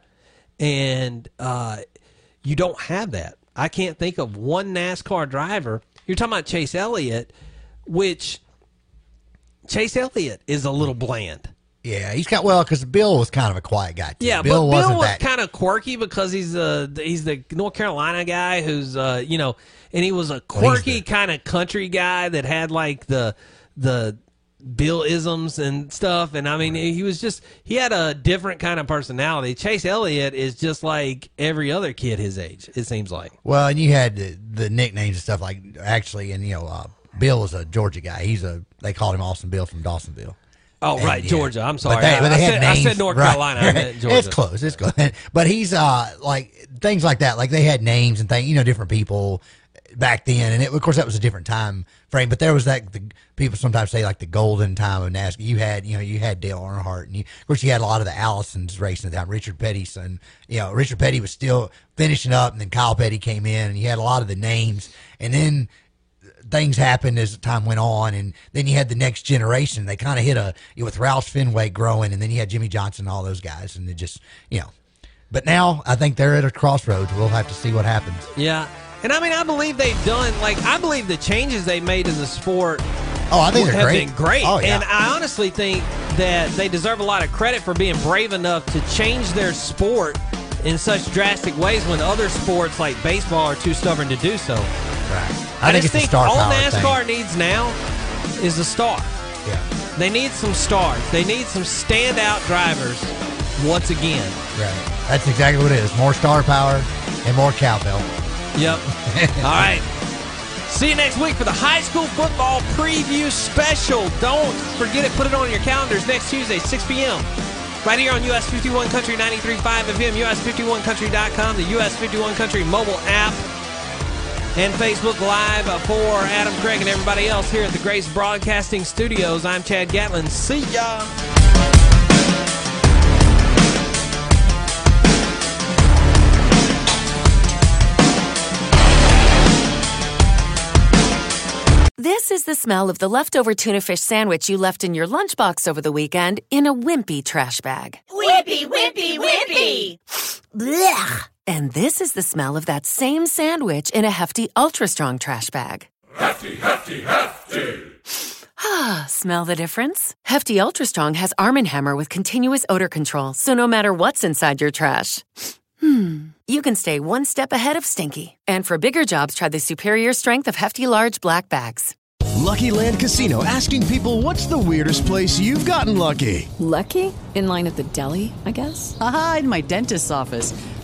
and uh, you don't have that. I can't think of one NASCAR driver. You're talking about Chase Elliott, which Chase Elliott is a little bland. Yeah, he's got well because Bill was kind of a quiet guy. Too. Yeah, Bill but Bill was that. kind of quirky because he's uh he's the North Carolina guy who's uh you know, and he was a quirky kind of country guy that had like the the Bill isms and stuff, and I mean he was just he had a different kind of personality. Chase Elliott is just like every other kid his age. It seems like. Well, and you had the, the nicknames and stuff like actually, and you know, uh, Bill was a Georgia guy. He's a they called him Awesome Bill from Dawsonville. Oh And, right, yeah. Georgia. I'm sorry. But they, but they I, had said, I said North right. Carolina. I meant Georgia. It's close. It's close. But he's uh like things like that. Like they had names and things. You know, different people back then, and it, of course that was a different time frame. But there was that the people sometimes say like the golden time of NASCAR. You had you know you had Dale Earnhardt, and you, of course you had a lot of the Allisons racing at the. Richard Petty's son. You know, Richard Petty was still finishing up, and then Kyle Petty came in, and you had a lot of the names, and then things happened as time went on, and then you had the next generation. They kind of hit a you know, with Roush Fenway growing, and then you had Jimmie Johnson, and all those guys, and it just you know. But now I think they're at a crossroads. We'll have to see what happens. Yeah. And I mean, I believe they've done like I believe the changes they made in the sport. Oh, I think they're have great. been great. Oh, yeah. And I honestly think that they deserve a lot of credit for being brave enough to change their sport in such drastic ways when other sports like baseball are too stubborn to do so. Right. I, I, think just think star all power NASCAR thing. needs now is a star. Yeah. They need some stars. They need some standout drivers once again. Right. That's exactly what it is. More star power and more cowbell. Yep. All right. See you next week for the high school football preview special. Don't forget it. Put it on your calendars next Tuesday, 6 p.m. Right here on US 51 Country 93.5 FM, US51country.com, the US 51 Country mobile app, and Facebook Live for Adam Craig and everybody else here at the Grace Broadcasting Studios. I'm Chad Gatlin. See ya. This is the smell of the leftover tuna fish sandwich you left in your lunchbox over the weekend in a wimpy trash bag. Wimpy, wimpy, wimpy. Blech. And this is the smell of that same sandwich in a hefty, ultra strong trash bag. Hefty, hefty, hefty. Ah, smell the difference? Hefty Ultra Strong has Arm & Hammer with continuous odor control, so no matter what's inside your trash, hmm, you can stay one step ahead of stinky. And for bigger jobs, try the superior strength of Hefty Large Black Bags. Lucky Land Casino asking people what's the weirdest place you've gotten lucky? Lucky? In line at the deli, I guess? Aha, in my dentist's office.